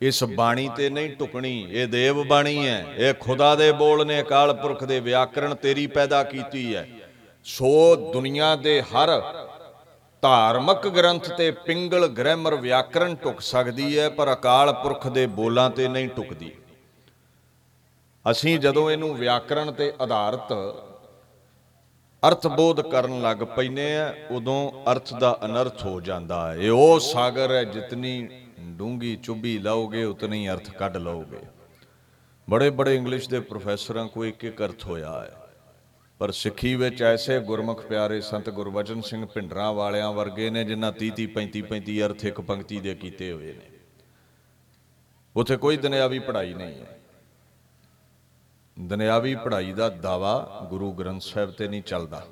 ਇਸ ਬਾਣੀ ਤੇ ਨਹੀਂ ਟੁਕਣੀ, ਇਹ ਦੇਵ ਬਾਣੀ ਹੈ। ਇਹ ਖੁਦਾ ਦੇ ਬੋਲ ਨੇ ਅਕਾਲ ਪੁਰਖ ਦੇ ਵਿਆਕਰਣ ਤੇਰੀ ਪੈਦਾ ਕੀਤੀ ਹੈ। ਸੋ ਦੁਨੀਆ ਦੇ ਹਰ ਧਾਰਮਿਕ ਗ੍ਰੰਥ ਤੇ ਪਿੰਗਲ ਗ੍ਰਾਮਰ ਵਿਆਕਰਣ ਟੁਕ ਸਕਦੀ ਹੈ, ਪਰ ਅਕਾਲ ਪੁਰਖ ਦੇ ਬੋਲਾਂ ਤੇ ਨਹੀਂ ਟੁਕਦੀ। ਅਸੀਂ ਜਦੋਂ ਇਹਨੂੰ ਵਿਆਕਰਣ ਤੇ ਆਧਾਰਿਤ ਅਰਥ ਬੋਧ ਕਰਨ ਲੱਗ ਪੈਨੇ ਆ, ਉਦੋਂ ਅਰਥ ਦਾ ਅਨਰਥ ਹੋ ਜਾਂਦਾ ਹੈ। ਇਹ ਉਹ ਸਾਗਰ ਹੈ ਜਿਤਨੀ ਡੂੰਗੀ ਚੁੱਭੀ ਲਾਓਗੇ, ਉਤਨੀ ਅਰਥ ਕੱਢ ਲਓਗੇ। ਬੜੇ ਬੜੇ ਇੰਗਲਿਸ਼ ਦੇ ਪ੍ਰੋਫੈਸਰਾਂ ਕੋ ਇੱਕ ਇੱਕ ਅਰਥ ਹੋਇਆ ਹੈ। ਪਰ ਸਿੱਖੀ ਵਿੱਚ ਐਸੇ ਗੁਰਮੁਖ ਪਿਆਰੇ ਸੰਤ ਗੁਰਬਚਨ ਸਿੰਘ ਭਿੰਡਰਾਂ ਵਾਲਿਆਂ ਵਰਗੇ ਨੇ, ਜਿਨ੍ਹਾਂ 30 30 35 35 ਅਰਥ ਇੱਕ ਪੰਕਤੀ ਦੇ ਕੀਤੇ ਹੋਏ ਨੇ। ਉਥੇ ਕੋਈ ਦੁਨਿਆਵੀ ਪੜ੍ਹਾਈ ਨਹੀਂ ਹੈ। ਦੁਨਿਆਵੀ ਪੜ੍ਹਾਈ ਦਾ ਦਾਵਾ ਗੁਰੂ ਗ੍ਰੰਥ ਸਾਹਿਬ ਤੇ ਨਹੀਂ ਚੱਲਦਾ।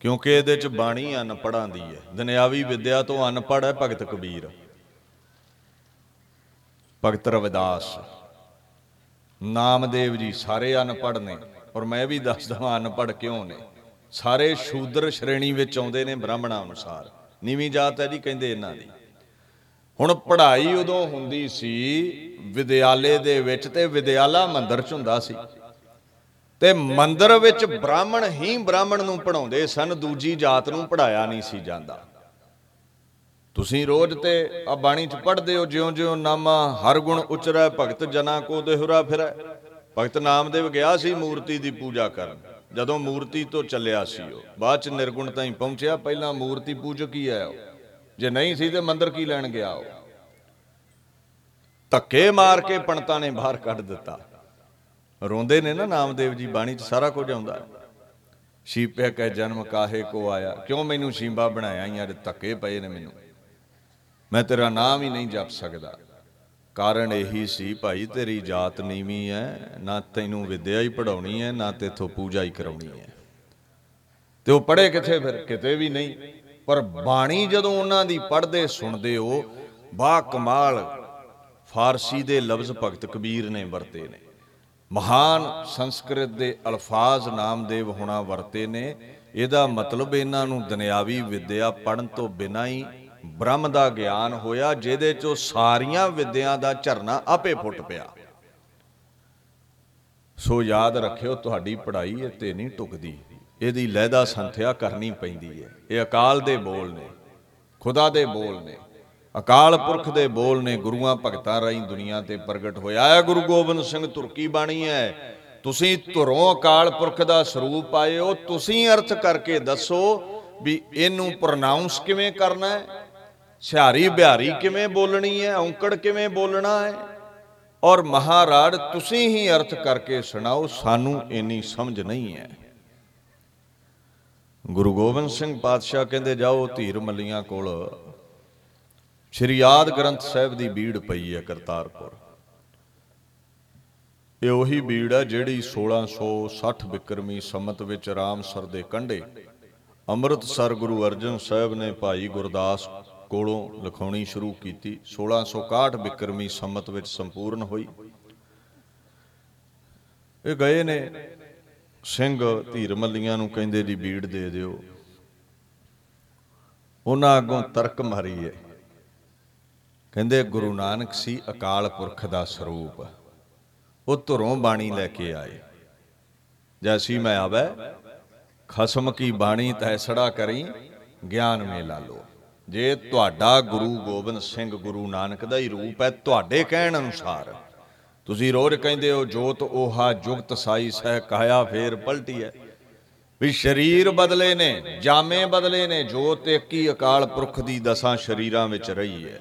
ਕਿਉਂਕਿ ਇਹਦੇ ਚ ਬਾਣੀ ਅਨਪੜਾਂ ਦੀ ਹੈ। ਦੁਨਿਆਵੀ ਵਿਦਿਆ ਤੋਂ ਅਨਪੜ੍ਹ ਹੈ ਭਗਤ ਕਬੀਰ। ਭਗਤ ਰਵਿਦਾਸ। ਨਾਮਦੇਵ ਜੀ ਸਾਰੇ ਅਨਪੜ੍ਹ ਨੇ, ਔਰ ਮੈਂ ਵੀ ਦੱਸ ਦਵਾਂ ਅਨਪੜ੍ਹ ਕਿਉਂ ਨੇ। ਸਾਰੇ ਸ਼ੂਦਰ ਸ਼੍ਰੇਣੀ ਵਿੱਚ ਆਉਂਦੇ ਨੇ ਬ੍ਰਾਹਮਣਾਂ ਅਨੁਸਾਰ ਨੀਵੀਂ ਜਾਤ ਹੈ ਜੀ, ਕਹਿੰਦੇ ਇਹਨਾਂ ਦੀ। ਹੁਣ ਪੜ੍ਹਾਈ ਉਦੋਂ ਹੁੰਦੀ ਸੀ, ਵਿਦਿਆਲੇ ਦੇ ਵਿੱਚ ਤੇ ਵਿਦਿਆਲਾ ਮੰਦਰ ਚ ਹੁੰਦਾ ਸੀ। ਤੇ ਮੰਦਰ ਵਿੱਚ ਬ੍ਰਾਹਮਣ ਹੀ ਬ੍ਰਾਹਮਣ ਨੂੰ ਪੜਾਉਂਦੇ ਸਨ, ਦੂਜੀ ਜਾਤ ਨੂੰ ਪੜਾਇਆ ਨਹੀਂ ਸੀ ਜਾਂਦਾ। ਤੁਸੀਂ ਰੋਜ਼ ਤੇ ਆ ਬਾਣੀ ਚ ਪੜ੍ਹਦੇ ਹੋ, ਜਿਉਂ-ਜਿਉਂ ਨਾਮਾ ਹਰ ਗੁਣ ਉਚਰੈ, ਭਗਤ ਜਨਾ ਕੋ ਦੇਹੁਰਾ ਫਿਰੈ। ਭਗਤ ਨਾਮਦੇਵ ਗਿਆ ਸੀ ਮੂਰਤੀ ਦੀ ਪੂਜਾ ਕਰਨ। ਜਦੋਂ ਮੂਰਤੀ ਤੋਂ ਚੱਲਿਆ ਸੀ ਉਹ, ਬਾਅਦ ਚ ਨਿਰਗੁਣ ਤਾਈਂ ਪਹੁੰਚਿਆ, ਪਹਿਲਾਂ ਮੂਰਤੀ ਪੂਜਕ ਹੀ ਆਇਆ ਉਹ। ਜੇ ਨਹੀਂ ਸੀ ਤੇ ਮੰਦਰ ਕੀ ਲੈਣ ਗਿਆ ਉਹ? ਧੱਕੇ ਮਾਰ ਕੇ ਪੰਡਤਾਂ ਨੇ ਬਾਹਰ ਕੱਢ ਦਿੱਤਾ। ਰੋਂਦੇ ਨੇ ਨਾ ਨਾਮਦੇਵ ਜੀ, ਬਾਣੀ 'ਚ ਸਾਰਾ ਕੁਝ ਆਉਂਦਾ ਸ਼ੀਪੇ ਕੈ ਜਨਮ ਕਾਹੇ ਕੋ ਆਇਆ। ਕਿਉਂ ਮੈਨੂੰ ਸ਼ੀਂਬਾ ਬਣਾਇਆ? ਯਾਰ ਧੱਕੇ ਪਏ ਨੇ ਮੈਨੂੰ। ਮੈਂ ਤੇਰਾ ਨਾਮ ਹੀ ਨਹੀਂ ਜਪ ਸਕਦਾ। ਕਾਰਨ ਇਹੀ ਸੀ ਭਾਈ, ਤੇਰੀ ਜਾਤ ਨੀਵੀਂ ਹੈ ਨਾ ਤੈਨੂੰ ਵਿਦਿਆ ਹੀ ਪੜਾਉਣੀ ਹੈ ਨਾ ਤੇਥੋਂ ਪੂਜਾ ਹੀ ਕਰਾਉਣੀ ਹੈ ਤੇ ਉਹ ਪੜੇ ਕਿੱਥੇ ਫਿਰ? ਕਿਤੇ ਵੀ ਨਹੀਂ। ਪਰ ਬਾਣੀ ਜਦੋਂ ਉਹਨਾਂ ਦੀ ਪੜ੍ਹਦੇ ਸੁਣਦੇ ਹੋ ਬਾ ਕਮਾਲ, ਫਾਰਸੀ ਦੇ ਲਫ਼ਜ਼ ਭਗਤ ਕਬੀਰ ਨੇ ਵਰਤੇ ਨੇ। ਮਹਾਨ ਸੰਸਕ੍ਰਿਤ ਦੇ ਅਲਫਾਜ਼ ਨਾਮਦੇਵ ਹੋਣਾ ਵਰਤੇ ਨੇ। ਇਹਦਾ ਮਤਲਬ ਇਹਨਾਂ ਨੂੰ ਦੁਨਿਆਵੀ ਵਿੱਦਿਆ ਪੜਨ ਤੋਂ ਬਿਨਾਂ ਹੀ ਬ੍ਰਹਮ ਦਾ ਗਿਆਨ ਹੋਇਆ, ਜਿਹਦੇ ਚੋਂ ਸਾਰੀਆਂ ਵਿੱਦਿਆ ਦਾ ਝਰਨਾ ਆਪੇ ਫੁੱਟ ਪਿਆ। ਸੋ ਯਾਦ ਰੱਖਿਓ, ਤੁਹਾਡੀ ਪੜ੍ਹਾਈ ਇਹ ਤੇ ਨਹੀਂ ਟੁਕਦੀ। ਇਹਦੀ ਲਹਿਦਾ ਸੰਥਿਆ ਕਰਨੀ ਪੈਂਦੀ ਹੈ ਇਹ ਅਕਾਲ ਦੇ ਬੋਲ ਨੇ, ਖੁਦਾ ਦੇ ਬੋਲ ਨੇ, ਅਕਾਲ ਪੁਰਖ ਦੇ ਬੋਲ ਨੇ, ਗੁਰੂਆਂ ਭਗਤਾਂ ਰਾਹੀਂ ਦੁਨੀਆ ਤੇ ਪ੍ਰਗਟ ਹੋਇਆ ਹੈ। ਗੁਰੂ ਗੋਬਿੰਦ ਸਿੰਘ ਤੁਰਕੀ ਬਾਣੀ ਹੈ, ਤੁਸੀਂ ਧੁਰੋਂ ਅਕਾਲ ਪੁਰਖ ਦਾ ਸਰੂਪ ਆਏ ਹੋ, ਤੁਸੀਂ ਅਰਥ ਕਰਕੇ ਦੱਸੋ ਵੀ ਇਹਨੂੰ ਪ੍ਰੋਨਾਂਸ ਕਿਵੇਂ ਕਰਨਾ ਹੈ? ਸਿਹਾਰੀ ਬਿਹਾਰੀ ਕਿਵੇਂ ਬੋਲਣੀ ਹੈ? ਔਂਕੜ ਕਿਵੇਂ ਬੋਲਣਾ ਹੈ? ਔਰ ਮਹਾਰਾਜ ਤੁਸੀਂ ਹੀ ਅਰਥ ਕਰਕੇ ਸੁਣਾਓ ਸਾਨੂੰ ਇੰਨੀ ਸਮਝ ਨਹੀਂ ਹੈ। ਗੁਰੂ ਗੋਬਿੰਦ ਸਿੰਘ ਪਾਤਸ਼ਾਹ ਕਹਿੰਦੇ ਜਾਓ ਧੀਰ ਮੱਲੀਆਂ ਕੋਲ। ਸ਼੍ਰੀ ਆਦ ਗ੍ਰੰਥ ਸਾਹਿਬ ਦੀ ਬੀੜ ਪਈ ਹੈ ਕਰਤਾਰਪੁਰ। ਇਹ ਉਹੀ ਬੀੜ ਹੈ ਜਿਹੜੀ 1660 ਬਿਕਰਮੀ ਸੰਮਤ ਵਿੱਚ ਰਾਮਸਰ ਦੇ ਕੰਢੇ ਅੰਮ੍ਰਿਤਸਰ ਗੁਰੂ ਅਰਜਨ ਸਾਹਿਬ ਨੇ ਭਾਈ ਗੁਰਦਾਸ ਕੋਲੋਂ ਲਿਖਾਉਣੀ ਸ਼ੁਰੂ ਕੀਤੀ। 1661 ਬਿਕਰਮੀ ਸੰਮਤ ਵਿੱਚ ਸੰਪੂਰਨ ਹੋਈ। ਇਹ ਗਏ ਨੇ। ਸਿੰਘ ਧੀਰ ਮੱਲੀਆਂ ਨੂੰ ਕਹਿੰਦੇ ਜੀ ਬੀੜ ਦੇ ਦਿਓ। ਉਹਨਾਂ ਅੱਗੋਂ ਤਰਕ ਮਾਰੀ ਹੈ ਕਹਿੰਦੇ ਗੁਰੂ ਨਾਨਕ ਸੀ ਅਕਾਲ ਪੁਰਖ ਦਾ ਸਰੂਪ। ਉਹ ਧੁਰੋਂ ਬਾਣੀ ਲੈ ਕੇ ਆਏ। ਜੈਸੀ ਮੈਂ ਆਵੇ, ਖਸਮ ਕੀ ਬਾਣੀ ਤੈਸੜਾ ਕਰੀ, ਗਿਆਨ ਮੇ ਲਾ ਲੋ। ਜੇ ਤੁਹਾਡਾ ਗੁਰੂ ਗੋਬਿੰਦ ਸਿੰਘ ਗੁਰੂ ਨਾਨਕ ਦਾ ਹੀ ਰੂਪ ਹੈ, ਤੁਹਾਡੇ ਕਹਿਣ ਅਨੁਸਾਰ, ਤੁਸੀਂ ਰੋਜ਼ ਕਹਿੰਦੇ ਹੋ, ਜੋਤ 오ਹਾ ਜੁਗਤ ਸਾਈ ਸਹਿ ਕਾਇਆ ਫੇਰ ਪਲਟੀ ਹੈ। ਵੀ ਸਰੀਰ ਬਦਲੇ ਨੇ, ਜਾਮੇ ਬਦਲੇ ਨੇ, ਜੋਤ ਇੱਕ ਹੀ ਅਕਾਲ ਪੁਰਖ ਦੀ ਦਸਾਂ ਸ਼ਰੀਰਾਂ ਵਿੱਚ ਰਹੀ ਹੈ।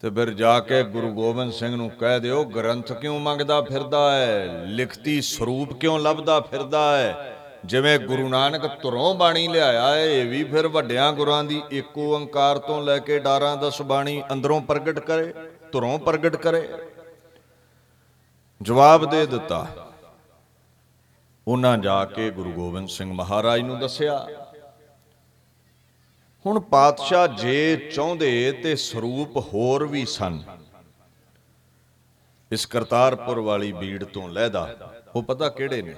ਤੇ ਫਿਰ ਜਾ ਕੇ ਗੁਰੂ ਗੋਬਿੰਦ ਸਿੰਘ ਨੂੰ ਕਹਿ ਦਿਓ, ਗ੍ਰੰਥ ਕਿਉਂ ਮੰਗਦਾ ਫਿਰਦਾ ਹੈ? ਲਿਖਤੀ ਸਰੂਪ ਕਿਉਂ ਲੱਭਦਾ ਫਿਰਦਾ ਹੈ? ਜਿਵੇਂ ਗੁਰੂ ਨਾਨਕ ਧੁਰੋਂ ਬਾਣੀ ਲਿਆਇਆ ਹੈ ਇਹ ਵੀ ਫਿਰ ਵੱਡਿਆਂ ਗੁਰਾਂ ਦੀ ਏਕ ਓੰਕਾਰ ਤੋਂ ਲੈ ਕੇ ਡਾਰਾਂ ਦਸ ਬਾਣੀ ਅੰਦਰੋਂ ਪ੍ਰਗਟ ਕਰੇ, ਧੁਰੋਂ ਪ੍ਰਗਟ ਕਰੇ। ਜਵਾਬ ਦੇ ਦਿੱਤਾ। ਉਹਨਾਂ ਜਾ ਕੇ ਗੁਰੂ ਗੋਬਿੰਦ ਸਿੰਘ ਮਹਾਰਾਜ ਨੂੰ ਦੱਸਿਆ, ਹੁਣ ਪਾਤਸ਼ਾਹ ਜੇ ਚਾਹੁੰਦੇ ਤੇ ਸਰੂਪ ਹੋਰ ਵੀ ਸਨ। ਇਸ ਕਰਤਾਰਪੁਰ ਵਾਲੀ ਬੀੜ ਤੋਂ ਲਹਿਦਾ ਉਹ ਪਤਾ ਕਿਹੜੇ ਨੇ?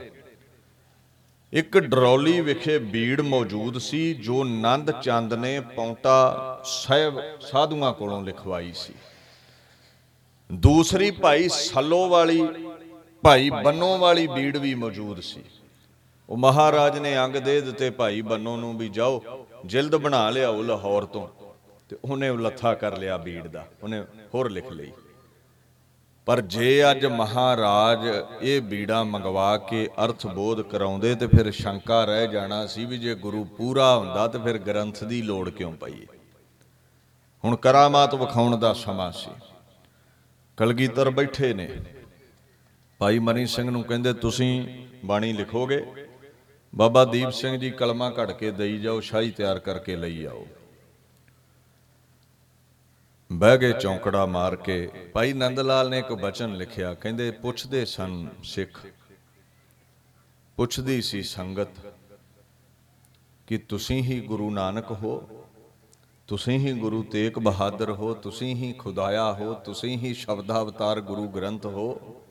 ਇੱਕ ਡਰੌਲੀ ਵਿਖੇ ਬੀੜ ਮੌਜੂਦ ਸੀ, ਜੋ ਨੰਦ ਚੰਦ ਨੇ ਪੌਂਟਾ ਸਾਹਿਬ ਸਾਧੂਆਂ ਕੋਲੋਂ ਲਿਖਵਾਈ ਸੀ। ਦੂਸਰੀ ਭਾਈ ਸੱਲੋ ਵਾਲੀ, ਭਾਈ ਬੰਨੋ ਵਾਲੀ ਬੀੜ ਵੀ ਮੌਜੂਦ ਸੀ। ਉਹ ਮਹਾਰਾਜ ਨੇ ਅੰਗ ਦੇ ਦਿੱਤੇ, ਭਾਈ ਬੰਨੋ ਨੂੰ ਵੀ ਜਾਓ, ਜਿਲਦ ਬਣਾ ਲਿਆਓ ਲਾਹੌਰ ਤੋਂ। ਤੇ ਉਹਨੇ ਉਹ ਲੱਥਾ ਕਰ ਲਿਆ ਬੀੜ ਦਾ, ਉਹਨੇ ਹੋਰ ਲਿਖ ਲਈ। ਪਰ ਜੇ ਅੱਜ ਮਹਾਰਾਜ ਇਹ ਬੀੜਾ ਮੰਗਵਾ ਕੇ ਅਰਥ ਬੋਧ ਕਰਾਉਂਦੇ ਤੇ ਫਿਰ ਸ਼ੰਕਾ ਰਹਿ ਜਾਣਾ ਸੀ ਵੀ ਜੇ ਗੁਰੂ ਪੂਰਾ ਹੁੰਦਾ ਤੇ ਫਿਰ ਗ੍ਰੰਥ ਦੀ ਲੋੜ ਕਿਉਂ ਪਈ ਹੁਣ ਕਰਾਮਾਤ ਵਿਖਾਉਣ ਦਾ ਸਮਾਂ ਸੀ। ਕਲਗੀਧਰ ਬੈਠੇ ਨੇ। ਭਾਈ ਮਨੀ ਸਿੰਘ ਨੂੰ ਕਹਿੰਦੇ, ਤੁਸੀਂ ਬਾਣੀ ਲਿਖੋਗੇ? ਬਾਬਾ ਦੀਪ ਸਿੰਘ ਜੀ ਕਲਮਾ ਘੜ ਕੇ ਦੇਈ ਜਾਓ, ਸ਼ਾਹੀ ਤਿਆਰ ਕਰਕੇ ਲਈ ਆਓ। ਬਹਿ ਗਏ ਚੌਂਕੜਾ ਮਾਰ ਕੇ, ਭਾਈ ਨੰਦ ਲਾਲ ਨੇ ਇੱਕ ਬਚਨ ਲਿਖਿਆ, ਕਹਿੰਦੇ, ਪੁੱਛਦੇ ਸਨ ਸਿੱਖ। ਪੁੱਛਦੀ ਸੀ ਸੰਗਤ ਕਿ ਤੁਸੀਂ ਹੀ ਗੁਰੂ ਨਾਨਕ ਹੋ? ਤੁਸੀਂ ਹੀ ਗੁਰੂ ਤੇਗ ਬਹਾਦਰ ਹੋ? ਤੁਸੀਂ ਹੀ ਖੁਦਾਇਆ ਹੋ? ਤੁਸੀਂ ਹੀ ਸ਼ਬਦ ਅਵਤਾਰ ਗੁਰੂ ਗ੍ਰੰਥ ਹੋ?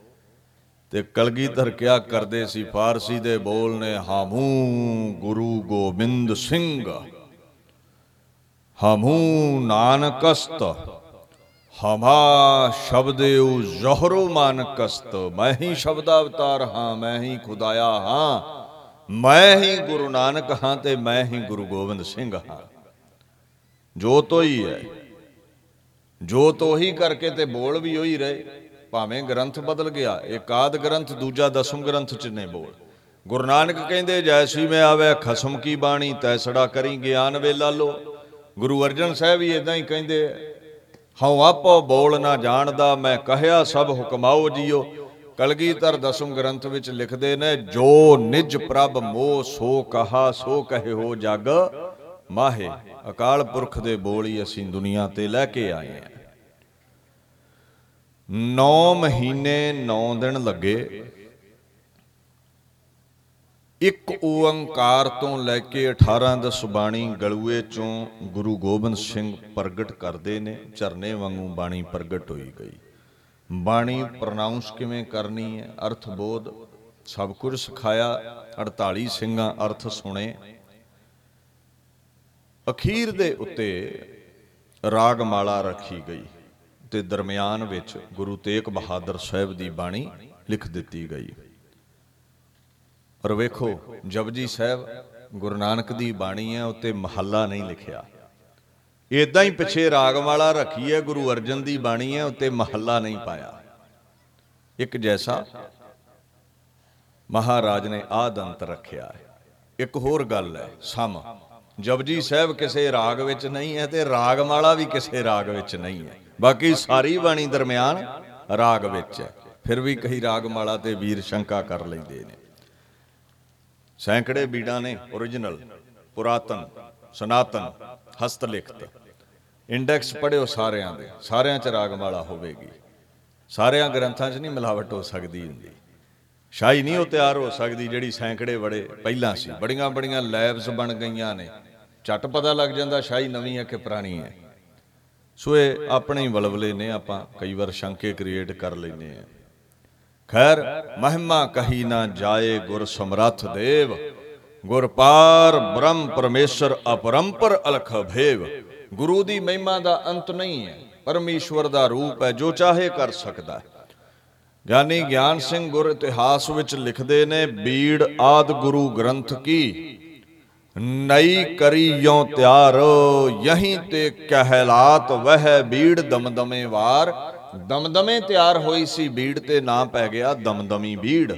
ਤੇ ਕਲਗੀਧਰ ਕਿਆ ਕਰਦੇ ਸੀ? ਫਾਰਸੀ ਦੇ ਬੋਲ ਨੇ, ਹਾਮੂ ਗੁਰੂ ਗੋਬਿੰਦ ਸਿੰਘ। ਹਮੂ ਨਾਨਕਸਤ। ਹਮਾ ਸ਼ਬਦੇਉ ਜ਼ਹਰੋ ਮਾਨਕਸਤ। ਮੈਂ ਹੀ ਸ਼ਬਦ ਅਵਤਾਰ ਹਾਂ, ਮੈਂ ਹੀ ਖੁਦਾਇਆ ਹਾਂ। ਮੈਂ ਹੀ ਗੁਰੂ ਨਾਨਕ ਹਾਂ ਤੇ ਮੈਂ ਹੀ ਗੁਰੂ ਗੋਬਿੰਦ ਸਿੰਘ ਹਾਂ। ਜੋ ਤੋ ਹੀ ਹੈ ਜੋ ਤੋ ਹੀ ਕਰਕੇ ਤੇ ਬੋਲ ਵੀ ਉਹੀ ਰਹੇ। ਭਾਵੇਂ ਗ੍ਰੰਥ ਬਦਲ ਗਿਆ, ਇਕਾਦ ਗ੍ਰੰਥ, ਦੂਜਾ ਦਸਮ ਗ੍ਰੰਥ ਚ ਨੇ ਬੋਲ। ਗੁਰੂ ਨਾਨਕ ਕਹਿੰਦੇ ਜੈਸੀ ਮੈਂ ਆਵੇ, ਖਸਮ ਕੀ ਬਾਣੀ ਤੈਸੜਾ ਕਰੀ ਗਿਆਨ ਵੇਲਾ ਲੋ ਗੁਰੂ ਅਰਜਨ ਸਾਹਿਬ ਵੀ ਇਦਾਂ ਹੀ ਕਹਿੰਦੇ ਹਉ ਆਪੋ ਬੋਲ ਨਾ ਜਾਣਦਾ, ਮੈਂ ਕਹਿਆ ਸਭ ਹੁਕਮਾਓ ਜੀਓ। ਕਲਗੀਧਰ ਦਸਮ ਗ੍ਰੰਥ ਵਿੱਚ ਲਿਖਦੇ ਨੇ, ਜੋ ਨਿਜ ਪ੍ਰਭ ਮੋਹ ਸੋ ਕਹਾ, ਸੋ ਕਹੇ ਹੋ ਜਗ ਮਾਹੇ। ਅਕਾਲ ਪੁਰਖ ਦੇ ਬੋਲ ਹੀ ਅਸੀਂ ਦੁਨੀਆ ਤੇ ਲੈ ਕੇ ਆਏ ਹਾਂ। 9 ਮਹੀਨੇ 9 ਦਿਨ ਲੱਗੇ। ਇੱਕ ਓੰਕਾਰ ਤੋਂ ਲੈ ਕੇ 18 ਦਸ ਬਾਣੀ ਗਲੂਏ ਚੋਂ ਗੁਰੂ ਗੋਬਿੰਦ ਸਿੰਘ ਪ੍ਰਗਟ ਕਰਦੇ ਨੇ, ਝਰਨੇ ਵਾਂਗੂ ਬਾਣੀ ਪ੍ਰਗਟ ਹੋਈ ਗਈ। ਬਾਣੀ ਪ੍ਰਨਾਉਂਸ ਕਿਵੇਂ ਕਰਨੀ ਹੈ? ਅਰਥ ਬੋਧ, ਸਭ ਕੁਝ ਸਿਖਾਇਆ 48 ਸਿੰਘਾਂ ਅਰਥ ਸੁਣੇ। ਅਖੀਰ ਦੇ ਉੱਤੇ ਰਾਗਮਾਲਾ ਰੱਖੀ ਗਈ ਤੇ ਦਰਮਿਆਨ ਵਿੱਚ ਗੁਰੂ ਤੇਗ ਬਹਾਦਰ ਸਾਹਿਬ ਦੀ ਬਾਣੀ ਲਿਖ ਦਿੱਤੀ ਗਈ। ਪਰ ਵੇਖੋ, ਜਪਜੀ ਸਾਹਿਬ ਗੁਰੂ ਨਾਨਕ ਦੀ ਬਾਣੀ ਹੈ, ਉੱਤੇ ਮਹੱਲਾ ਨਹੀਂ ਲਿਖਿਆ। ਇਦਾਂ ਹੀ ਪਿੱਛੇ ਰਾਗਮਾਲਾ ਰੱਖੀ ਹੈ ਗੁਰੂ ਅਰਜਨ ਦੀ ਬਾਣੀ ਹੈ, ਉੱਤੇ ਮਹੱਲਾ ਨਹੀਂ ਪਾਇਆ। ਇੱਕ ਜੈਸਾ ਮਹਾਰਾਜ ਨੇ ਆਦੰਤ ਰੱਖਿਆ ਹੈ। ਇੱਕ ਹੋਰ ਗੱਲ ਹੈ, ਸਮ। ਜਪਜੀ ਸਾਹਿਬ ਕਿਸੇ ਰਾਗ ਵਿੱਚ ਨਹੀਂ ਹੈ ਤੇ ਰਾਗਮਾਲਾ ਵੀ ਕਿਸੇ ਰਾਗ ਵਿੱਚ ਨਹੀਂ ਹੈ। ਬਾਕੀ ਸਾਰੀ ਬਾਣੀ ਦਰਮਿਆਨ ਰਾਗ ਵਿੱਚ ਹੈ। ਫਿਰ ਵੀ ਕਈ ਰਾਗਮਾਲਾ ਤੇ ਵੀਰ ਸ਼ੰਕਾ ਕਰ ਲੈਂਦੇ ਨੇ। ਸੈਂਕੜੇ ਬੀੜਾਂ ਨੇ origignal ਪੁਰਾਤਨ, ਸਨਾਤਨ ਹਸਤ ਲਿਖਤ ਇੰਡੈਕਸ ਪੜਿਓ ਸਾਰਿਆਂ ਦੇ, ਸਾਰਿਆਂ ਚ ਰਾਗਮਾਲਾ ਹੋਵੇਗੀ। ਸਾਰਿਆਂ ਗ੍ਰੰਥਾਂ 'ਚ ਨਹੀਂ ਮਿਲਾਵਟ ਹੋ ਸਕਦੀ ਹੁੰਦੀ। ਸ਼ਾਹੀ ਨਹੀਂ ਉਹ ਤਿਆਰ ਹੋ ਸਕਦੀ ਜਿਹੜੀ ਸੈਂਕੜੇ ਬੜੇ ਪਹਿਲਾਂ ਸੀ। ਬੜੀਆਂ ਬੜੀਆਂ ਲੈਬਸ ਬਣ ਗਈਆਂ ਨੇ। ਝਟ ਪਤਾ ਲੱਗ ਜਾਂਦਾ ਸ਼ਾਹੀ ਨਵੀਂ ਹੈ ਕਿ ਪੁਰਾਣੀ ਹੈ। ਸੋ ਇਹ ਆਪਣੇ ਹੀ ਵਲਵਲੇ ਨੇ ਆਪਾਂ ਕਈ ਵਾਰ ਸ਼ੰਕੇ ਕ੍ਰੀਏਟ ਕਰ ਲੈਨੇ ਆ ਖੈਰ, ਮਹਿਮਾ ਕਹੀ ਨਾ ਜਾਏ ਗੁਰ ਸਮਰੱਥ ਦੇਵ। ਗੁਰ ਪਾਰ ਬ੍ਰਹਮ ਪਰਮੇਸ਼ਰ ਅਪਰੰਪਰ ਅਲਖ ਭੇਵ। ਗੁਰੂ ਦੀ ਮਹਿਮਾ ਦਾ ਅੰਤ ਨਹੀਂ ਹੈ, ਪਰਮੇਸ਼ਵਰ ਦਾ ਰੂਪ ਹੈ ਜੋ ਚਾਹੇ ਕਰ ਸਕਦਾ ਹੈ। ਗਿਆਨੀ ਗਿਆਨ ਸਿੰਘ ਗੁਰ ਇਤਿਹਾਸ ਵਿੱਚ ਲਿਖਦੇ ਨੇ, ਬੀੜ ਆਦ ਗੁਰੂ ਗ੍ਰੰਥ ਕੀ? ਨਈ ਕਰੀ ਯੋਂ ਤਿਆਰ, ਯਹੀਂ ਤੇ ਕਹਿਲਾਤ ਵਹਿ ਬੀੜ ਦਮਦਮੇ ਵਾਰ। ਦਮਦਮੇ ਤਿਆਰ ਹੋਈ ਸੀ, ਬੀੜ ਤੇ ਨਾਂ ਪੈ ਗਿਆ ਦਮਦਮੀ ਬੀੜ।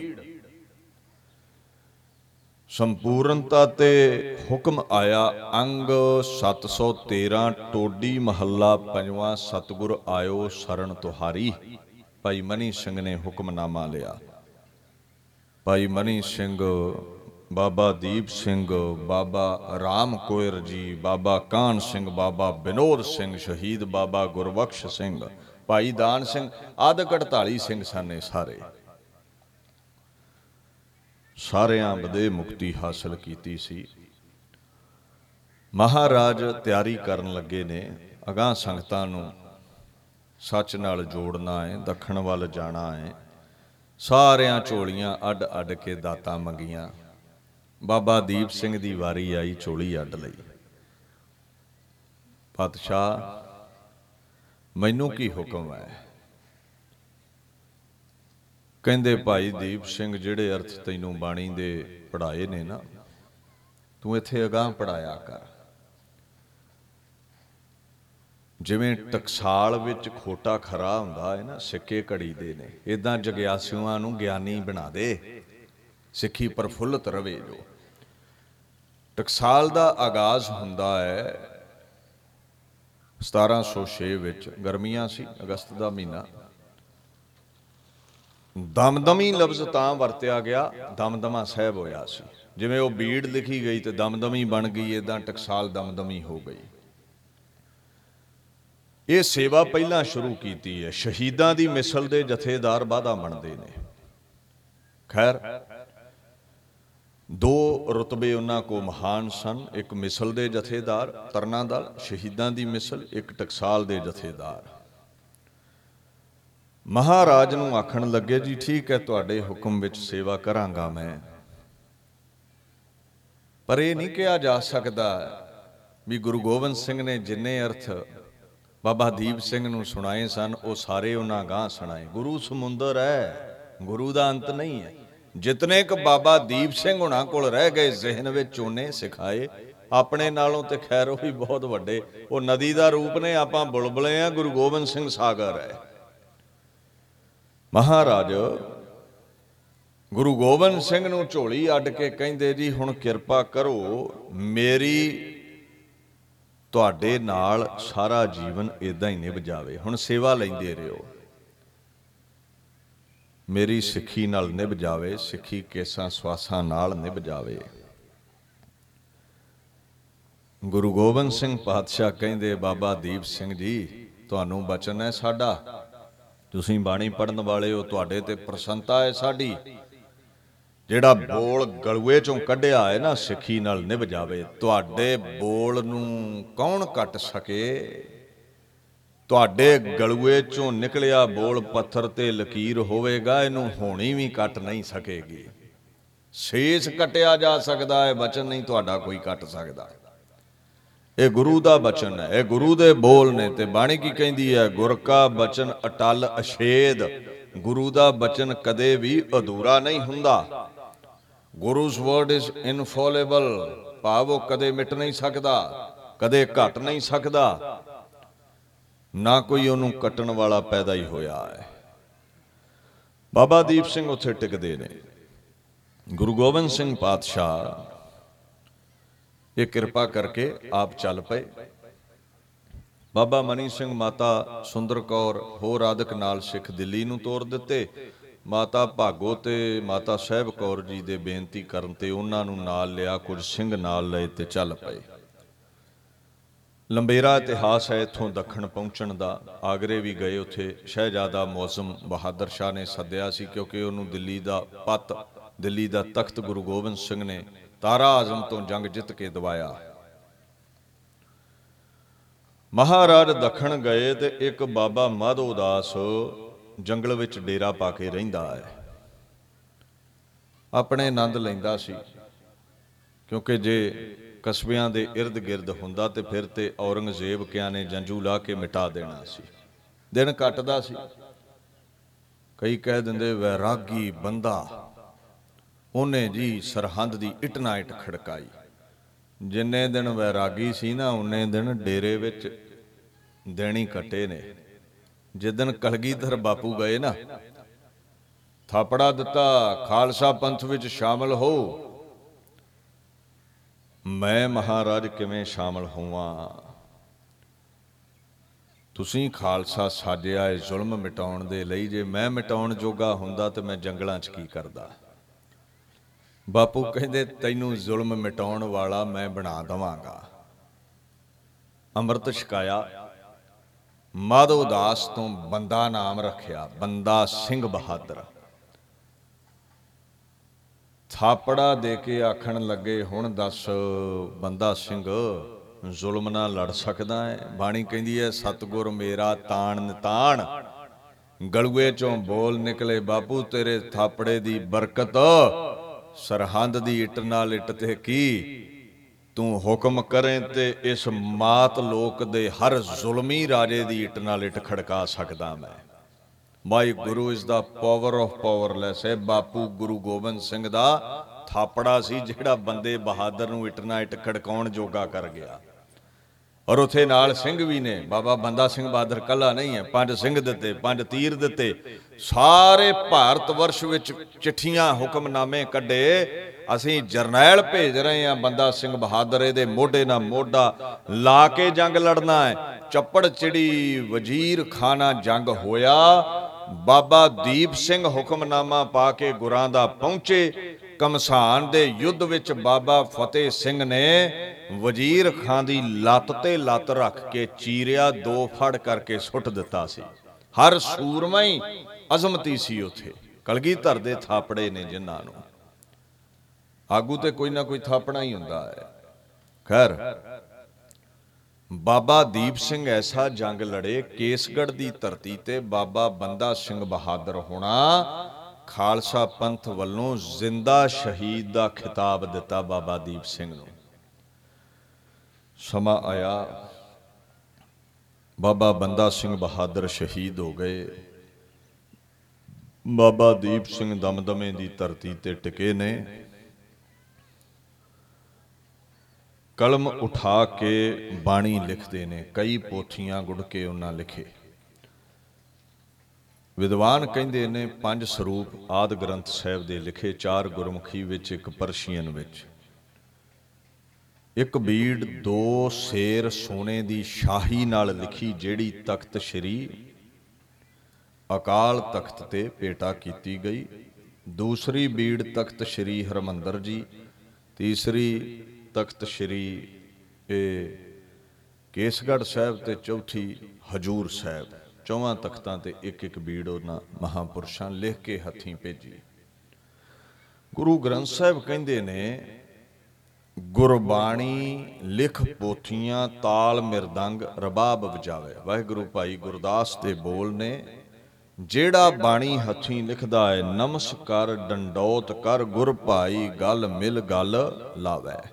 ਸੰਪੂਰਨਤਾ ਤੇ ਹੁਕਮ ਆਇਆ, ਅੰਗ 713 ਟੋਡੀ ਮਹੱਲਾ ਪੰਜਵਾਂ ਸਤਗੁਰ ਆਇਓ ਸ਼ਰਨ ਤੁਹਾਰੀ। ਭਾਈ ਮਨੀ ਸਿੰਘ ਨੇ ਹੁਕਮਨਾਮਾ ਲਿਆ। ਭਾਈ ਮਨੀ ਸਿੰਘ, ਬਾਬਾ ਦੀਪ ਸਿੰਘ, ਬਾਬਾ ਰਾਮ ਕੋਇਰ ਜੀ, ਬਾਬਾ ਕਾਨ ਸਿੰਘ, ਬਾਬਾ ਬਿਨੋਦ ਸਿੰਘ ਸ਼ਹੀਦ, ਬਾਬਾ ਗੁਰਬਖਸ਼ ਸਿੰਘ। ਭਾਈ ਦਾਨ ਸਿੰਘ, ਆਦਿ 48 ਸਿੰਘ ਸਾਨੇ ਸਾਰੇ। ਸਾਰਿਆਂ ਬਦੇ ਮੁਕਤੀ ਹਾਸਲ ਕੀਤੀ ਸੀ। ਮਹਾਰਾਜ ਤਿਆਰੀ ਕਰਨ ਲੱਗੇ ਨੇ, ਅਗਾਹ ਸੰਗਤਾਂ ਨੂੰ ਸੱਚ ਨਾਲ ਜੋੜਨਾ ਹੈ, ਦੱਖਣ ਵੱਲ ਜਾਣਾ ਹੈ। ਸਾਰਿਆਂ ਝੋਲੀਆਂ ਅੱਡ ਅੱਡ ਕੇ ਦਾਤਾਂ ਮੰਗੀਆਂ। ਬਾਬਾ ਦੀਪ ਸਿੰਘ ਦੀ ਵਾਰੀ ਆਈ ਝੋਲੀ ਅੱਡ ਲਈ। ਪਾਤਸ਼ਾਹ ਮੈਨੂੰ ਕੀ ਹੁਕਮ ਹੈ? ਕਹਿੰਦੇ ਭਾਈ ਦੀਪ ਸਿੰਘ ਜਿਹੜੇ ਅਰਥ ਤੈਨੂੰ ਬਾਣੀ ਦੇ ਪੜਾਏ ਨੇ ਨਾ ਤੂੰ ਇੱਥੇ ਅਗਾਹ ਪੜਾਇਆ ਕਰ। ਜਿਵੇਂ ਟਕਸਾਲ ਵਿੱਚ ਖੋਟਾ ਖਰਾ ਹੁੰਦਾ ਹੈ ਨਾ ਸਿੱਕੇ ਘੜੀ ਦੇ ਨੇ। ਇਦਾਂ ਜਗਿਆਸੂਆਂ ਨੂੰ ਗਿਆਨੀ ਬਣਾ ਦੇ। ਸਿੱਖੀ ਪ੍ਰਫੁੱਲਤ ਰਵੇ ਜੋ। ਟਕਸਾਲ ਦਾ ਆਗਾਜ਼ ਹੁੰਦਾ ਹੈ 1706 ਵਿੱਚ ਗਰਮੀਆਂ ਸੀ, ਅਗਸਤ ਦਾ ਮਹੀਨਾ। ਦਮਦਮੀ ਲਫ਼ਜ਼ ਤਾਂ ਵਰਤਿਆ ਗਿਆ, ਦਮਦਮਾ ਸਾਹਿਬ ਹੋਇਆ ਸੀ। ਜਿਵੇਂ ਉਹ ਬੀੜ ਲਿਖੀ ਗਈ ਤੇ ਦਮਦਮੀ ਬਣ ਗਈ ਇਦਾਂ ਟਕਸਾਲ ਦਮਦਮੀ ਹੋ ਗਈ। ਇਹ ਸੇਵਾ ਪਹਿਲਾਂ ਸ਼ੁਰੂ ਕੀਤੀ ਹੈ। ਸ਼ਹੀਦਾਂ ਦੀ ਮਿਸਲ ਦੇ ਜਥੇਦਾਰ ਬਾਦਾ ਬਣਦੇ ਨੇ। ਖੈਰ ਦੋ ਰਤਬੇ ਉਹਨਾਂ ਕੋ ਮਹਾਨ ਸਨ, ਇੱਕ ਮਿਸਲ ਦੇ ਜਥੇਦਾਰ, ਤਰਨਾ ਦਲ, ਸ਼ਹੀਦਾਂ ਦੀ ਮਿਸਲ, ਇੱਕ ਟਕਸਾਲ ਦੇ ਜਥੇਦਾਰ। ਮਹਾਰਾਜ ਨੂੰ ਆਖਣ ਲੱਗੇ, ਜੀ ਠੀਕ ਹੈ, ਤੁਹਾਡੇ ਹੁਕਮ ਵਿੱਚ ਸੇਵਾ ਕਰਾਂਗਾ ਮੈਂ। ਪਰ ਇਹ ਨਹੀਂ ਕਿਹਾ ਜਾ ਸਕਦਾ ਵੀ ਗੁਰੂ ਗੋਬਿੰਦ ਸਿੰਘ ਨੇ ਜਿੰਨੇ ਅਰਥ ਬਾਬਾ ਦੀਪ ਸਿੰਘ ਨੂੰ ਸੁਣਾਏ ਸਨ, ਉਹ ਸਾਰੇ ਉਹਨਾਂ ਗਾਂ ਸੁਣਾਏ। ਗੁਰੂ ਸਮੁੰਦਰ ਹੈ, ਗੁਰੂ ਦਾ ਅੰਤ ਨਹੀਂ ਹੈ। ਜਿਤਨੇ ਕ ਬਾਬਾ ਦੀਪ ਸਿੰਘ ਹੁਣਾਂ ਕੋਲ ਰਹਿ ਗਏ, ਜ਼ਿਹਨ ਵਿੱਚ ਉਹਨੇ ਸਿਖਾਏ। ਆਪਣੇ ਨਾਲੋਂ ਤੇ ਖੈਰ ਉਹ ਵੀ ਬਹੁਤ ਵੱਡੇ। ਉਹ ਨਦੀ ਦਾ ਰੂਪ ਨੇ, ਆਪਾਂ ਬੁਲਬੁਲੇ ਆ, ਗੁਰੂ ਗੋਬਿੰਦ ਸਿੰਘ ਸਾਗਰ ਹੈ। ਮਹਾਰਾਜ, ਗੁਰੂ ਗੋਬਿੰਦ ਸਿੰਘ ਨੂੰ ਝੋਲੀ ਅੱਡ ਕੇ ਕਹਿੰਦੇ, ਜੀ, ਹੁਣ ਕਿਰਪਾ ਕਰੋ, ਮੇਰੀ, ਤੁਹਾਡੇ ਨਾਲ ਸਾਰਾ ਜੀਵਨ ਇਦਾਂ ਹੀ ਨਿਭ ਜਾਵੇ। ਹੁਣ ਸੇਵਾ ਲੈਂਦੇ ਰਹੋ। ਮੇਰੀ ਸਿੱਖੀ ਨਾਲ ਨਿਭ ਜਾਵੇ, ਸਿੱਖੀ ਕੇਸਾਂ ਸਵਾਸਾਂ ਨਾਲ ਨਿਭ ਜਾਵੇ। ਗੁਰੂ ਗੋਬਿੰਦ ਸਿੰਘ ਪਾਤਸ਼ਾਹ ਕਹਿੰਦੇ, ਬਾਬਾ ਦੀਪ ਸਿੰਘ ਜੀ, ਤੁਹਾਨੂੰ ਬਚਨ ਹੈ ਸਾਡਾ। ਤੁਸੀਂ ਬਾਣੀ ਪੜਨ ਵਾਲੇ ਹੋ, ਤੁਹਾਡੇ ਤੇ ਪ੍ਰਸੰਤਾ ਹੈ ਸਾਡੀ। ਜਿਹੜਾ ਬੋਲ ਗਲੂਏ ਚੋਂ ਕੱਢਿਆ ਹੈ ਨਾ, ਸਿੱਖੀ ਨਾਲ ਨਿਭ ਜਾਵੇ। ਤੁਹਾਡੇ ਬੋਲ ਨੂੰ ਕੌਣ ਕੱਟ ਸਕੇ? ਤੁਹਾਡੇ ਗਲੂਏ ਚੋਂ ਨਿਕਲਿਆ ਬੋਲ ਪੱਥਰ ਤੇ ਲਕੀਰ ਹੋਵੇਗਾ, ਇਹਨੂੰ ਹੋਣੀ ਵੀ ਕੱਟ ਨਹੀਂ ਸਕੇਗੀ। ਸ਼ੇਸ਼ ਕਟਿਆ ਜਾ ਸਕਦਾ ਹੈ, ਬਚਨ ਨਹੀਂ ਤੁਹਾਡਾ ਕੋਈ ਕੱਟ ਸਕਦਾ। ਇਹ ਗੁਰੂ ਦਾ ਬਚਨ ਹੈ, ਇਹ ਗੁਰੂ ਦੇ ਬੋਲ ਨੇ ਤੇ ਬਾਣੀ ਕੀ ਕਹਿੰਦੀ ਹੈ, ਗੁਰ ਕਾ ਬਚਨ ਅਟਲ ਅਛੇਦ। ਗੁਰੂ ਦਾ ਬਚਨ ਕਦੇ ਵੀ ਅਧੂਰਾ ਨਹੀਂ ਹੁੰਦਾ। ਗੁਰੂਸ ਵਰਡ ਇਜ਼ ਇਨਫੋਲੇਬਲ, ਭਾਵ ਉਹ ਕਦੇ ਮਿਟ ਨਹੀਂ ਸਕਦਾ, ਕਦੇ ਘਟ ਨਹੀਂ ਸਕਦਾ। ਨਾ ਕੋਈ ਉਹਨੂੰ ਕੱਟਣ ਵਾਲਾ ਪੈਦਾ ਹੀ ਹੋਇਆ ਹੈ। ਬਾਬਾ ਦੀਪ ਸਿੰਘ ਉੱਥੇ ਟਿਕਦੇ ਨੇ। ਗੁਰੂ ਗੋਬਿੰਦ ਸਿੰਘ ਪਾਤਸ਼ਾਹ, ਇਹ ਕਿਰਪਾ ਕਰਕੇ ਆਪ ਚੱਲ ਪਏ। ਬਾਬਾ ਮਨੀ ਸਿੰਘ ਮਾਤਾ ਸੁੰਦਰ ਕੌਰ ਹੋਰ ਆਦਿਕ ਨਾਲ ਸਿੱਖ ਦਿੱਲੀ ਨੂੰ ਤੋਰ ਦਿੱਤੇ। ਮਾਤਾ ਭਾਗੋ ਤੇ ਮਾਤਾ ਸਾਹਿਬ ਕੌਰ ਜੀ ਦੇ ਬੇਨਤੀ ਕਰਨ ਤੇ ਉਹਨਾਂ ਨੂੰ ਨਾਲ ਲਿਆ, ਕੁਝ ਸਿੰਘ ਨਾਲ ਲਏ ਤੇ ਚੱਲ ਪਏ। ਲੰਬੇਰਾ ਇਤਿਹਾਸ ਹੈ ਇੱਥੋਂ ਦੱਖਣ ਪਹੁੰਚਣ ਦਾ। ਆਗਰੇ ਵੀ ਗਏ ਉੱਥੇ। ਸ਼ਹਿਜ਼ਾਦਾ ਮੌਸਮ ਬਹਾਦਰ ਸ਼ਾਹ ਨੇ ਸੱਦਿਆ ਸੀ ਕਿਉਂਕਿ ਉਹਨੂੰ ਦਿੱਲੀ ਦਾ ਪੱਤ, ਦਿੱਲੀ ਦਾ ਤਖਤ ਗੁਰੂ ਗੋਬਿੰਦ ਸਿੰਘ ਨੇ ਤਾਰਾ ਆਜ਼ਮ ਤੋਂ ਜੰਗ ਜਿੱਤ ਕੇ ਦਵਾਇਆ। ਮਹਾਰਾਜ ਦੱਖਣ ਗਏ ਤੇ ਇੱਕ ਬਾਬਾ ਮਾਧੋ ਦਾਸ ਜੰਗਲ ਵਿੱਚ ਡੇਰਾ ਪਾ ਕੇ ਰਹਿੰਦਾ ਹੈ। ਆਪਣੇ ਆਨੰਦ ਲੈਂਦਾ ਸੀ। ਕਿਉਂਕਿ ਜੇ ਕਸਬਿਆਂ ਦੇ ird ਗਿਰਦ ਹੁੰਦਾ ਤੇ ਫਿਰ ਤੇ ਔਰੰਗਜ਼ੇਬ ਕਿਆਂ ਨੇ ਜੰਜੂ ਲਾ ਕੇ ਮਿਟਾ ਦੇਣਾ ਸੀ। ਦਿਨ ਕੱਟਦਾ ਸੀ। ਕਈ ਕਹਿ ਦਿੰਦੇ, ਵੈਰਾਗੀ ਬੰਦਾ। ਉਹਨੇ ਜੀ ਸਰਹੰਦ ਦੀ ਇਟ ਨਾ ਇਟ ਖੜਕਾਈ। ਜਿੰਨੇ ਦਿਨ ਵੈਰਾਗੀ ਸੀ ਨਾ, ਉਹਨੇ ਦਿਨ ਡੇਰੇ ਵਿੱਚ ਦੇਣੀ ਕੱਟੇ ਨੇ। ਜਿੱਦਨ ਕਲਗੀਧਰ ਬਾਪੂ ਗਏ ਨਾ, ਥਾਪੜਾ ਦਿੱਤਾ, ਖਾਲਸਾ ਪੰਥ ਵਿੱਚ ਸ਼ਾਮਲ ਹੋ। ਮੈਂ ਮਹਾਰਾਜ ਕਿਵੇਂ ਸ਼ਾਮਲ ਹੋਵਾਂ? ਤੁਸੀਂ ਖਾਲਸਾ ਸਾਜਿਆ ਹੈ ਜ਼ੁਲਮ ਮਿਟਾਉਣ ਦੇ ਲਈ ਜੇ ਮੈਂ ਮਿਟਾਉਣ ਜੋਗਾ ਹੁੰਦਾ ਤੇ ਮੈਂ ਜੰਗਲਾਂ 'ਚ ਕੀ ਕਰਦਾ? ਬਾਪੂ ਕਹਿੰਦੇ, ਤੈਨੂੰ ਜ਼ੁਲਮ ਮਿਟਾਉਣ ਵਾਲਾ ਮੈਂ ਬਣਾ ਦਵਾਂਗਾ। ਅੰਮ੍ਰਿਤ ਛਕਾਇਆ। ਮਾਧੋ ਦਾਸ ਤੋਂ ਬੰਦਾ ਨਾਮ ਰੱਖਿਆ, ਬੰਦਾ ਸਿੰਘ ਬਹਾਦਰ। ਥਾਪੜਾ ਦੇ ਕੇ ਆਖਣ ਲੱਗੇ, ਹੁਣ ਦੱਸ ਬੰਦਾ ਸਿੰਘ, ਜ਼ੁਲਮ ਨਾਲ ਲੜ ਸਕਦਾ ਹੈ? ਬਾਣੀ ਕਹਿੰਦੀ ਹੈ, ਸਤਗੁਰ ਮੇਰਾ ਤਾਣ ਨਿਤਾਣ, ਗਲੂਏ ਚੋਂ ਬੋਲ ਨਿਕਲੇ, ਬਾਪੂ ਤੇਰੇ ਥਾਪੜੇ ਦੀ ਬਰਕਤ, ਸਰਹੰਦ ਦੀ ਇੱਟ ਨਾਲ ਇੱਟ ਤੇ ਕੀ? ਤੂੰ ਹੁਕਮ ਕਰੇ ਤੇ ਇਸ ਮਾਤ ਲੋਕ ਦੇ ਹਰ ਜ਼ੁਲਮੀ ਰਾਜੇ ਦੀ ਇੱਟ ਨਾਲ ਇੱਟ ਖੜਕਾ ਸਕਦਾ ਮੈਂ। My guru is the power of powerless ਹੈ। ਬਾਪੂ ਗੁਰੂ ਗੋਬਿੰਦ ਸਿੰਘ ਦਾ ਥਾਪੜਾ ਸੀ ਜਿਹੜਾ ਬੰਦੇ ਬਹਾਦਰ ਨੂੰ ਇੱਟ ਨਾਲ ਇੱਟ ਖੜਕਾਉਣ ਜੋਗਾ ਕਰ ਗਿਆ। ਔਰ ਉਥੇ ਨਾਲ ਸਿੰਘ ਵੀ ਨੇ। ਬਾਬਾ ਬੰਦਾ ਸਿੰਘ ਬਹਾਦਰ ਕੱਲਾ ਨਹੀਂ ਹੈ। ਪੰਜ ਸਿੰਘ ਦਿੱਤੇ, ਪੰਜ ਤੀਰ ਦਿੱਤੇ। ਸਾਰੇ ਭਾਰਤ ਵਰਸ਼ ਵਿੱਚ ਚਿੱਠੀਆਂ, ਹੁਕਮਨਾਮੇ ਕੱਢੇ। ਅਸੀਂ ਜਰਨੈਲ ਭੇਜ ਰਹੇ ਹਾਂ ਬੰਦਾ ਸਿੰਘ ਬਹਾਦਰ, ਇਹਦੇ ਮੋਢੇ ਨਾਲ ਮੋਢਾ ਲਾ ਕੇ ਜੰਗ ਲੜਨਾ ਹੈ। ਚੱਪੜ ਚਿੜੀ ਵਜ਼ੀਰ ਖਾਨਾ ਜੰਗ ਹੋਇਆ। ਬਾਬਾ ਦੀਪ ਸਿੰਘ ਹੁਕਮਨਾਮਾ ਪਾ ਕੇ ਗੁਰਾਂ ਦਾ ਪਹੁੰਚੇ। ਕਮਸਾਨ ਦੇ ਯੁੱਧ ਵਿੱਚ ਬਾਬਾ ਫਤਿਹ ਸਿੰਘ ਨੇ ਵਜ਼ੀਰ ਖਾਨ ਦੀ ਲੱਤ ਤੇ ਲੱਤ ਰੱਖ ਕੇ ਚੀਰਿਆ, ਦੋ ਫੜ ਕਰਕੇ ਸੁੱਟ ਦਿੱਤਾ ਸੀ। ਹਰ ਸੂਰਮਾ ਹੀ ਅਜ਼ਮਤੀ ਸੀ ਉਥੇ। ਕਲਗੀਧਰ ਦੇ ਥਾਪੜੇ ਨੇ ਜਿਨ੍ਹਾਂ ਨੂੰ। ਆਗੂ ਤੇ ਕੋਈ ਨਾ ਕੋਈ ਥਾਪਣਾ ਹੀ ਹੁੰਦਾ ਹੈ। ਖੈਰ ਬਾਬਾ ਦੀਪ ਸਿੰਘ ਐਸਾ ਜੰਗ ਲੜੇ ਕੇਸਗੜ ਦੀ ਧਰਤੀ ਤੇ ਬਾਬਾ ਬੰਦਾ ਸਿੰਘ ਬਹਾਦਰ ਹੋਣਾ। ਖਾਲਸਾ ਪੰਥ ਵੱਲੋਂ ਜ਼ਿੰਦਾ ਸ਼ਹੀਦ ਦਾ ਖਿਤਾਬ ਦਿੱਤਾ ਬਾਬਾ ਦੀਪ ਸਿੰਘ ਨੂੰ। ਸਮਾਂ ਆਇਆ। ਬਾਬਾ ਬੰਦਾ ਸਿੰਘ ਬਹਾਦਰ ਸ਼ਹੀਦ ਹੋ ਗਏ। ਬਾਬਾ ਦੀਪ ਸਿੰਘ ਦਮਦਮੇ ਦੀ ਧਰਤੀ ਤੇ ਟਿਕੇ ਨੇ। ਕਲਮ ਉਠਾ ਕੇ ਬਾਣੀ ਲਿਖਦੇ ਨੇ, ਕਈ ਪੋਥੀਆਂ ਗੁੜ ਕੇ ਉਹਨਾਂ ਲਿਖੇ। ਵਿਦਵਾਨ ਕਹਿੰਦੇ ਨੇ, ਪੰਜ ਸਰੂਪ ਆਦ ਗ੍ਰੰਥ ਸਾਹਿਬ ਦੇ ਲਿਖੇ, ਚਾਰ ਗੁਰਮੁਖੀ ਵਿੱਚ, ਇੱਕ ਪਰਸ਼ੀਅਨ ਵਿੱਚ। ਇੱਕ ਬੀੜ, ਦੋ ਸ਼ੇਰ ਸੋਨੇ ਦੀ ਸ਼ਾਹੀ ਨਾਲ ਲਿਖੀ, ਜਿਹੜੀ ਤਖਤ ਸ਼੍ਰੀ ਅਕਾਲ ਤਖਤ ਤੇ ਪੇਟਾ ਕੀਤੀ ਗਈ। ਦੂਸਰੀ ਬੀੜ ਤਖਤ ਸ਼੍ਰੀ ਹਰਮੰਦਰ ਜੀ, ਤੀਸਰੀ ਤਖਤ ਸ਼੍ਰੀ ਇਹ ਕੇਸਗੜ੍ਹ ਸਾਹਿਬ ਤੇ ਚੌਥੀ ਹਜੂਰ ਸਾਹਿਬ। ਚੌਵਾਂ ਤਖਤਾਂ ਤੇ ਇੱਕ ਇੱਕ ਬੀੜ ਉਹਨਾਂ ਮਹਾਪੁਰਸ਼ਾਂ ਲਿਖ ਕੇ ਹੱਥੀਂ ਭੇਜੀ। ਗੁਰੂ ਗ੍ਰੰਥ ਸਾਹਿਬ ਕਹਿੰਦੇ ਨੇ, ਗੁਰਬਾਣੀ ਲਿਖ ਪੋਥੀਆਂ, ਤਾਲ ਮਿਰਦੰਗ ਰਬਾਬ ਵਜਾਵੇ। ਵਾਹਿਗੁਰੂ ਭਾਈ ਗੁਰਦਾਸ ਦੇ ਬੋਲ ਨੇ, ਜਿਹੜਾ ਬਾਣੀ ਹੱਥੀਂ ਲਿਖਦਾ ਹੈ ਨਮਸਕਾਰ ਡੰਡੋਤ ਕਰ, ਗੁਰ ਭਾਈ ਗੱਲ ਮਿਲ ਗੱਲ ਲਾਵੇ।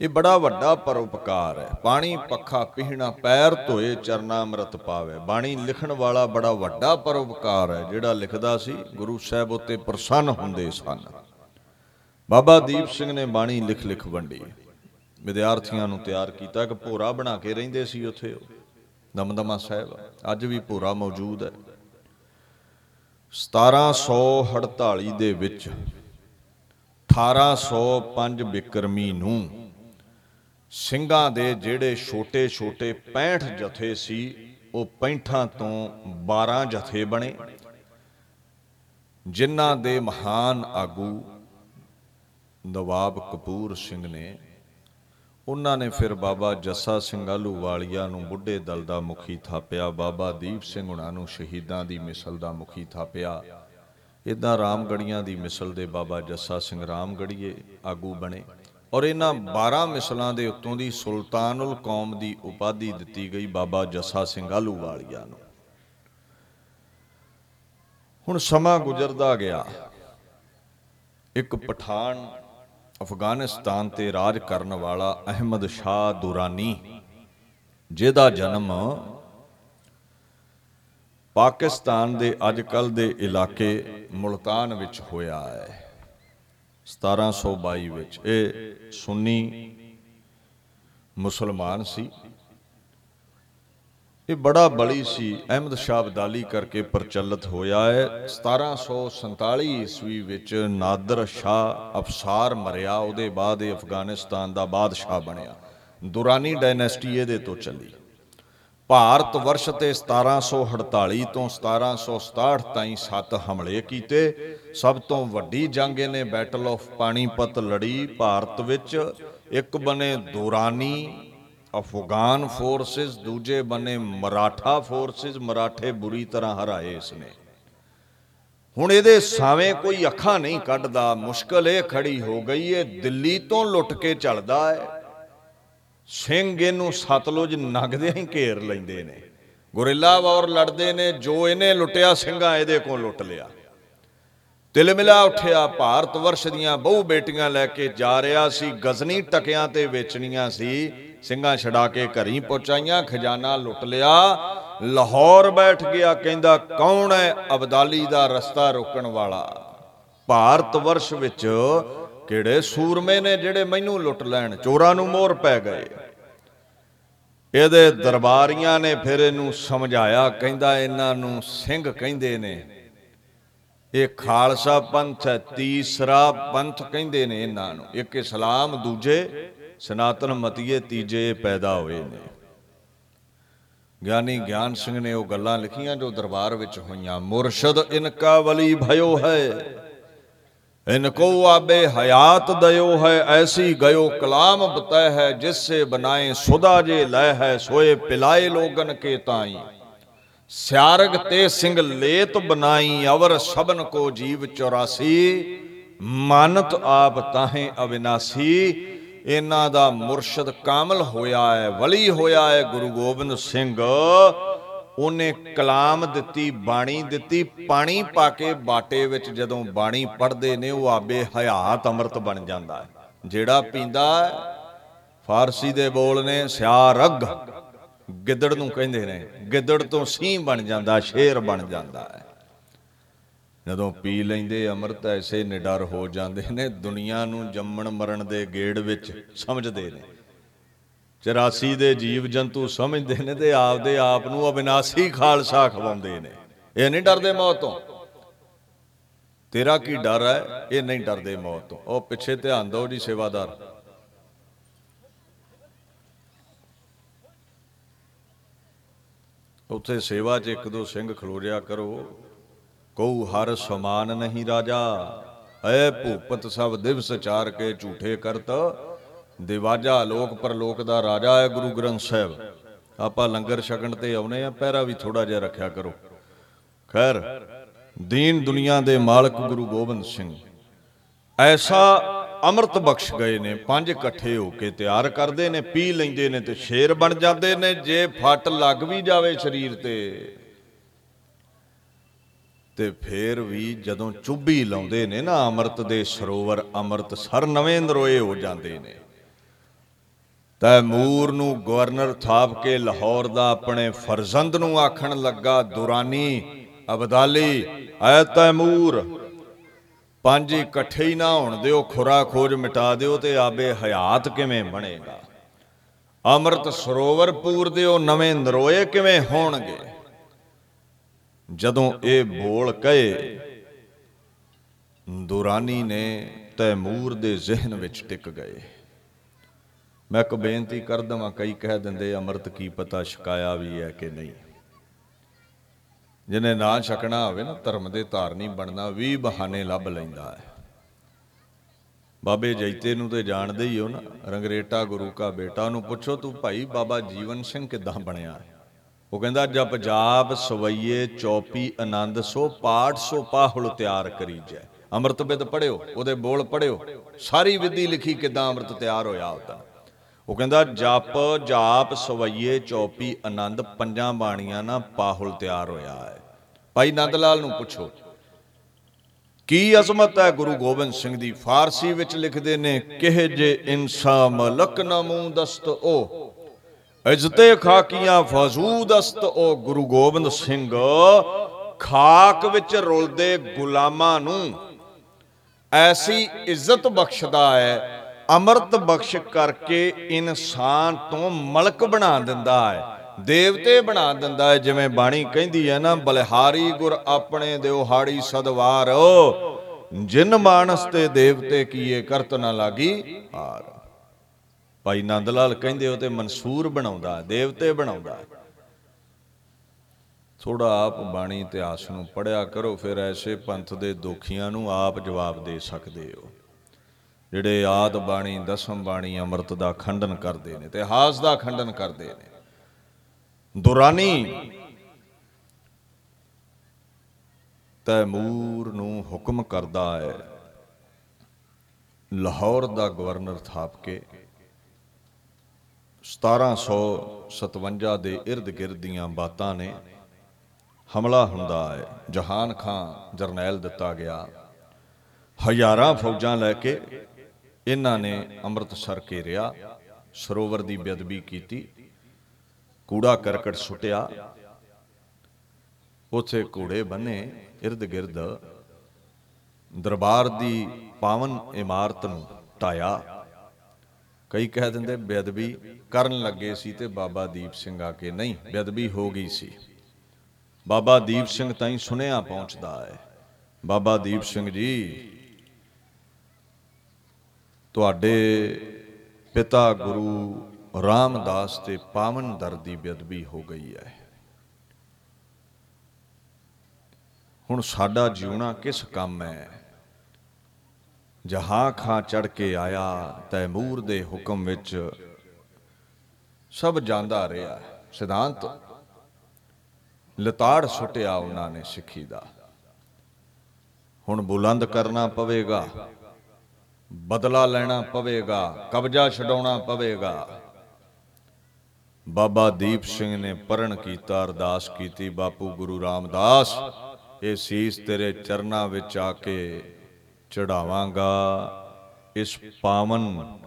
ਇਹ ਬੜਾ ਵੱਡਾ ਪਰਉਪਕਾਰ ਹੈ। ਪਾਣੀ ਪੱਖਾ ਪੀਣਾ ਪੈਰ ਧੋਏ, ਚਰਨਾ ਅੰਮ੍ਰਿਤ ਪਾਵੇ। ਬਾਣੀ ਲਿਖਣ ਵਾਲਾ ਬੜਾ ਵੱਡਾ ਪਰਉਪਕਾਰ ਹੈ, ਜਿਹੜਾ ਲਿਖਦਾ ਸੀ, ਗੁਰੂ ਸਾਹਿਬ ਉਤੇ ਪ੍ਰਸੰਨ ਹੁੰਦੇ ਸਨ। ਬਾਬਾ ਦੀਪ ਸਿੰਘ ਨੇ ਬਾਣੀ ਲਿਖ ਲਿਖ ਵੰਡੀ। ਵਿਦਿਆਰਥੀਆਂ ਨੂੰ ਤਿਆਰ ਕੀਤਾ ਕਿ ਭੋਰਾ ਬਣਾ ਕੇ ਰਹਿੰਦੇ ਸੀ ਉੱਥੇ ਉਹ, ਦਮਦਮਾ ਸਾਹਿਬ। ਅੱਜ ਵੀ ਭੋਰਾ ਮੌਜੂਦ ਹੈ। 1748 ਦੇ ਵਿੱਚ 1805 ਬਿਕਰਮੀ ਨੂੰ ਸਿੰਘਾਂ ਦੇ ਜਿਹੜੇ ਛੋਟੇ-ਛੋਟੇ 65 ਜਥੇ ਸੀ, ਉਹ 65 ਤੋਂ 12 ਜਥੇ ਬਣੇ। ਜਿਨ੍ਹਾਂ ਦੇ ਮਹਾਨ ਆਗੂ ਨਵਾਬ ਕਪੂਰ ਸਿੰਘ ਨੇ, ਉਹਨਾਂ ਨੇ ਫਿਰ ਬਾਬਾ ਜੱਸਾ ਸਿੰਘ ਆਹਲੂਵਾਲੀਆ ਨੂੰ ਬੁੱਢੇ ਦਲ ਦਾ ਮੁਖੀ ਥਾਪਿਆ, ਬਾਬਾ ਦੀਪ ਸਿੰਘ ਹੁਣਾਂ ਨੂੰ ਸ਼ਹੀਦਾਂ ਦੀ ਮਿਸਲ ਦਾ ਮੁਖੀ ਥਾਪਿਆ। ਇਦਾਂ ਰਾਮਗੜੀਆਂ ਦੀ ਮਿਸਲ ਦੇ ਬਾਬਾ ਜੱਸਾ ਸਿੰਘ ਰਾਮਗੜੀਏ ਆਗੂ ਬਣੇ। ਔਰ ਇਹਨਾਂ 12 ਮਿਸਲਾਂ ਦੇ ਉੱਤੋਂ ਦੀ ਸੁਲਤਾਨੁਲ ਕੌਮ ਦੀ ਉਪਾਧੀ ਦਿੱਤੀ ਗਈ ਬਾਬਾ ਜੱਸਾ ਸਿੰਘ ਆਹਲੂਵਾਲੀਆ ਨੂੰ। ਹੁਣ ਸਮਾਂ ਗੁਜ਼ਰਦਾ ਗਿਆ। ਇੱਕ ਪਠਾਨ ਅਫਗਾਨਿਸਤਾਨ ਤੇ ਰਾਜ ਕਰਨ ਵਾਲਾ ਅਹਿਮਦ ਸ਼ਾਹ ਦੁਰਾਨੀ, ਜਿਹਦਾ ਜਨਮ ਪਾਕਿਸਤਾਨ ਦੇ ਅੱਜਕੱਲ ਦੇ ਇਲਾਕੇ ਮੁਲਤਾਨ ਵਿੱਚ ਹੋਇਆ ਹੈ। 1722 ਵਿੱਚ। ਇਹ ਸੁੰਨੀ ਮੁਸਲਮਾਨ ਸੀ। ਇਹ ਬੜਾ ਬਲੀ ਸੀ। ਅਹਿਮਦ ਸ਼ਾਹ ਅਬਦਾਲੀ ਕਰਕੇ ਪ੍ਰਚਲਿਤ ਹੋਇਆ ਹੈ। 1747 ਈਸਵੀ ਵਿੱਚ ਨਾਦਰ ਸ਼ਾਹ ਅਫਸਾਰ ਮਰਿਆ। ਉਹਦੇ ਬਾਅਦ ਇਹ ਅਫਗਾਨਿਸਤਾਨ ਦਾ ਬਾਦਸ਼ਾਹ ਬਣਿਆ। ਦੁਰਾਨੀ ਡਾਇਨੈਸਟੀ ਇਹਦੇ ਤੋਂ ਚੱਲੀ। ਭਾਰਤ ਵਰਸ਼ ਤੇ 1748 ਤੋਂ 1767 ਤਾਈਂ ਸੱਤ ਹਮਲੇ ਕੀਤੇ। ਸਭ ਤੋਂ ਵੱਡੀ ਜੰਗ ਇਹਨੇ ਬੈਟਲ ਆਫ ਪਾਣੀਪਤ ਲੜੀ। ਭਾਰਤ ਵਿੱਚ ਇੱਕ ਬਨੇ ਦੁਰਾਨੀ ਅਫਗਾਨ ਫੋਰਸਸ ਦੂਜੇ ਬੰਨੇ ਮਰਾਠਾ ਫੋਰਸਸ ਮਰਾਠੇ ਬੁਰੀ ਤਰ੍ਹਾਂ ਹਰਾਏ ਇਸਨੇ। ਹੁਣ ਇਹਦੇ ਸਾਵੇਂ ਕੋਈ ਅੱਖਾਂ ਨਹੀਂ ਕੱਢਦਾ, ਮੁਸ਼ਕਲ ਇਹ ਖੜੀ ਹੋ ਗਈ ਏ, ਦਿੱਲੀ ਤੋਂ ਲੁੱਟ ਕੇ ਚੱਲਦਾ ਹੈ ਸਿੰਘ ਇਹਨੂੰ ਸਤਲੁਜ ਨਗਦੇ ਹੀ ਘੇਰ ਲੈਂਦੇ ਨੇ। ਗੁਰਿੱਲਾ ਵਾਰ ਲੜਦੇ ਨੇ, ਜੋ ਇਹਨੇ ਲੁੱਟਿਆ ਸਿੰਘਾਂ ਇਹਦੇ ਕੋਲ ਲੁੱਟ ਲਿਆ। ਤਿਲ ਮਿਲਾ ਉੱਠਿਆ, ਭਾਰਤ ਵਰਸ਼ ਦੀਆਂ ਬਹੁ ਬੇਟੀਆਂ ਲੈ ਕੇ ਜਾ ਰਿਹਾ ਸੀ, ਗਜ਼ਨੀ ਟਕਿਆਂ ਤੇ ਵੇਚਣੀਆਂ ਸੀ। ਸਿੰਘਾਂ ਛਡਾ ਕੇ ਘਰੀ ਪਹੁੰਚਾਈਆਂ, ਖਜ਼ਾਨਾ ਲੁੱਟ ਲਿਆ। ਲਾਹੌਰ ਬੈਠ ਗਿਆ, ਕਹਿੰਦਾ, ਕੌਣ ਹੈ ਅਬਦਾਲੀ ਦਾ ਰਸਤਾ ਰੋਕਣ ਵਾਲਾ? ਭਾਰਤ ਵਰਸ਼ ਵਿੱਚ ਕਿਹੜੇ ਸੂਰਮੇ ਨੇ ਜਿਹੜੇ ਮੈਨੂੰ ਲੁੱਟ ਲੈਣ? ਚੋਰਾਂ ਨੂੰ ਮੋਹਰ ਪੈ ਗਏ। ਇਹਦੇ ਦਰਬਾਰੀਆਂ ਨੇ ਫਿਰ ਇਹਨੂੰ ਸਮਝਾਇਆ, ਕਹਿੰਦਾ ਇਹਨਾਂ ਨੂੰ ਸਿੰਘ ਕਹਿੰਦੇ ਨੇ। ਇਹ ਖਾਲਸਾ ਪੰਥ ਹੈ, ਤੀਸਰਾ ਪੰਥ ਕਹਿੰਦੇ ਨੇ ਇਹਨਾਂ ਨੂੰ। ਇੱਕ ਇਸਲਾਮ, ਦੂਜੇ ਸਨਾਤਨ ਮਤੀਏ, ਤੀਜੇ ਪੈਦਾ ਹੋਏ ਨੇ। ਗਿਆਨੀ ਗਿਆਨ ਸਿੰਘ ਨੇ ਉਹ ਗੱਲਾਂ ਲਿਖੀਆਂ ਜੋ ਦਰਬਾਰ ਵਿੱਚ ਹੋਈਆਂ। ਮੁਰਸ਼ਦ ਇਨਕਾ ਵਲੀ ਭਇਓ ਹੈ। इनको आबे हयात दयो है ऐसी गयो कलाम बतय है जिससे बनाए सुदा जे लय है सोए पिलाए लोगन के ताई ਸਿਆਰਗ ਤੇ ਸਿੰਘ ਲੇਤ ਬਨਾਈ ਅਵਰ ਸਬਨ ਕੋ ਜੀਵ 84 ਮਾਨਤ ਆਪ ਤਾਹੇ ਅਵਿਨਾਸੀ ਇਹਨਾਂ ਦਾ ਮੁਰਸ਼ਦ ਕਾਮਲ ਹੋਇਆ ਹੈ ਵਲੀ ਹੋਇਆ ਹੈ ਗੁਰੂ ਗੋਬਿੰਦ ਸਿੰਘ ਉਹਨੇ ਕਲਾਮ ਦਿੱਤੀ ਬਾਣੀ ਦਿੱਤੀ ਪਾਣੀ ਪਾ ਕੇ ਬਾਟੇ ਵਿੱਚ ਜਦੋਂ ਬਾਣੀ ਪੜ੍ਹਦੇ ਨੇ ਉਹ ਆਬੇ ਹਯਾਤ ਅੰਮ੍ਰਿਤ ਬਣ ਜਾਂਦਾ ਹੈ। ਜਿਹੜਾ ਪੀਂਦਾ ਹੈ, ਫਾਰਸੀ ਦੇ ਬੋਲ ਨੇ ਸਿਆਰਗ ਗਿੱਦੜ ਨੂੰ ਕਹਿੰਦੇ ਨੇ ਗਿੱਦੜ ਤੋਂ ਸੀਂ ਬਣ ਜਾਂਦਾ ਸ਼ੇਰ ਬਣ ਜਾਂਦਾ ਹੈ। ਜਦੋਂ ਪੀ ਲੈਂਦੇ ਅੰਮ੍ਰਿਤ ਐਸੇ ਨਿਡਰ ਹੋ ਜਾਂਦੇ ਨੇ ਦੁਨੀਆ ਨੂੰ ਜੰਮਣ ਮਰਨ ਦੇ ਗੇੜ ਵਿੱਚ ਸਮਝਦੇ ਨੇ। 84 ਦੇ ਜੀਵ ਜੰਤੂ ਸਮਝਦੇ ਨੇ ਤੇ ਆਪਦੇ ਆਪ ਨੂੰ ਅਬਿਨਾਸੀ ਖਾਲਸਾ ਖਵਾਉਂਦੇ ਨੇ। ਇਹ ਨਹੀਂ ਡਰਦੇ ਮੌਤ ਤੋਂ। ਤੇਰਾ ਕੀ ਡਰ ਹੈ? ਇਹ ਨਹੀਂ ਡਰਦੇ ਮੌਤ ਤੋਂ। ਉਹ ਪਿੱਛੇ ਧਿਆਨ ਦਿਓ ਜੀ ਸੇਵਾਦਾਰ। ਉੱਥੇ ਸੇਵਾ 'ਚ ਇੱਕ ਦੋ ਸਿੰਘ ਖਲੋਰਿਆ ਕਰੋ। ਕਉ ਹਰ ਸਮਾਨ ਨਹੀਂ ਰਾਜਾ। ਐ ਭੂਪਤ ਸਭ ਦਿਵਸ ਚਾਰ ਕੇ ਝੂਠੇ ਕਰਤ। ਦਿਵਾਜਾ ਲੋਕ ਪਰਲੋਕ ਦਾ ਰਾਜਾ ਹੈ ਗੁਰੂ ਗ੍ਰੰਥ ਸਾਹਿਬ। ਆਪਾਂ ਲੰਗਰ ਛਕਣ ਤੇ ਆਉਨੇ ਆ, ਪਹਿਰਾ ਵੀ ਥੋੜਾ ਜਿਹਾ ਰੱਖਿਆ ਕਰੋ। ਖੈਰ, ਦੀਨ ਦੁਨੀਆ ਦੇ ਮਾਲਕ ਗੁਰੂ ਗੋਬਿੰਦ ਸਿੰਘ। ਐਸਾ ਅੰਮ੍ਰਿਤ ਬਖਸ਼ ਗਏ ਨੇ, ਪੰਜ ਇਕੱਠੇ ਹੋ ਕੇ ਤਿਆਰ ਕਰਦੇ ਨੇ, ਪੀ ਲੈਂਦੇ ਨੇ ਤੇ ਸ਼ੇਰ ਬਣ ਜਾਂਦੇ ਨੇ, ਜੇ ਫੱਟ ਲੱਗ ਵੀ ਜਾਵੇ ਸਰੀਰ ਤੇ। ਤੇ ਫੇਰ ਵੀ ਜਦੋਂ ਚੁੱਭੀ ਲਾਉਂਦੇ ਨੇ ਨਾ ਅੰਮ੍ਰਿਤ ਦੇ ਸਰੋਵਰ ਅੰਮ੍ਰਿਤ ਸਰ ਨਵੇਂ ਨਰੋਏ ਹੋ ਜਾਂਦੇ ਨੇ। ਤੈਮੂਰ ਨੂੰ ਗਵਰਨਰ ਥਾਪ ਕੇ ਲਾਹੌਰ ਦਾ ਆਪਣੇ ਫਰਜ਼ੰਦ ਨੂੰ ਆਖਣ ਲੱਗਾ, ਦੁਰਾਨੀ, ਅਬਦਾਲੀ, ਐ ਤੈਮੂਰ, ਪੰਜ ਇਕੱਠੇ ਹੀ ਨਾ ਹੋਣ ਦਿਓ ਖੁਰਾ ਖੋਜ ਮਿਟਾ ਦਿਓ ਤੇ ਆਬੇ ਹਯਾਤ ਕਿਵੇਂ ਬਣੇਗਾ? ਅੰਮ੍ਰਿਤ ਸਰੋਵਰ ਪੂਰ ਦਿਓ, ਨਵੇਂ ਨਰੋਏ ਕਿਵੇਂ ਹੋਣਗੇ? ਜਦੋਂ ਇਹ ਬੋਲ ਕਹੇ, ਦੁਰਾਨੀ ਨੇ ਤੈਮੂਰ ਦੇ ਜ਼ਿਹਨ ਵਿੱਚ ਟਿਕ ਗਏ। ਮੈਂ ਇੱਕ ਬੇਨਤੀ ਕਰ ਦਵਾਂ, ਕਈ ਕਹਿ ਦਿੰਦੇ, ਅੰਮ੍ਰਿਤ ਕੀ ਪਤਾ ਸ਼ਿਕਾਇਆ ਵੀ ਹੈ ਕਿ ਨਹੀਂ? ਜਿਹਨੇ ਨਾ ਛਕਣਾ ਹੋਵੇ ਨਾ, ਧਰਮ ਦੇ ਧਾਰਨੀ ਬਣਨਾ ਵੀ ਬਹਾਨੇ ਲੱਭ ਲੈਂਦਾ ਹੈ। ਬਾਬੇ ਜੈਤੇ ਨੂੰ ਤੇ ਜਾਣਦੇ ਹੀ ਹੋ ਨਾ, ਰੰਗਰੇਟਾ ਗੁਰੂ ਕਾ ਬੇਟਾ ਨੂੰ ਪੁੱਛੋ, ਤੂੰ ਭਾਈ ਬਾਬਾ ਜੀਵਨ ਸਿੰਘ ਕਿਦਾਂ ਬਣਿਆ? ਉਹ ਕਹਿੰਦਾ, ਜਪ ਜਾਪ ਸਵਈਏ ਚੌਪੀ ਆਨੰਦ, ਸੋ ਪਾਠ ਸੋ ਪਾਹੁਲ ਤਿਆਰ ਕਰੀ ਜੈ ਅੰਮ੍ਰਿਤ ਬਿਦ ਪੜਿਓ ਉਹਦੇ ਬੋਲ ਪੜਿਓ ਸਾਰੀ ਵਿਧੀ ਲਿਖੀ ਕਿਦਾਂ ਅੰਮ੍ਰਿਤ ਤਿਆਰ ਹੋਇਆ ਉਹਦਾ ਉਹ ਕਹਿੰਦਾ, ਜਪ, ਜਾਪ, ਸਵਈਏ, ਚੌਪੀ, ਆਨੰਦ, ਪੰਜਾਂ ਬਾਣੀਆਂ ਨਾਲ ਪਾਹੁਲ ਤਿਆਰ ਹੋਇਆ ਹੈ। ਭਾਈ ਨੰਦ ਲਾਲ ਨੂੰ ਪੁੱਛੋ, ਕੀ ਅਜ਼ਮਤ ਹੈ ਗੁਰੂ ਗੋਬਿੰਦ ਸਿੰਘ ਦੀ? ਫਾਰਸੀ ਵਿੱਚ ਲਿਖਦੇ ਨੇ, ਕਿਹ ਜੇ ਇਨਸਾ ਮਲਕ ਨਮੂ ਦਸਤ ਉਹ ਇਜ਼ਤੇ ਖਾਕੀਆਂ ਫਜ਼ੂਦਸਤ ਉਹ ਗੁਰੂ ਗੋਬਿੰਦ ਸਿੰਘ ਖਾਕ ਵਿੱਚ ਰੁਲਦੇ ਗੁਲਾਮਾਂ ਨੂੰ ਐਸੀ ਇੱਜ਼ਤ ਬਖਸ਼ਦਾ ਹੈ ਅੰਮ੍ਰਿਤ ਬਖਸ਼ ਕਰਕੇ ਇਨਸਾਨ ਤੋਂ ਮਲਕ ਬਣਾ ਦਿੰਦਾ ਹੈ, ਦੇਵਤੇ ਬਣਾ ਦਿੰਦਾ ਹੈ, ਜਿਵੇਂ ਬਾਣੀ ਕਹਿੰਦੀ ਹੈ ਨਾ, ਬਲਿਹਾਰੀ ਗੁਰ ਆਪਣੇ ਦਿਓ ਹਾੜੀ ਸਦਵਾਰ। ਜਿਨ ਮਾਨਸ ਤੇ ਦੇਵਤੇ ਕੀਏ ਕਰਤ ਨਾ ਲਾਗੀ ਹਾਰ। ਭਾਈ ਨੰਦ ਲਾਲ ਕਹਿੰਦੇ ਉਹ ਤੇ ਮਨਸੂਰ ਬਣਾਉਂਦਾ ਦੇਵਤੇ ਬਣਾਉਂਦਾ ਥੋੜਾ ਆਪ ਬਾਣੀ ਇਤਿਹਾਸ ਨੂੰ ਪੜਿਆ ਕਰੋ, ਫਿਰ ਐਸੇ ਪੰਥ ਦੇ ਦੋਖੀਆਂ ਨੂੰ ਆਪ ਜਵਾਬ ਦੇ ਸਕਦੇ ਹੋ। ਜਿਹੜੇ ਆਦ ਬਾਣੀ, ਦਸਮ ਬਾਣੀ, ਅੰਮ੍ਰਿਤ ਦਾ ਖੰਡਨ ਕਰਦੇ ਨੇ ਇਤਿਹਾਸ ਦਾ ਖੰਡਨ ਕਰਦੇ ਨੇ। ਦੁਰਾਨੀ ਤੈਮੂਰ ਨੂੰ ਹੁਕਮ ਕਰਦਾ ਹੈ। ਲਾਹੌਰ ਦਾ ਗਵਰਨਰ ਥਾਪ ਕੇ 1757 ਦੇ ird ਗਿਰਦ ਦੀਆਂ ਬਾਤਾਂ ਨੇ। ਹਮਲਾ ਹੁੰਦਾ ਹੈ। ਜਹਾਨ ਖਾਨ ਜਰਨੈਲ ਦਿੱਤਾ ਗਿਆ। ਹਜ਼ਾਰਾਂ ਫੌਜਾਂ ਲੈ ਕੇ ਇਹਨਾਂ ਨੇ ਅੰਮ੍ਰਿਤਸਰ ਘੇਰਿਆ ਸਰੋਵਰ ਦੀ ਬੇਅਦਬੀ ਕੀਤੀ, ਕੂੜਾ ਕਰਕਟ ਸੁੱਟਿਆ। ਉਥੇ ਘੋੜੇ ਬੰਨੇ ird ਗਿਰਦ ਦਰਬਾਰ ਦੀ ਪਾਵਨ ਇਮਾਰਤ ਨੂੰ ਢਾਇਆ ਕਈ ਕਹਿ ਦਿੰਦੇ ਬੇਅਦਬੀ ਕਰਨ ਲੱਗੇ ਸੀ ਤੇ ਬਾਬਾ ਦੀਪ ਸਿੰਘ ਆ ਕੇ ਨਹੀਂ, ਬੇਅਦਬੀ ਹੋ ਗਈ ਸੀ। ਬਾਬਾ ਦੀਪ ਸਿੰਘ ਤਾਈਂ ਸੁਨੇਹਾ ਪਹੁੰਚਦਾ ਹੈ। ਬਾਬਾ ਦੀਪ ਸਿੰਘ ਜੀ ਤੁਹਾਡੇ ਪਿਤਾ ਗੁਰੂ ਰਾਮਦਾਸ ਤੇ ਪਾਵਨ ਦਰ ਦੀ ਬੇਅਦਬੀ ਹੋ ਗਈ ਹੈ। ਹੁਣ ਸਾਡਾ ਜਿਉਣਾ ਕਿਸ ਕੰਮ ਹੈ? ਜਹਾਂ ਖਾਂ ਚੜ ਕੇ ਆਇਆ ਤੈਮੂਰ ਦੇ ਹੁਕਮ ਵਿੱਚ ਸਭ ਜਾਂਦਾ ਰਿਹਾ। ਸਿਧਾਂਤ, ਲਤਾੜ ਸੁੱਟਿਆ ਉਹਨਾਂ ਨੇ ਸਿੱਖੀ ਦਾ। ਹੁਣ ਬੁਲੰਦ ਕਰਨਾ ਪਵੇਗਾ। ਬਦਲਾ ਲੈਣਾ ਪਵੇਗਾ, ਕਬਜ਼ਾ ਛਡਾਉਣਾ ਪਵੇਗਾ। ਬਾਬਾ ਦੀਪ ਸਿੰਘ ਨੇ ਪਰਣ ਕੀਤਾ, ਅਰਦਾਸ ਕੀਤੀ, ਬਾਪੂ ਗੁਰੂ ਰਾਮਦਾਸ, ਇਹ ਸੀਸ ਤੇਰੇ ਚਰਨਾਂ ਵਿੱਚ ਆ ਕੇ ਚੜਾਵਾਂਗਾ। ਇਸ ਪਾਵਨ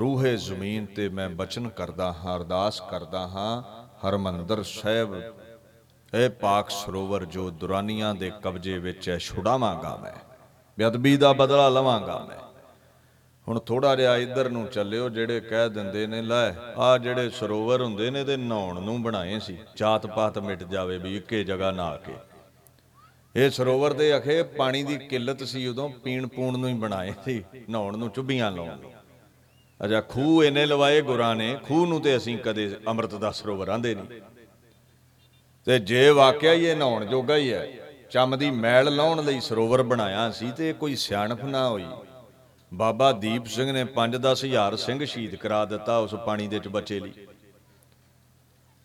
ਰੂਹੇ ਜ਼ਮੀਨ ਤੇ ਮੈਂ ਬਚਨ ਕਰਦਾ ਹਾਂ, ਅਰਦਾਸ ਕਰਦਾ ਹਾਂ, ਹਰਮੰਦਰ ਸਾਹਿਬ, ਇਹ ਪਾਕ ਸਰੋਵਰ ਜੋ ਦੁਰਾਨੀਆਂ ਦੇ ਕਬਜ਼ੇ ਵਿੱਚ ਹੈ, ਛੁਡਾਵਾਂਗਾ ਮੈਂ। ਬੇਅਦਬੀ ਦਾ ਬਦਲਾ ਲਵਾਂਗਾ ਮੈਂ। ਹੁਣ ਥੋੜਾ ਜਿਹਾ ਇੱਧਰ ਨੂੰ ਚੱਲਿਓ, ਜਿਹੜੇ ਕਹਿ ਦਿੰਦੇ ਨੇ, ਲੈ, ਆ ਜਿਹੜੇ ਸਰੋਵਰ ਹੁੰਦੇ ਨੇ ਤੇ ਨਹਾਉਣ ਨੂੰ ਬਣਾਏ ਸੀ। ਜਾਤ ਪਾਤ ਮਿਟ ਜਾਵੇ ਵੀ ਇੱਕੇ ਜਗ੍ਹਾ ਨਹਾ ਕੇ। ਇਹ ਸਰੋਵਰ ਦੇ ਅਖੇ ਪਾਣੀ ਦੀ ਕਿੱਲਤ ਸੀ ਉਦੋਂ ਪੀਣ ਪੂਣ ਨੂੰ ਹੀ ਬਣਾਏ ਸੀ, ਨਹਾਉਣ ਨੂੰ ਚੁੱਭੀਆਂ ਲਾਉਣ ਨੂੰ। ਅਜਾ ਖੂਹ ਇਹਨੇ ਲਵਾਏ ਗੁਰਾਂ ਨੇ, ਖੂਹ ਨੂੰ ਤੇ ਅਸੀਂ ਕਦੇ ਅੰਮ੍ਰਿਤ ਦਾ ਸਰੋਵਰ ਆਂਦੇ ਨਹੀਂ। ਤੇ ਜੇ ਵਾਕਿਆ ਹੀ ਇਹ ਨਹਾਉਣ ਜੋਗਾ ਹੀ ਹੈ, ਚੰਮ ਦੀ ਮੈਲ ਲਾਉਣ ਲਈ ਸਰੋਵਰ ਬਣਾਇਆ ਸੀ ਤੇ ਕੋਈ ਸਿਆਣਪ ਨਾ ਹੋਈ। ਬਾਬਾ ਦੀਪ ਸਿੰਘ ਨੇ 5-10 ਹਜ਼ਾਰ ਸਿੰਘ ਸ਼ਹੀਦ ਕਰਾ ਦਿੱਤਾ ਉਸ ਪਾਣੀ ਦੇ ਚ ਬੱਚੇ ਲਈ।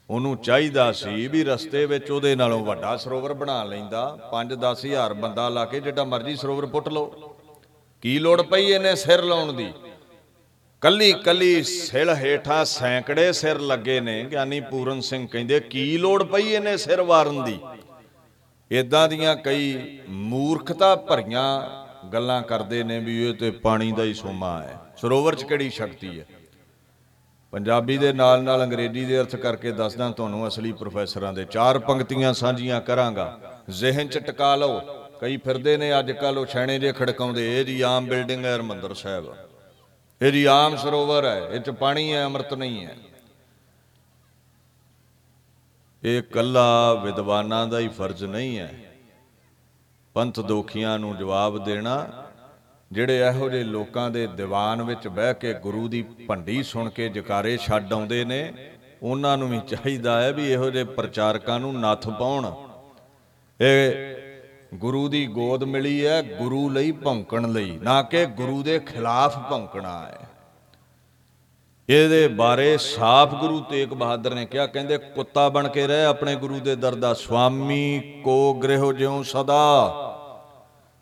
ਉਹਨੂੰ ਚਾਹੀਦਾ ਸੀ ਵੀ ਰਸਤੇ ਵਿੱਚ ਉਹਦੇ ਨਾਲੋਂ ਵੱਡਾ ਸਰੋਵਰ ਬਣਾ ਲੈਂਦਾ। 5-10 ਹਜ਼ਾਰ ਬੰਦਾ ਲਾ ਕੇ ਜਿੱਡਾ ਮਰਜ਼ੀ ਸਰੋਵਰ ਪੁੱਟ ਲਓ। ਕੀ ਲੋੜ ਪਈ ਇਹਨੇ ਸਿਰ ਲਾਉਣ ਦੀ? ਕੱਲੀ ਕੱਲੀ ਸਿਲ ਹੇਠਾਂ ਸੈਂਕੜੇ ਸਿਰ ਲੱਗੇ ਨੇ। ਗਿਆਨੀ ਪੂਰਨ ਸਿੰਘ ਕਹਿੰਦੇ, ਕੀ ਲੋੜ ਪਈ ਇਹਨੇ ਸਿਰ ਵਾਰਨ ਦੀ? ਇਦਾਂ ਦੀਆਂ ਕਈ ਮੂਰਖਤਾ ਭਰੀਆਂ ਗੱਲਾਂ ਕਰਦੇ ਨੇ ਵੀ ਇਹ ਤੇ ਪਾਣੀ ਦਾ ਹੀ ਸੋਮਾ ਹੈ। ਸਰੋਵਰ 'ਚ ਕਿਹੜੀ ਸ਼ਕਤੀ ਹੈ? ਪੰਜਾਬੀ ਦੇ ਨਾਲ ਨਾਲ ਅੰਗਰੇਜ਼ੀ ਦੇ ਅਰਥ ਕਰਕੇ ਦੱਸਦਾ ਤੁਹਾਨੂੰ ਅਸਲੀ ਪ੍ਰੋਫੈਸਰਾਂ ਦੇ। ਚਾਰ ਪੰਕਤੀਆਂ ਸਾਂਝੀਆਂ ਕਰਾਂਗਾ। ਜ਼ਿਹਨ 'ਚ ਟਿਕਾ ਲਓ। ਕਈ ਫਿਰਦੇ ਨੇ ਅੱਜ ਕੱਲ ਉਹ ਛੈਣੇ ਜੇ ਖੜਕਾਉਂਦੇ, ਇਹ ਜੀ ਆਮ ਬਿਲਡਿੰਗ ਹੈ ਹਰਮੰਦਰ ਸਾਹਿਬ। ਇਹ ਜੀ ਆਮ ਸਰੋਵਰ ਹੈ। ਇਹ 'ਚ ਪਾਣੀ ਹੈ, ਅੰਮ੍ਰਿਤ ਨਹੀਂ ਹੈ। ਇਹ ਕੱਲਾ ਵਿਦਵਾਨਾਂ ਦਾ ਹੀ ਫਰਜ਼ ਨਹੀਂ ਹੈ। ਪੰਥ ਦੋਖੀਆਂ ਨੂੰ ਜਵਾਬ ਦੇਣਾ, ਜਿਹੜੇ ਇਹੋ ਜਿਹੇ ਲੋਕਾਂ ਦੇ ਦੀਵਾਨ ਵਿੱਚ ਬਹਿ ਕੇ ਗੁਰੂ ਦੀ ਭੰਡੀ ਸੁਣ ਕੇ ਜਕਾਰੇ ਛੱਡ ਆਉਂਦੇ ਨੇ, ਉਹਨਾਂ ਨੂੰ ਵੀ ਚਾਹੀਦਾ ਹੈ ਵੀ ਇਹੋ ਜਿਹੇ ਪ੍ਰਚਾਰਕਾਂ ਨੂੰ ਨੱਥ ਪਾਉਣ। ਇਹ ਗੁਰੂ ਦੀ ਗੋਦ ਮਿਲੀ ਹੈ, ਗੁਰੂ ਲਈ ਭੌਂਕਣ ਲਈ, ਨਾ ਕਿ ਗੁਰੂ ਦੇ ਖਿਲਾਫ ਭੌਂਕਣਾ ਹੈ। ਇਹਦੇ ਬਾਰੇ ਸਾਫ਼ ਗੁਰੂ ਤੇਗ ਬਹਾਦਰ ਨੇ ਕਿਹਾ, ਕਹਿੰਦੇ, ਕੁੱਤਾ ਬਣ ਕੇ ਰਹਿ ਆਪਣੇ ਗੁਰੂ ਦੇ ਦਰ ਦਾ ਸੁਆਮੀ ਕੋ ਗ੍ਰਹਿ ਜਿਉ ਸਦਾ।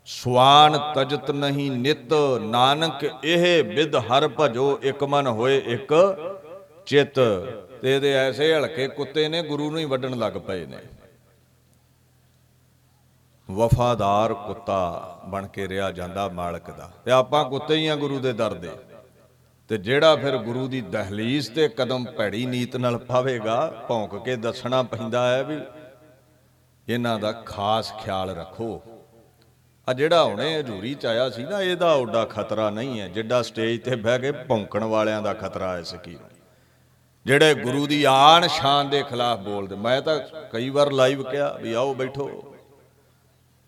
ਸਵਾਨ ਤਜਤ ਨਹੀਂ ਨਿਤ, ਨਾਨਕ ਇਹ ਵਿਦ ਹਰ ਭਜੋ, ਇੱਕ ਮਨ ਹੋਏ ਇੱਕ ਚਿਤ। ਤੇ ਇਹਦੇ ਐਸੇ ਹਲਕੇ ਕੁੱਤੇ ਨੇ, ਗੁਰੂ ਨੂੰ ਹੀ ਵੱਢਣ ਲੱਗ ਪਏ ਨੇ। ਵਫਾਦਾਰ ਕੁੱਤਾ ਬਣ ਕੇ ਰਿਹਾ ਜਾਂਦਾ ਮਾਲਕ ਦਾ। ਤੇ ਆਪਾਂ ਕੁੱਤੇ ਹੀ ਆ ਗੁਰੂ ਦੇ ਦਰ ਦੇ। ਤੇ ਜਿਹੜਾ ਫਿਰ ਗੁਰੂ ਦੀ ਦਹਲੀਜ਼ ਤੇ ਕਦਮ ਭੈੜੀ ਨੀਤ ਨਾਲ ਪਾਵੇਗਾ, ਭੌਂਕ ਕੇ ਦੱਸਣਾ ਪੈਂਦਾ ਹੈ ਵੀ ਇਹਨਾਂ ਦਾ ਖਾਸ ਖਿਆਲ ਰੱਖੋ। ਆ ਜਿਹੜਾ ਹੁਣੇ ਹਜੂਰੀ ਚ ਆਇਆ ਸੀ ਨਾ, ਇਹਦਾ ਓਡਾ ਖਤਰਾ ਨਹੀਂ ਹੈ। ਜਿੱਡਾ ਸਟੇਜ ਤੇ ਬਹਿ ਕੇ ਭੌਂਕਣ ਵਾਲਿਆਂ ਦਾ ਖਤਰਾ ਹੈ ਸਕੀ ਜਿਹੜੇ ਗੁਰੂ ਦੀ ਆਨ ਸ਼ਾਨ ਦੇ ਖਿਲਾਫ ਬੋਲਦੇ, ਮੈਂ ਤਾਂ ਕਈ ਵਾਰ ਲਾਈਵ ਕਿਹਾ ਵੀ ਆਓ ਬੈਠੋ।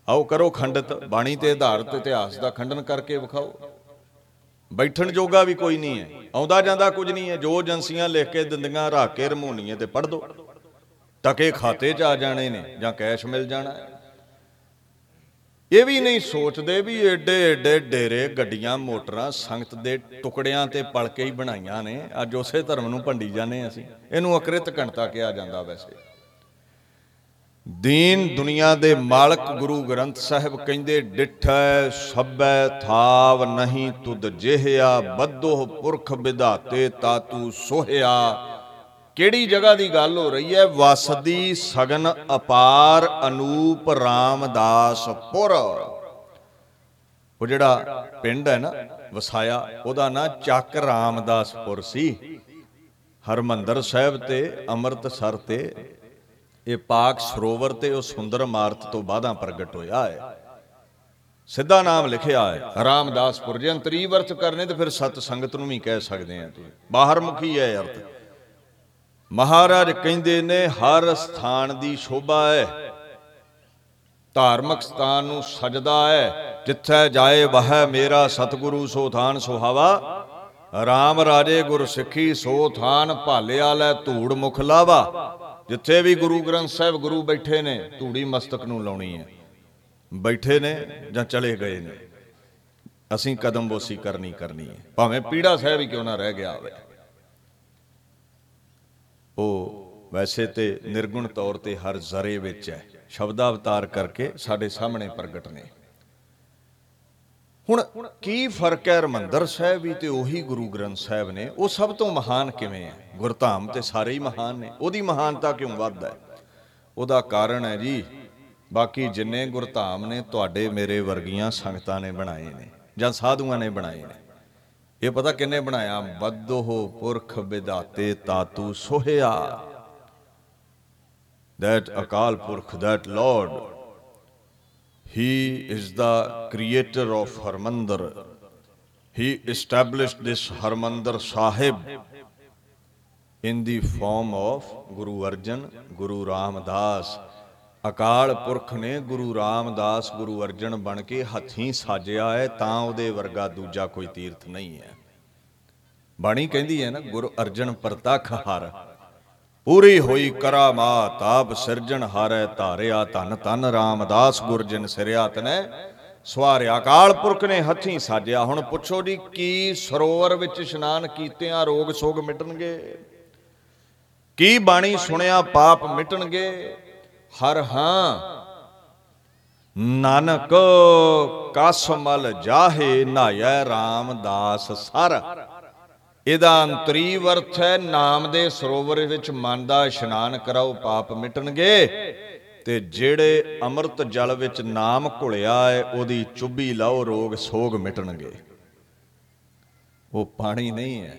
ਆਓ ਕਰੋ ਖੰਡਿਤ, ਬਾਣੀ ਤੇ ਆਧਾਰਿਤ ਇਤਿਹਾਸ ਦਾ ਖੰਡਨ ਕਰਕੇ ਵਿਖਾਓ। ਬੈਠਣ ਜੋਗਾ ਵੀ ਕੋਈ ਨਹੀਂ ਹੈ। ਆਉਂਦਾ ਜਾਂਦਾ ਕੁਝ ਨਹੀਂ ਹੈ। ਜੋ ਏਜੰਸੀਆਂ ਲਿਖ ਕੇ ਦਿੰਦੀਆਂ, ਰੱਖ ਕੇ ਰਮੋਨੀਏ ਤੇ ਪੜ ਦੋ। ਟਕੇ ਖਾਤੇ 'ਚ ਆ ਜਾਣੇ ਨੇ ਜਾਂ ਕੈਸ਼ ਮਿਲ ਜਾਣਾ ਹੈ। ਇਹ ਵੀ ਨਹੀਂ ਸੋਚਦੇ ਵੀ ਏਡੇ ਏਡੇ ਡੇਰੇ, ਗੱਡੀਆਂ, ਮੋਟਰਾਂ, ਸੰਗਤ ਦੇ ਟੁਕੜਿਆਂ ਤੇ ਪਲ ਕੇ ਹੀ ਬਣਾਈਆਂ ਨੇ। ਅੱਜ ਉਸੇ ਧਰਮ ਨੂੰ ਭੰਡੀ ਜਾਂਦੇ ਅਸੀਂ। ਇਹਨੂੰ ਅਕ੍ਰਿਤ ਘਣਤਾ ਕਿਹਾ ਜਾਂਦਾ ਵੈਸੇ। ਦੀਨ ਦੁਨੀਆ ਦੇ ਮਾਲਕ ਗੁਰੂ ਗ੍ਰੰਥ ਸਾਹਿਬ ਕਹਿੰਦੇ, ਡਿਠੈ, ਸਭੈ ਥਾਵ ਨਹੀਂ ਤੁਧ ਜਿਹਿਆ, ਬੱਧੋ ਪੁਰਖ ਵਿਧਾਤੇ ਤਾਤੂ ਸੋਹਿਆ। ਕਿਹੜੀ ਜਗ੍ਹਾ ਦੀ ਗੱਲ ਹੋ ਰਹੀ ਹੈ? ਵਸਦੀ ਸਗਨ ਅਪਾਰ ਅਨੂਪ ਰਾਮਦਾਸਪੁਰ ਉਹ ਜਿਹੜਾ ਪਿੰਡ ਹੈ ਨਾ, ਵਸਾਇਆ, ਉਹਦਾ ਨਾਂ ਚੱਕ ਰਾਮਦਾਸਪੁਰ ਸੀ। ਹਰਮੰਦਰ ਸਾਹਿਬ ਤੇ ਅੰਮ੍ਰਿਤਸਰ ਤੇ ਇਹ ਪਾਕ ਸਰੋਵਰ ਤੇ ਉਹ ਸੁੰਦਰ ਇਮਾਰਤ ਤੋਂ ਬਾਅਦਾਂ ਪ੍ਰਗਟ ਹੋਇਆ ਹੈ। ਸਿੱਧਾ ਨਾਮ ਲਿਖਿਆ ਹੈ ਰਾਮਦਾਸਪੁਰ ਜੇ ਅੰਤਰੀ ਵਰਤ ਕਰਨੇ ਤੇ ਫਿਰ ਸਤ ਸੰਗਤ ਨੂੰ ਵੀ ਕਹਿ ਸਕਦੇ ਆ ਤੁਸੀਂ। ਬਾਹਰ ਮੁਖੀ ਹੈ ਅਰਥ। ਮਹਾਰਾਜ ਕਹਿੰਦੇ ਨੇ, ਹਰ ਸਥਾਨ ਦੀ ਸ਼ੋਭਾ ਹੈ। ਧਾਰਮਿਕ ਸਥਾਨ ਨੂੰ ਸਜਦਾ ਹੈ। ਜਿੱਥੇ ਜਾਏ ਵਹ ਮੇਰਾ ਸਤਿਗੁਰੂ, ਸੋ ਥਾਨ ਸੁਹਾਵਾ। RAM ਰਾਜੇ ਗੁਰ ਸਿੱਖੀ, ਸੋ ਥਾਨ ਭਾਲਿਆ ਲੈ ਧੂੜ ਮੁਖ ਲਾਵਾ। ਜਿੱਥੇ ਵੀ ਗੁਰੂ ਗ੍ਰੰਥ ਸਾਹਿਬ ਗੁਰੂ ਬੈਠੇ ਨੇ, ਧੂੜੀ ਮਸਤਕ ਨੂੰ ਲਾਉਣੀ ਹੈ। ਬੈਠੇ ਨੇ ਜਾਂ ਚਲੇ ਗਏ ਨੇ। ਅਸੀਂ ਕਦਮ ਬੋਸੀ ਕਰਨੀ ਕਰਨੀ ਹੈ। ਭਾਵੇਂ ਪੀੜਾ ਸਾਹਿਬ ਹੀ ਕਿਉਂ ਨਾ ਰਹਿ ਗਿਆ ਹੋਵੇ। ਉਹ ਵੈਸੇ ਤੇ ਨਿਰਗੁਣ ਤੌਰ ਤੇ ਹਰ ਜ਼ਰੇ ਵਿੱਚ ਹੈ। ਸ਼ਬਦਾ ਅਵਤਾਰ ਕਰਕੇ ਸਾਡੇ ਸਾਹਮਣੇ ਪ੍ਰਗਟ ਨੇ। ਹੁਣ ਕੀ ਫ਼ਰਕ ਹੈ ਹਰਮੰਦਰ ਸਾਹਿਬ ਵੀ ਤੇ ਉਹੀ ਗੁਰੂ ਗ੍ਰੰਥ ਸਾਹਿਬ ਨੇ? ਉਹ ਸਭ ਤੋਂ ਮਹਾਨ ਕਿਵੇਂ ਹੈ? ਗੁਰਧਾਮ ਤੇ ਸਾਰੇ ਹੀ ਮਹਾਨ ਨੇ। ਉਹਦੀ ਮਹਾਨਤਾ ਕਿਉਂ ਵੱਧ ਹੈ? ਉਹਦਾ ਕਾਰਨ ਹੈ ਜੀ, ਬਾਕੀ ਜਿੰਨੇ ਗੁਰਧਾਮ ਨੇ, ਤੁਹਾਡੇ ਮੇਰੇ ਵਰਗੀਆਂ ਸੰਗਤਾਂ ਨੇ ਬਣਾਏ ਨੇ ਜਾਂ ਸਾਧੂਆਂ ਨੇ ਬਣਾਏ ਨੇ। ਇਹ ਪਤਾ ਕਿੰਨੇ ਬਣਾਇਆ ਬੱਦੋਹ ਪੁਰਖ ਵਿਦਾਤੇ ਤਾਤੂ ਸੋਹਿਆ that Akal Purakh that lord he is the creator of harmandir he established this harmandir sahib in the form of guru arjan guru ramdas Akal Purakh ਨੇ ਗੁਰੂ ਰਾਮਦਾਸ ਗੁਰੂ ਅਰਜਨ ਬਣ ਕੇ ਹੱਥੀਂ ਸਾਜਿਆ ਹੈ, ਤਾਂ ਉਹਦੇ ਵਰਗਾ ਦੂਜਾ ਕੋਈ ਤੀਰਥ ਨਹੀਂ ਹੈ। ਬਾਣੀ ਕਹਿੰਦੀ ਹੈ ਨਾ, ਗੁਰੂ ਅਰਜਨ ਪ੍ਰਤਖ ਹਰ। ਪੂਰੀ ਹੋਈ ਕਰਾਮਾਤ ਆਪ ਸਿਰਜਣ ਹਾਰੈ ਧਾਰਿਆ ਧਨ ਧਨ, ਰਾਮਦਾਸ ਗੁਰਜਨ ਸਿਰਿਆ ਤਨੈ। ਸਵਾਰਿਆ ਅਕਾਲ ਪੁਰਖ ਨੇ ਹੱਥੀਂ ਸਾਜਿਆ। ਹੁਣ ਪੁੱਛੋ ਜੀ, ਕੀ ਸਰੋਵਰ ਵਿੱਚ ਇਸ਼ਨਾਨ ਕੀਤਿਆਂ ਰੋਗ ਸੋਗ ਮਿਟਣਗੇ? ਕੀ ਬਾਣੀ ਸੁਣਿਆ ਪਾਪ ਮਿਟਣਗੇ? ਹਰ ਹਾਂ। ਨਾਨਕ ਕਸ ਮਲ ਜਾਹੇ ਨਾਇਐ ਰਾਮਦਾਸ ਸਰ। ਇਹਦਾ ਅੰਤਰੀ ਅਰਥ ਹੈ, ਨਾਮ ਦੇ ਸਰੋਵਰ ਵਿੱਚ ਮਨ ਦਾ ਇਸ਼ਨਾਨ ਕਰਾਓ, ਪਾਪ ਮਿਟਣਗੇ। ਤੇ ਜਿਹੜੇ ਅੰਮ੍ਰਿਤ ਜਲ ਵਿੱਚ ਨਾਮ ਘੁਲਿਆ ਹੈ, ਉਹਦੀ ਚੁੱਭੀ ਲਾਓ, ਰੋਗ ਸੋਗ ਮਿਟਣਗੇ। ਉਹ ਪਾਣੀ ਨਹੀਂ ਹੈ।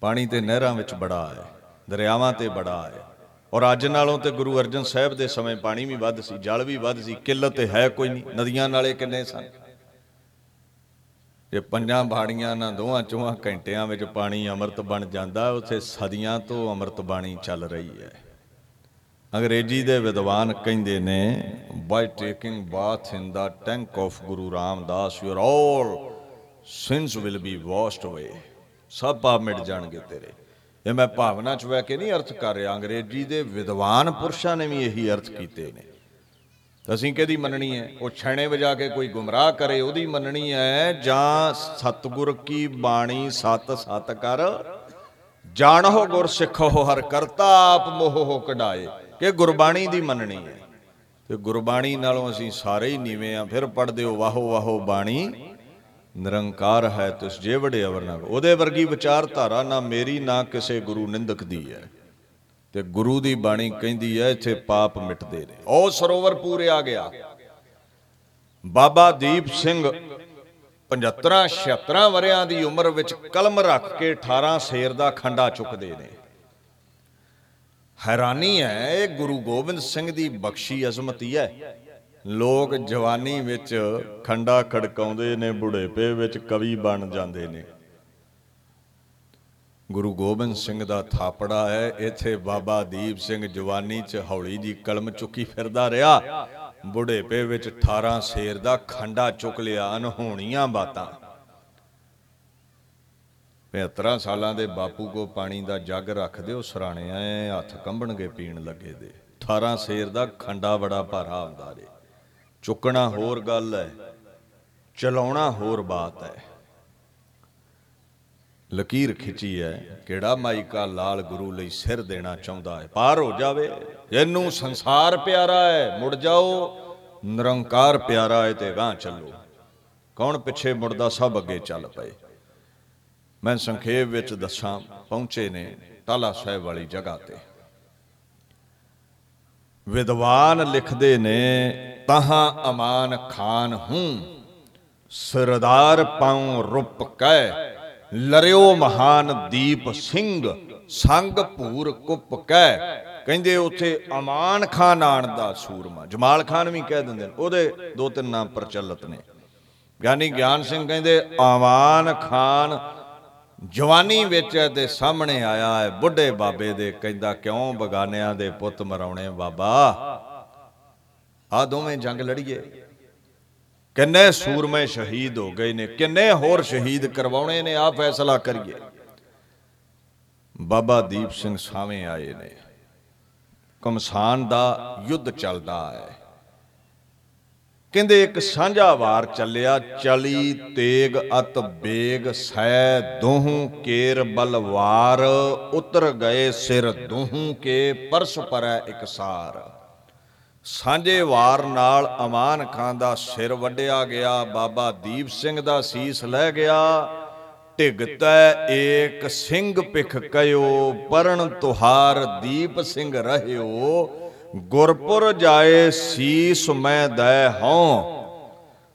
ਪਾਣੀ ਤੇ ਨਹਿਰਾਂ ਵਿੱਚ ਬੜਾ ਹੈ, ਦਰਿਆਵਾਂ ਤੇ ਬੜਾ ਹੈ। ਔਰ ਅੱਜ ਨਾਲੋਂ ਤੇ ਗੁਰੂ ਅਰਜਨ ਸਾਹਿਬ ਦੇ ਸਮੇਂ ਪਾਣੀ ਵੀ ਵੱਧ ਸੀ, ਜਲ ਵੀ ਵੱਧ ਸੀ ਕਿੱਲਤ ਤੇ ਹੈ ਕੋਈ ਨਹੀਂ, ਨਦੀਆਂ ਨਾਲੇ ਕਿੰਨੇ ਸਨ। ਜੇ ਪੰਜਾਂ ਬਾੜੀਆਂ ਨਾਲ ਦੋਹਾਂ ਚੋਹਾਂ ਘੰਟਿਆਂ ਵਿੱਚ ਪਾਣੀ ਅੰਮ੍ਰਿਤ ਬਣ ਜਾਂਦਾ, ਉੱਥੇ ਸਦੀਆਂ ਤੋਂ ਅੰਮ੍ਰਿਤ ਬਾਣੀ ਚੱਲ ਰਹੀ ਹੈ। ਅੰਗਰੇਜ਼ੀ ਦੇ ਵਿਦਵਾਨ ਕਹਿੰਦੇ ਨੇ by taking bath in the tank of Guru Ramdas your all sins will be washed away ਸਭ ਪਾਪ ਮਿਟ ਜਾਣਗੇ ਤੇਰੇ। ਇਹ ਮੈਂ ਭਾਵਨਾ ਚ ਵਹਿ ਕੇ ਨਹੀਂ ਅਰਥ ਕਰ ਰਿਹਾ, ਅੰਗਰੇਜ਼ੀ ਦੇ ਵਿਦਵਾਨ ਪੁਰਸ਼ਾਂ ਨੇ ਵੀ ਇਹੀ ਅਰਥ ਕੀਤੇ ਨੇ। ਤਾਂ ਅਸੀਂ ਕਿਹਦੀ ਮੰਨਣੀ ਹੈ? ਉਹ ਛਣੇ ਵਜਾ ਕੇ ਕੋਈ ਗੁੰਮਰਾਹ ਕਰੇ, ਉਹਦੀ ਮੰਨਣੀ ਹੈ, ਜਾਂ ਸਤਿਗੁਰ ਕੀ ਬਾਣੀ ਸਤ ਸਤ ਕਰ? ਜਾਣੋ ਗੁਰ ਸਿੱਖੋ ਹਰ ਕਰਤਾ, ਆਪ ਮੋਹ ਕਢਾਏ। ਕਿ ਗੁਰਬਾਣੀ ਦੀ ਮੰਨਣੀ ਹੈ? ਤੇ ਗੁਰਬਾਣੀ ਨਾਲੋਂ ਅਸੀਂ ਸਾਰੇ ਹੀ ਨੀਵੇਂ ਆ, ਫਿਰ ਪੜਦੇ ਹੋ ਵਾਹੋ ਵਾਹੋ ਬਾਣੀ। ਨਿਰੰਕਾਰ ਹੈ ਤਿਸ ਜੇਵੜੇ ਅਵਰ ਨਾ ਉਹਦੇ ਵਰਗੀ ਵਿਚਾਰਧਾਰਾ ਨਾ ਮੇਰੀ, ਨਾ ਕਿਸੇ ਗੁਰੂ ਨਿੰਦਕ ਦੀ ਹੈ। ਤੇ ਗੁਰੂ ਦੀ ਬਾਣੀ ਕਹਿੰਦੀ ਹੈ, ਇੱਥੇ ਪਾਪ ਮਿਟਦੇ ਨੇ। ਉਹ ਸਰੋਵਰ ਪੂਰੇ ਆ ਗਿਆ। ਬਾਬਾ ਦੀਪ ਸਿੰਘ 75 76 ਵਰਿਆਂ ਦੀ ਉਮਰ ਵਿੱਚ ਕਲਮ ਰੱਖ ਕੇ 18 ਸ਼ੇਰ ਦਾ ਖੰਡਾ ਚੁੱਕਦੇ ਨੇ। ਹੈਰਾਨੀ ਹੈ, ਇਹ ਗੁਰੂ ਗੋਬਿੰਦ ਸਿੰਘ ਦੀ ਬਖਸ਼ੀ ਅਜ਼ਮਤੀ ਹੈ। ਲੋਕ ਜਵਾਨੀ ਵਿੱਚ ਖੰਡਾ ਖੜਕਾਉਂਦੇ ਨੇ, ਬੁਢੇਪੇ ਵਿੱਚ ਕਵੀ ਬਣ ਜਾਂਦੇ ਨੇ। ਗੁਰੂ ਗੋਬਿੰਦ ਸਿੰਘ ਦਾ ਥਾਪੜਾ ਹੈ, ਇੱਥੇ ਬਾਬਾ ਦੀਪ ਸਿੰਘ ਜਵਾਨੀ 'ਚ ਹੌਲੀ ਜੀ ਕਲਮ ਚੁੱਕੀ ਫਿਰਦਾ ਰਿਹਾ। ਬੁਢੇਪੇ ਵਿੱਚ 18 ਸ਼ੇਰ ਦਾ ਖੰਡਾ ਚੁੱਕ ਲਿਆ, ਅਨਹੋਣੀਆਂ ਬਾਤਾਂ। 75 ਸਾਲਾਂ ਦੇ ਬਾਪੂ ਕੋ ਪਾਣੀ ਦਾ ਜੱਗ ਰੱਖ ਦਿਓ ਸਰਾਣੇ ਐ ਹੱਥ ਕੰਬਣਗੇ ਪੀਣ ਲੱਗੇ ਦੇ। 18 ਸ਼ੇਰ ਦਾ ਖੰਡਾ ਬੜਾ ਭਾਰਾ ਹੁੰਦਾ ਜੇ ਚੁੱਕਣਾ ਹੋਰ ਗੱਲ ਹੈ, ਚਲਾਉਣਾ ਹੋਰ ਬਾਤ ਹੈ। ਲਕੀਰ ਖਿੱਚੀ ਹੈ, ਕਿਹੜਾ ਮਾਈਕਾ ਲਾਲ ਗੁਰੂ ਲਈ ਸਿਰ ਦੇਣਾ ਚਾਹੁੰਦਾ ਹੈ? ਪਾਰ ਹੋ ਜਾਵੇ। ਇਹਨੂੰ ਸੰਸਾਰ ਪਿਆਰਾ ਹੈ, ਮੁੜ ਜਾਓ। ਨਿਰੰਕਾਰ ਪਿਆਰਾ ਹੈ ਤੇ ਗਾਂ ਚੱਲੋ। ਕੌਣ ਪਿੱਛੇ ਮੁੜਦਾ, ਸਭ ਅੱਗੇ ਚੱਲ ਪਏ। ਮੈਂ ਸੰਖੇਪ ਵਿੱਚ ਦੱਸਾਂ, ਪਹੁੰਚੇ ਨੇ ਟਾਲਾ ਸਾਹਿਬ ਵਾਲੀ ਜਗ੍ਹਾ ਤੇ। ਵਿਦਵਾਨ ਲਿਖਦੇ ਨੇ, ਤਹਾਂ ਅਮਾਨ ਖਾਨ ਹੂੰ, ਸਰਦਾਰ ਪਾਉ ਰੁਪ ਕੈ, ਲਰਿਓ ਮਹਾਨ ਦੀਪ ਸਿੰਘ, ਸੰਗ ਭੂਰ ਕੁੱਪ ਕੈ। ਕਹਿੰਦੇ ਉੱਥੇ ਅਮਾਨ ਖਾਨ ਆਣ ਦਾ ਸੂਰਮਾ, ਜਮਾਲ ਖਾਨ ਵੀ ਕਹਿ ਦਿੰਦੇ ਨੇ, ਉਹਦੇ ਦੋ ਤਿੰਨ ਨਾਮ ਪ੍ਰਚਲਿਤ ਨੇ। ਗਿਆਨੀ ਗਿਆਨ ਸਿੰਘ ਕਹਿੰਦੇ, ਅਮਾਨ ਖਾਨ ਜਵਾਨੀ ਵਿੱਚ ਦੇ ਸਾਹਮਣੇ ਆਇਆ ਹੈ, ਬੁੱਢੇ ਬਾਬੇ ਦੇ, ਕਹਿੰਦਾ, ਕਿਉਂ ਬਗਾਨਿਆਂ ਦੇ ਪੁੱਤ ਮਰਾਉਣੇ ਬਾਬਾ? ਆ ਦੋਵੇਂ ਜੰਗ ਲੜੀਏ। ਕਿੰਨੇ ਸੂਰਮੇ ਸ਼ਹੀਦ ਹੋ ਗਏ ਨੇ, ਕਿੰਨੇ ਹੋਰ ਸ਼ਹੀਦ ਕਰਵਾਉਣੇ ਨੇ ਆ ਫੈਸਲਾ ਕਰੀਏ। ਬਾਬਾ ਦੀਪ ਸਿੰਘ ਸਾਵੇਂ ਆਏ ਨੇ। ਕਮਸਾਨ ਦਾ ਯੁੱਧ ਚੱਲਦਾ ਹੈ। ਕਹਿੰਦੇ ਇੱਕ ਸਾਂਝਾ ਵਾਰ ਚੱਲਿਆ, ਚਲੀ ਤੇਗ ਅਤ ਬੇਗ ਸੈ ਦੋਹੂ ਕੇਰ ਬਲਵਾਰ, ਉਤਰ ਗਏ ਸਿਰ ਦੋਹੂ ਕੇ ਪਰਸ ਪਰੈ ਇਕਸਾਰ ਸਾਂਝੇ ਵਾਰ ਨਾਲ ਅਮਾਨ ਖਾਨ ਦਾ ਸਿਰ ਵੱਢਿਆ ਗਿਆ, ਬਾਬਾ ਦੀਪ ਸਿੰਘ ਦਾ ਸੀਸ ਲੈ ਗਿਆ। ਢਿਗਤੈ ਏਕ ਸਿੰਘ ਪਿਖ ਕਯੋ ਪਰਣ ਤੁਹਾਰ ਦੀਪ ਸਿੰਘ ਰਹਿਓ। ਗੁਰਪੁਰ ਜਾਏ ਸੀਸ ਮੈਂ ਦੈ ਹਉ,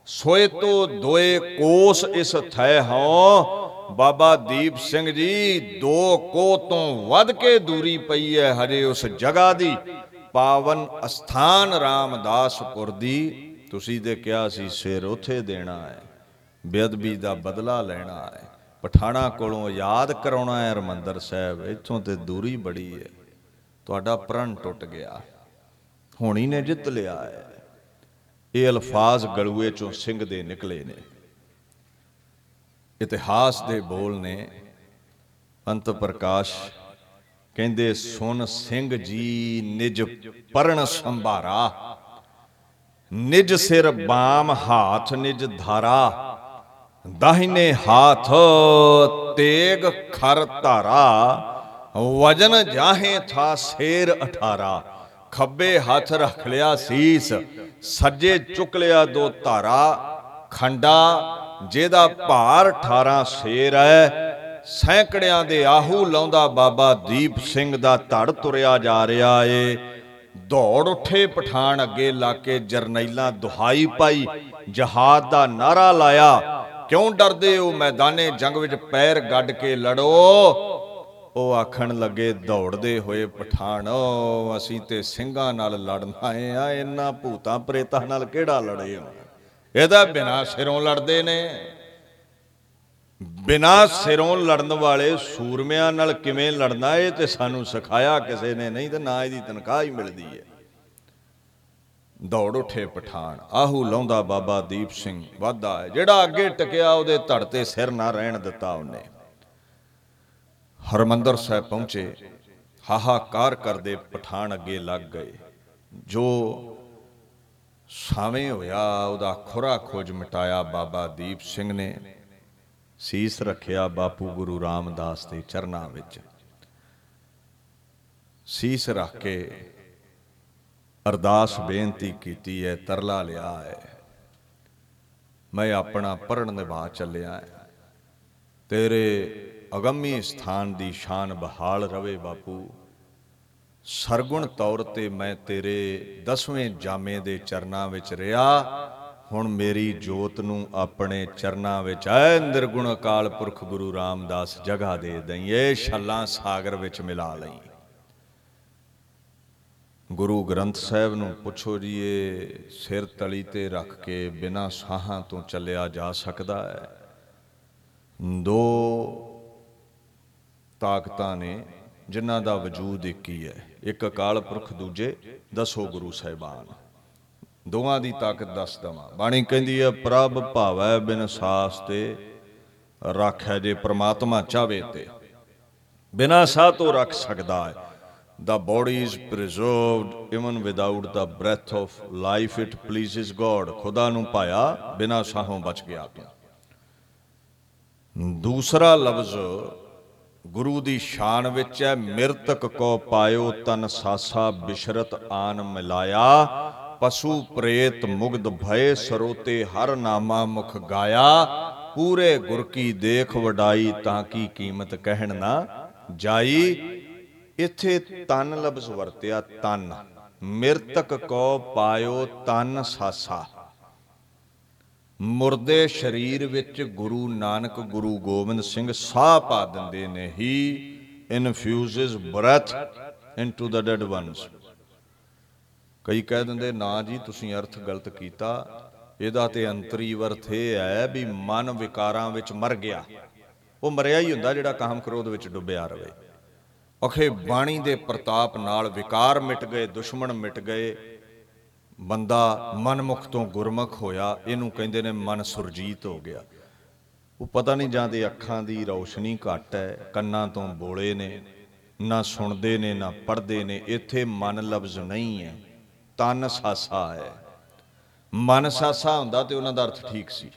ਸੋਏ ਤੋ ਦੋਏ ਕੋਸ ਇਸ ਥੈ ਹਉ। ਬਾਬਾ ਦੀਪ ਸਿੰਘ ਜੀ, ਦੋ ਕੋ ਤੋਂ ਵੱਧ ਕੇ ਦੂਰੀ ਪਈ ਹੈ ਹਜੇ ਉਸ ਜਗ੍ਹਾ ਦੀ। ਪਾਵਨ ਅਸਥਾਨ ਰਾਮਦਾਸਪੁਰ ਦੀ, ਤੁਸੀਂ ਤੇ ਕਿਹਾ ਸੀ ਸਿਰ ਉਥੇ ਦੇਣਾ ਹੈ ਬੇਅਦਬੀ ਦਾ ਬਦਲਾ ਲੈਣਾ ਹੈ ਪਠਾਣਾ ਕੋਲੋਂ ਯਾਦ ਕਰਾਉਣਾ ਹੈ ਹਰਮੰਦਰ ਸਾਹਿਬ, ਇੱਥੋਂ ਤੇ ਦੂਰੀ ਬੜੀ ਹੈ ਤੁਹਾਡਾ ਪ੍ਰਣ ਟੁੱਟ ਗਿਆ। ਹੋਣੀ ਨੇ ਜਿੱਤ ਲਿਆ ਹੈ। ਇਹ ਅਲਫਾਜ਼ ਗਲੂਏ ਚੋਂ ਸਿੰਘ ਦੇ ਨਿਕਲੇ ਨੇ। ਇਤਿਹਾਸ ਦੇ ਬੋਲ ਨੇ, ਅੰਤ ਪ੍ਰਕਾਸ਼ ਕਹਿੰਦੇ ਸੁਨ ਸਿੰਘ ਜੀ, ਨਿਜ ਪਰਣ ਸੰਭਾਰਾ। ਨਿਜ ਸਿਰ ਬਾਮ, ਹਾਥ ਨਿਜ ਧਾਰਾ। ਦਾਹਿਨੇ ਹਾਥ, ਤੇਗ ਖਰ ਧਾਰਾ। ਵਜਨ ਜਾਹੇ ਥਾ, ਸ਼ੇਰ 18 ਖੱਬੇ ਹੱਥ ਰੱਖ ਲਿਆ ਸੀਸ, ਸੱਜੇ ਚੁੱਕ ਲਿਆ ਦੋ ਧਾਰਾ, ਖੰਡਾ, ਜਿਹਦਾ ਭਾਰ 18 ਸ਼ੇਰ ਹੈ, ਸੈਂਕੜਿਆਂ ਦੇ ਆਹੂ ਲਾਉਂਦਾ ਬਾਬਾ ਦੀਪ ਸਿੰਘ ਦਾ ਧੜ ਤੁਰਿਆ ਜਾ ਰਿਹਾ ਏ। ਦੌੜ ਉੱਠੇ ਪਠਾਨ ਅੱਗੇ ਲਾ ਕੇ ਜਰਨੈਲਾਂ ਦੁਹਾਈ ਪਾਈ ਜਹਾਦ ਦਾ ਨਾਰਾ ਲਾਇਆ, ਕਿਉਂ ਡਰਦੇ ਹੋ ਮੈਦਾਨੇ ਜੰਗ ਵਿੱਚ ਪੈਰ ਗੱਡ ਕੇ ਲੜੋ? ਉਹ ਆਖਣ ਲੱਗੇ, ਦੌੜਦੇ ਹੋਏ ਪਠਾਨੋ ਅਸੀਂ ਤੇ ਸਿੰਘਾਂ ਨਾਲ ਲੜਨ ਆਏ ਆ, ਇਹਨਾਂ ਭੂਤਾਂ ਪ੍ਰੇਤਾਂ ਨਾਲ ਕਿਹੜਾ ਲੜੇ ਹੋ ਇਹਦਾ ਬਿਨਾ ਸਿਰੋਂ ਲੜਦੇ ਨੇ। ਬਿਨਾ ਸਿਰੋਂ ਲੜਨ ਵਾਲੇ ਸੂਰਮਿਆਂ ਨਾਲ ਕਿਵੇਂ ਲੜਨਾ, ਇਹ ਤੇ ਸਾਨੂੰ ਸਿਖਾਇਆ ਕਿਸੇ ਨੇ ਨਹੀਂ ਤੇ ਨਾ ਇਹਦੀ ਤਨਖਾਹ ਹੀ ਮਿਲਦੀ ਹੈ। ਦੌੜ ਉੱਠੇ ਪਠਾਨ ਆਹੂ ਲਾਉਂਦਾ ਬਾਬਾ ਦੀਪ ਸਿੰਘ, ਵਾਧਾ ਹੈ, ਜਿਹੜਾ ਅੱਗੇ ਟਕਿਆ ਉਹਦੇ ਧੜ ਤੇ ਸਿਰ ਨਾ ਰਹਿਣ ਦਿੱਤਾ ਉਹਨੇ। ਹਰਮੰਦਰ ਸਾਹਿਬ ਪਹੁੰਚੇ, ਹਾਹਾਕਾਰ ਕਰਦੇ ਪਠਾਨ ਅੱਗੇ ਲੱਗ ਗਏ। ਜੋ ਸਾਵੇਂ ਹੋਇਆ, ਉਹਦਾ ਖੁਰਾ ਖੋਜ ਮਿਟਾਇਆ ਬਾਬਾ ਦੀਪ ਸਿੰਘ ਨੇ। ਸੀਸ ਰੱਖਿਆ ਬਾਪੂ ਗੁਰੂ ਰਾਮਦਾਸ ਦੇ ਚਰਨਾਂ ਵਿੱਚ। ਸੀਸ ਰੱਖ ਕੇ ਅਰਦਾਸ ਬੇਨਤੀ ਕੀਤੀ ਹੈ, ਤਰਲਾ ਲਿਆ ਹੈ। ਮੈਂ ਆਪਣਾ ਪਰਣ ਨਿਭਾ ਚੱਲਿਆ ਹੈ। ਤੇਰੇ ਅਗੰਮੀ ਸਥਾਨ ਦੀ ਸ਼ਾਨ ਬਹਾਲ ਰਵੇ ਬਾਪੂ। ਸਰਗੁਣ ਤੌਰ ਤੇ ਮੈਂ ਤੇਰੇ ਦਸਵੇਂ ਜਾਮੇ ਦੇ ਚਰਨਾਂ ਵਿੱਚ ਰਿਹਾ। ਹੁਣ ਮੇਰੀ ਜੋਤ ਨੂੰ ਆਪਣੇ ਚਰਨਾਂ ਵਿੱਚ ਐ ਨਿਰਗੁਣ ਅਕਾਲ ਪੁਰਖ ਗੁਰੂ ਰਾਮਦਾਸ ਜਗ੍ਹਾ ਦੇ ਦਈਏ ਛੱਲਾਂ ਸਾਗਰ ਵਿੱਚ ਮਿਲਾ ਲਈ। ਗੁਰੂ ਗ੍ਰੰਥ ਸਾਹਿਬ ਨੂੰ ਪੁੱਛੋ ਜੀ, ਇਹ ਸਿਰ ਤਲੀ ਤੇ ਰੱਖ ਕੇ ਬਿਨਾਂ ਸਾਹਾਂ ਤੋਂ ਚੱਲਿਆ ਜਾ ਸਕਦਾ ਹੈ? ਦੋ ਤਾਕਤਾਂ ਨੇ ਜਿਨ੍ਹਾਂ ਦਾ ਵਜੂਦ ਇੱਕ ਹੀ। ਹੈ ਇੱਕ ਅਕਾਲ ਪੁਰਖ, ਦੂਜੇ ਦਸੋ ਗੁਰੂ ਸਾਹਿਬਾਨ। ਦੋਵਾਂ ਦੀ ਤਾਕਤ ਦੱਸ ਦਵਾਂ। ਬਾਣੀ ਕਹਿੰਦੀ ਹੈ, ਪ੍ਰਭ ਭਾਵੈ ਬਿਨ ਸਾਸ ਤੇ, ਰੱਖੈ ਜੇ ਪ੍ਰਮਾਤਮਾ ਚਾਵੇ ਤੇ। ਬਿਨਾ ਸਾਹ ਤੋਂ ਰੱਖ ਸਕਦਾ ਹੈ। The body is preserved even without the breath of life, it pleases god ਖੁਦਾ ਨੂੰ ਪਾਇਆ, ਬਿਨਾ ਸਾਹੋਂ ਬਚ ਗਿਆ ਤੂੰ। ਦੂਸਰਾ ਲਫ਼ਜ਼ ਗੁਰੂ ਦੀ ਸ਼ਾਨ ਵਿੱਚ ਹੈ, ਮਿਰਤਕ ਕੋ ਪਾਇਓ ਤਨ ਸਾਸਾ ਬਿਸ਼ਰਤ ਆਨ ਮਿਲਾਇਆ, ਪਸ਼ੂ ਪ੍ਰੇਤ ਮੁਗਧ ਭਏ ਸਰੋਤੇ ਹਰ ਨਾਮਾ ਮੁਖ ਗਾਇਆ, ਪੂਰੇ ਗੁਰ ਕੀ ਦੇਖ ਵਡਾਈ ਤਾਂ ਕੀ ਕੀਮਤ ਕਹਿਣ ਨਾ ਜਾਈ, ਇੱਥੇ ਤਨ ਲਫ਼ਜ਼ ਵਰਤਿਆ ਤਨ, ਮਿਰਤਕ ਕੋ ਪਾਇਓ ਤਨ ਸਾਸਾ। ਮੁਰਦੇ ਸਰੀਰ ਵਿੱਚ ਗੁਰੂ ਨਾਨਕ, ਗੁਰੂ ਗੋਬਿੰਦ ਸਿੰਘ ਸਾਹ ਪਾ ਦਿੰਦੇ ਨੇ। He infuses breath into the dead ones ਕਈ ਕਹਿ ਦਿੰਦੇ, ਨਾ ਜੀ, ਤੁਸੀਂ ਅਰਥ ਗਲਤ ਕੀਤਾ। ਇਹਦਾ ਤੇ ਅੰਤਰੀ ਅਰਥ ਇਹ ਹੈ ਵੀ ਮਨ ਵਿਕਾਰਾਂ ਵਿੱਚ ਮਰ ਗਿਆ। ਉਹ ਮਰਿਆ ਹੀ ਹੁੰਦਾ ਜਿਹੜਾ ਕਾਮ ਕ੍ਰੋਧ ਵਿੱਚ ਡੁੱਬਿਆ ਰਵੇ। ਅਖੇ ਬਾਣੀ ਦੇ ਪ੍ਰਤਾਪ ਨਾਲ ਵਿਕਾਰ ਮਿਟ ਗਏ, ਦੁਸ਼ਮਣ ਮਿਟ ਗਏ। ਬੰਦਾ ਮਨਮੁਖ ਤੋਂ ਗੁਰਮੁਖ ਹੋਇਆ, ਇਹਨੂੰ ਕਹਿੰਦੇ ਨੇ ਮਨ ਸੁਰਜੀਤ ਹੋ ਗਿਆ। ਉਹ ਪਤਾ ਨਹੀਂ ਜਾਂ ਤੇ ਅੱਖਾਂ ਦੀ ਰੌਸ਼ਨੀ ਘੱਟ ਹੈ, ਕੰਨਾਂ ਤੋਂ ਬੋਲੇ ਨੇ, ਨਾ ਸੁਣਦੇ ਨੇ, ਨਾ ਪੜ੍ਹਦੇ ਨੇ, ਇੱਥੇ ਮਨ ਲਫ਼ਜ਼ ਨਹੀਂ ਹੈ, ਤਨ ਸਾਸਾ ਹੈ। ਮਨ ਸਾਸਾ ਹੁੰਦਾ ਤੇ ਉਹਨਾਂ ਦਾ ਅਰਥ ਠੀਕ ਸੀ।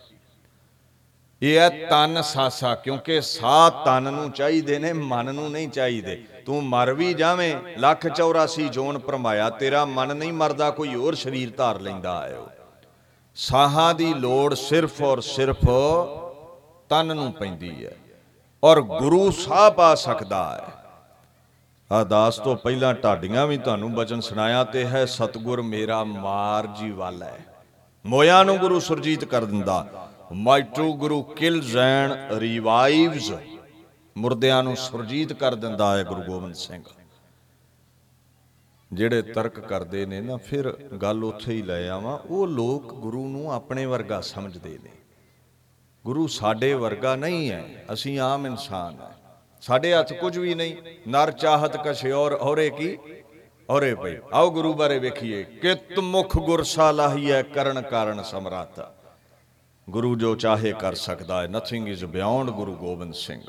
ਇਹ ਹੈ ਤਨ ਸਾਸਾ, ਕਿਉਂਕਿ ਸਾਹ ਤਨ ਨੂੰ ਚਾਹੀਦੇ ਨੇ, ਮਨ ਨੂੰ ਨਹੀਂ ਚਾਹੀਦੇ। ਤੂੰ ਮਰ ਵੀ ਜਾਵੇਂ, ਲੱਖ 84 ਜੋਨ ਪਰਮਾਇਆ ਤੇਰਾ ਮਨ ਨਹੀਂ ਮਰਦਾ, ਕੋਈ ਹੋਰ ਸਰੀਰ ਧਾਰ ਲੈਂਦਾ ਹੈ ਉਹ ਸਾਹਾਂ ਦੀ ਲੋੜ ਸਿਰਫ ਔਰ ਸਿਰਫ ਤਨ ਨੂੰ ਪੈਂਦੀ ਹੈ, ਔਰ ਗੁਰੂ ਸਾਹ ਪਾ ਸਕਦਾ ਹੈ। ਅਰਦਾਸ ਤੋਂ ਪਹਿਲਾਂ ਢਾਡੀਆਂ ਵੀ ਤੁਹਾਨੂੰ ਬਚਨ ਸੁਣਾਇਆ ਤੇ ਹੈ, ਸਤਗੁਰ ਮੇਰਾ ਮਾਰ ਜੀ ਵਾਲਾ ਹੈ। ਮੋਇਆਂ ਨੂੰ ਗੁਰੂ ਸੁਰਜੀਤ ਕਰ ਦਿੰਦਾ। My true guru kills and revives ਮੁਰਦਿਆਂ ਨੂੰ ਸੁਰਜੀਤ ਕਰ ਦਿੰਦਾ ਹੈ ਗੁਰੂ ਗੋਬਿੰਦ ਸਿੰਘ। ਜਿਹੜੇ ਤਰਕ ਕਰਦੇ ਨੇ ਨਾ, ਫਿਰ ਗੱਲ ਉੱਥੇ ਹੀ ਲੈ ਆਵਾਂ, ਉਹ ਲੋਕ ਗੁਰੂ ਨੂੰ ਆਪਣੇ ਵਰਗਾ ਸਮਝਦੇ ਨੇ। ਗੁਰੂ ਸਾਡੇ ਵਰਗਾ ਨਹੀਂ ਹੈ, ਅਸੀਂ ਆਮ ਇਨਸਾਨ ਹਾਂ। ਸਾਡੇ ਹੱਥ ਕੁਝ ਵੀ ਨਹੀਂ, ਨਰ ਚਾਹਤ ਕਛ ਔਰ, ਔਰੇ ਕੀ? ਔਰੇ ਪਈ ਆਓ ਗੁਰੂ ਬਾਰੇ ਵੇਖੀਏ ਕਿਤ ਮੁਖ ਗੁਰ ਸਾਲਾਹੀਐ ਕਰਨ ਕਾਰਨ ਸਮਰਾਤ। ਗੁਰੂ ਜੋ ਚਾਹੇ ਕਰ ਸਕਦਾ ਹੈ nothing is beyond Guru Gobind Singh.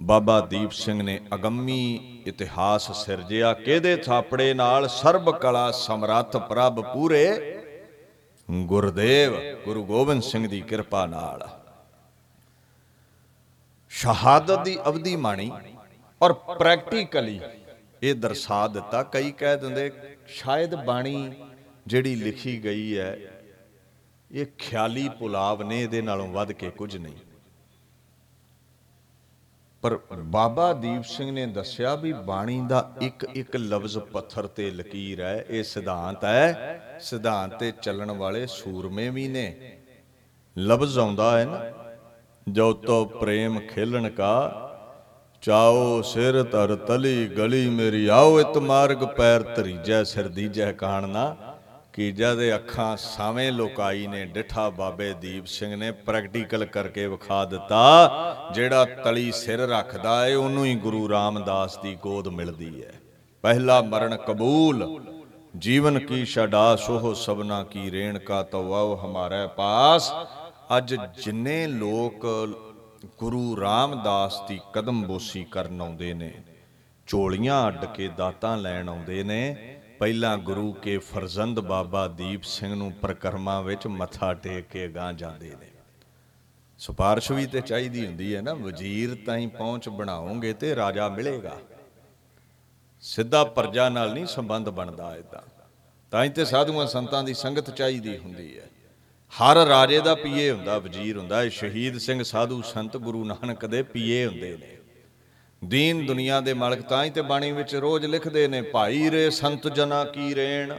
Baba Deep Singh ਨੇ ਅਗੰਮੀ ਇਤਿਹਾਸ ਸਿਰਜਿਆ, ਕਿਹਦੇ ਥਾਪੜੇ ਨਾਲ ਸਰਬ ਕਲਾ ਸਮਰੱਥ ਪ੍ਰਭ ਪੂਰੇ? ਗੁਰਦੇਵ, ਗੁਰੂ ਗੋਬਿੰਦ ਸਿੰਘ ਦੀ ਕਿਰਪਾ ਨਾਲ। ਸ਼ਹਾਦਤ ਦੀ ਅਵਧੀ ਮਾਣੀ ਔਰ ਪ੍ਰੈਕਟੀਕਲੀ ਇਹ ਦਰਸਾ ਦਿੱਤਾ। ਕਈ ਕਹਿ ਦਿੰਦੇ, ਸ਼ਾਇਦ ਬਾਣੀ ਜਿਹੜੀ ਲਿਖੀ ਗਈ ਹੈ ਇਹ ਖਿਆਲੀ ਪੁਲਾਵ ਨੇ ਇਹਦੇ ਨਾਲੋਂ ਵੱਧ ਕੇ ਕੁਝ ਨਹੀਂ। ਪਰ ਬਾਬਾ ਦੀਪ ਸਿੰਘ ਨੇ ਦੱਸਿਆ ਵੀ ਬਾਣੀ ਦਾ ਇੱਕ ਇੱਕ ਲਫ਼ਜ਼ ਪੱਥਰ ਤੇ ਲਕੀਰ ਹੈ, ਇਹ ਸਿਧਾਂਤ ਹੈ, ਸਿਧਾਂਤ ਤੇ ਚੱਲਣ ਵਾਲੇ ਸੂਰਮੇ ਵੀ ਨੇ। ਲਫ਼ਜ਼ ਆਉਂਦਾ ਹੈ ਨਾ, ਜੋ ਤੋ ਪ੍ਰੇਮ ਖੇਲਣ ਕਾ, ਚਾਓ ਸਿਰ ਧਰ ਤਲੀ ਗਲੀ ਮੇਰੀ, ਆਓ ਇਤ ਮਾਰਗ ਪੈਰ ਧਰੀਜੈ ਸਿਰ ਦੀਜੈ ਕਾਣਨਾ ਕਿ ਜਦ ਅੱਖਾਂ ਸਾਵੇਂ ਲੋਕਾਈ ਨੇ ਡਿਠਾ ਬਾਬੇ ਦੀਪ ਸਿੰਘ ਨੇ ਪ੍ਰੈਕਟੀਕਲ ਕਰਕੇ ਵਿਖਾ ਦਿੱਤਾ, ਜਿਹੜਾ ਤਲੀ ਸਿਰ ਰੱਖਦਾ ਏ, ਉਹਨੂੰ ਹੀ ਗੁਰੂ ਰਾਮਦਾਸ ਦੀ ਗੋਦ ਮਿਲਦੀ ਹੈ ਪਹਿਲਾ ਮਰਨ ਕਬੂਲ, ਜੀਵਨ ਕੀ ਛਡਾ, ਸੋਹ ਸਬਨਾ ਕੀ ਰੇਣ ਕਾ ਤਵਾਉ ਹਮਾਰੇ ਪਾਸ। ਅੱਜ ਜਿੰਨੇ ਲੋਕ ਗੁਰੂ ਰਾਮਦਾਸ ਦੀ ਕਦਮ ਬੋਸੀ ਕਰਨ ਆਉਂਦੇ ਨੇ ਝੋਲੀਆਂ ਅੱਡ ਕੇ ਦਾਤਾਂ ਲੈਣ ਆਉਂਦੇ ਨੇ ਪਹਿਲਾਂ ਗੁਰੂ ਕੇ ਫਰਜ਼ੰਦ ਬਾਬਾ ਦੀਪ ਸਿੰਘ ਨੂੰ ਪ੍ਰਕਰਮਾਂ ਵਿੱਚ ਮੱਥਾ ਟੇਕ ਕੇ ਗਾਂ ਜਾਂਦੇ ਨੇ। ਸਿਫਾਰਿਸ਼ ਵੀ ਤੇ ਚਾਹੀਦੀ ਹੁੰਦੀ ਹੈ ਨਾ, ਵਜ਼ੀਰ ਤਾਈਂ ਪਹੁੰਚ ਬਣਾਓਗੇ ਤੇ ਰਾਜਾ ਮਿਲੇਗਾ। ਸਿੱਧਾ ਪਰਜਾ ਨਾਲ ਨਹੀਂ ਸੰਬੰਧ ਬਣਦਾ ਇਦਾਂ ਤਾਂ ਹੀ ਤੇ ਸਾਧੂਆਂ ਸੰਤਾਂ ਦੀ ਸੰਗਤ ਚਾਹੀਦੀ ਹੁੰਦੀ ਹੈ। ਹਰ ਰਾਜੇ ਦਾ ਪੀਏ ਹੁੰਦਾ, ਵਜ਼ੀਰ ਹੁੰਦਾ। ਇਹ ਸ਼ਹੀਦ ਸਿੰਘ ਸਾਧੂ ਸੰਤ ਗੁਰੂ ਨਾਨਕ ਦੇ ਪੀਏ ਹੁੰਦੇ ਨੇ। ਦੀਨ ਦੁਨੀਆ ਦੇ ਮਾਲਕ ਤਾਂ ਹੀ ਤੇ ਬਾਣੀ ਵਿੱਚ ਰੋਜ਼ ਲਿਖਦੇ ਨੇ, ਭਾਈ ਰੇ ਸੰਤ ਜਨਾ ਕੀ ਰੇਣ?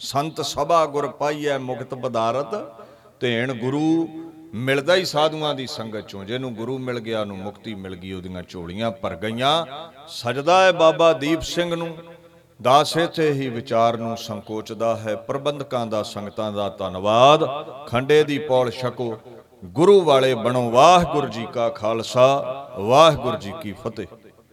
ਸੰਤ ਸਭਾ ਗੁਰ ਪਾਈਐ ਮੁਕਤ ਪਦਾਰਤ ਧੇਣ ਗੁਰੂ ਮਿਲਦਾ ਹੀ ਸਾਧੂਆਂ ਦੀ ਸੰਗਤ ਚੋਂ। ਜਿਹਨੂੰ ਗੁਰੂ ਮਿਲ ਗਿਆ, ਉਹਨੂੰ ਮੁਕਤੀ ਮਿਲ ਗਈ, ਉਹਦੀਆਂ ਝੋਲੀਆਂ ਭਰ ਗਈਆਂ। ਸਜਦਾ ਹੈ ਬਾਬਾ ਦੀਪ ਸਿੰਘ ਨੂੰ। ਦਾਸ ਇੱਥੇ ਹੀ ਵਿਚਾਰ ਨੂੰ ਸੰਕੋਚਦਾ ਹੈ। ਪ੍ਰਬੰਧਕਾਂ ਦਾ, ਸੰਗਤਾਂ ਦਾ ਧੰਨਵਾਦ। ਖੰਡੇ ਦੀ ਪੌਲ ਛਕੋ। ਗੁਰੂ ਵਾਲੇ ਬਣੋ। ਵਾਹਿਗੁਰੂ ਜੀ ਕਾ ਖਾਲਸਾ। ਵਾਹਿਗੁਰੂ ਜੀ ਕੀ ਫਤਿਹ।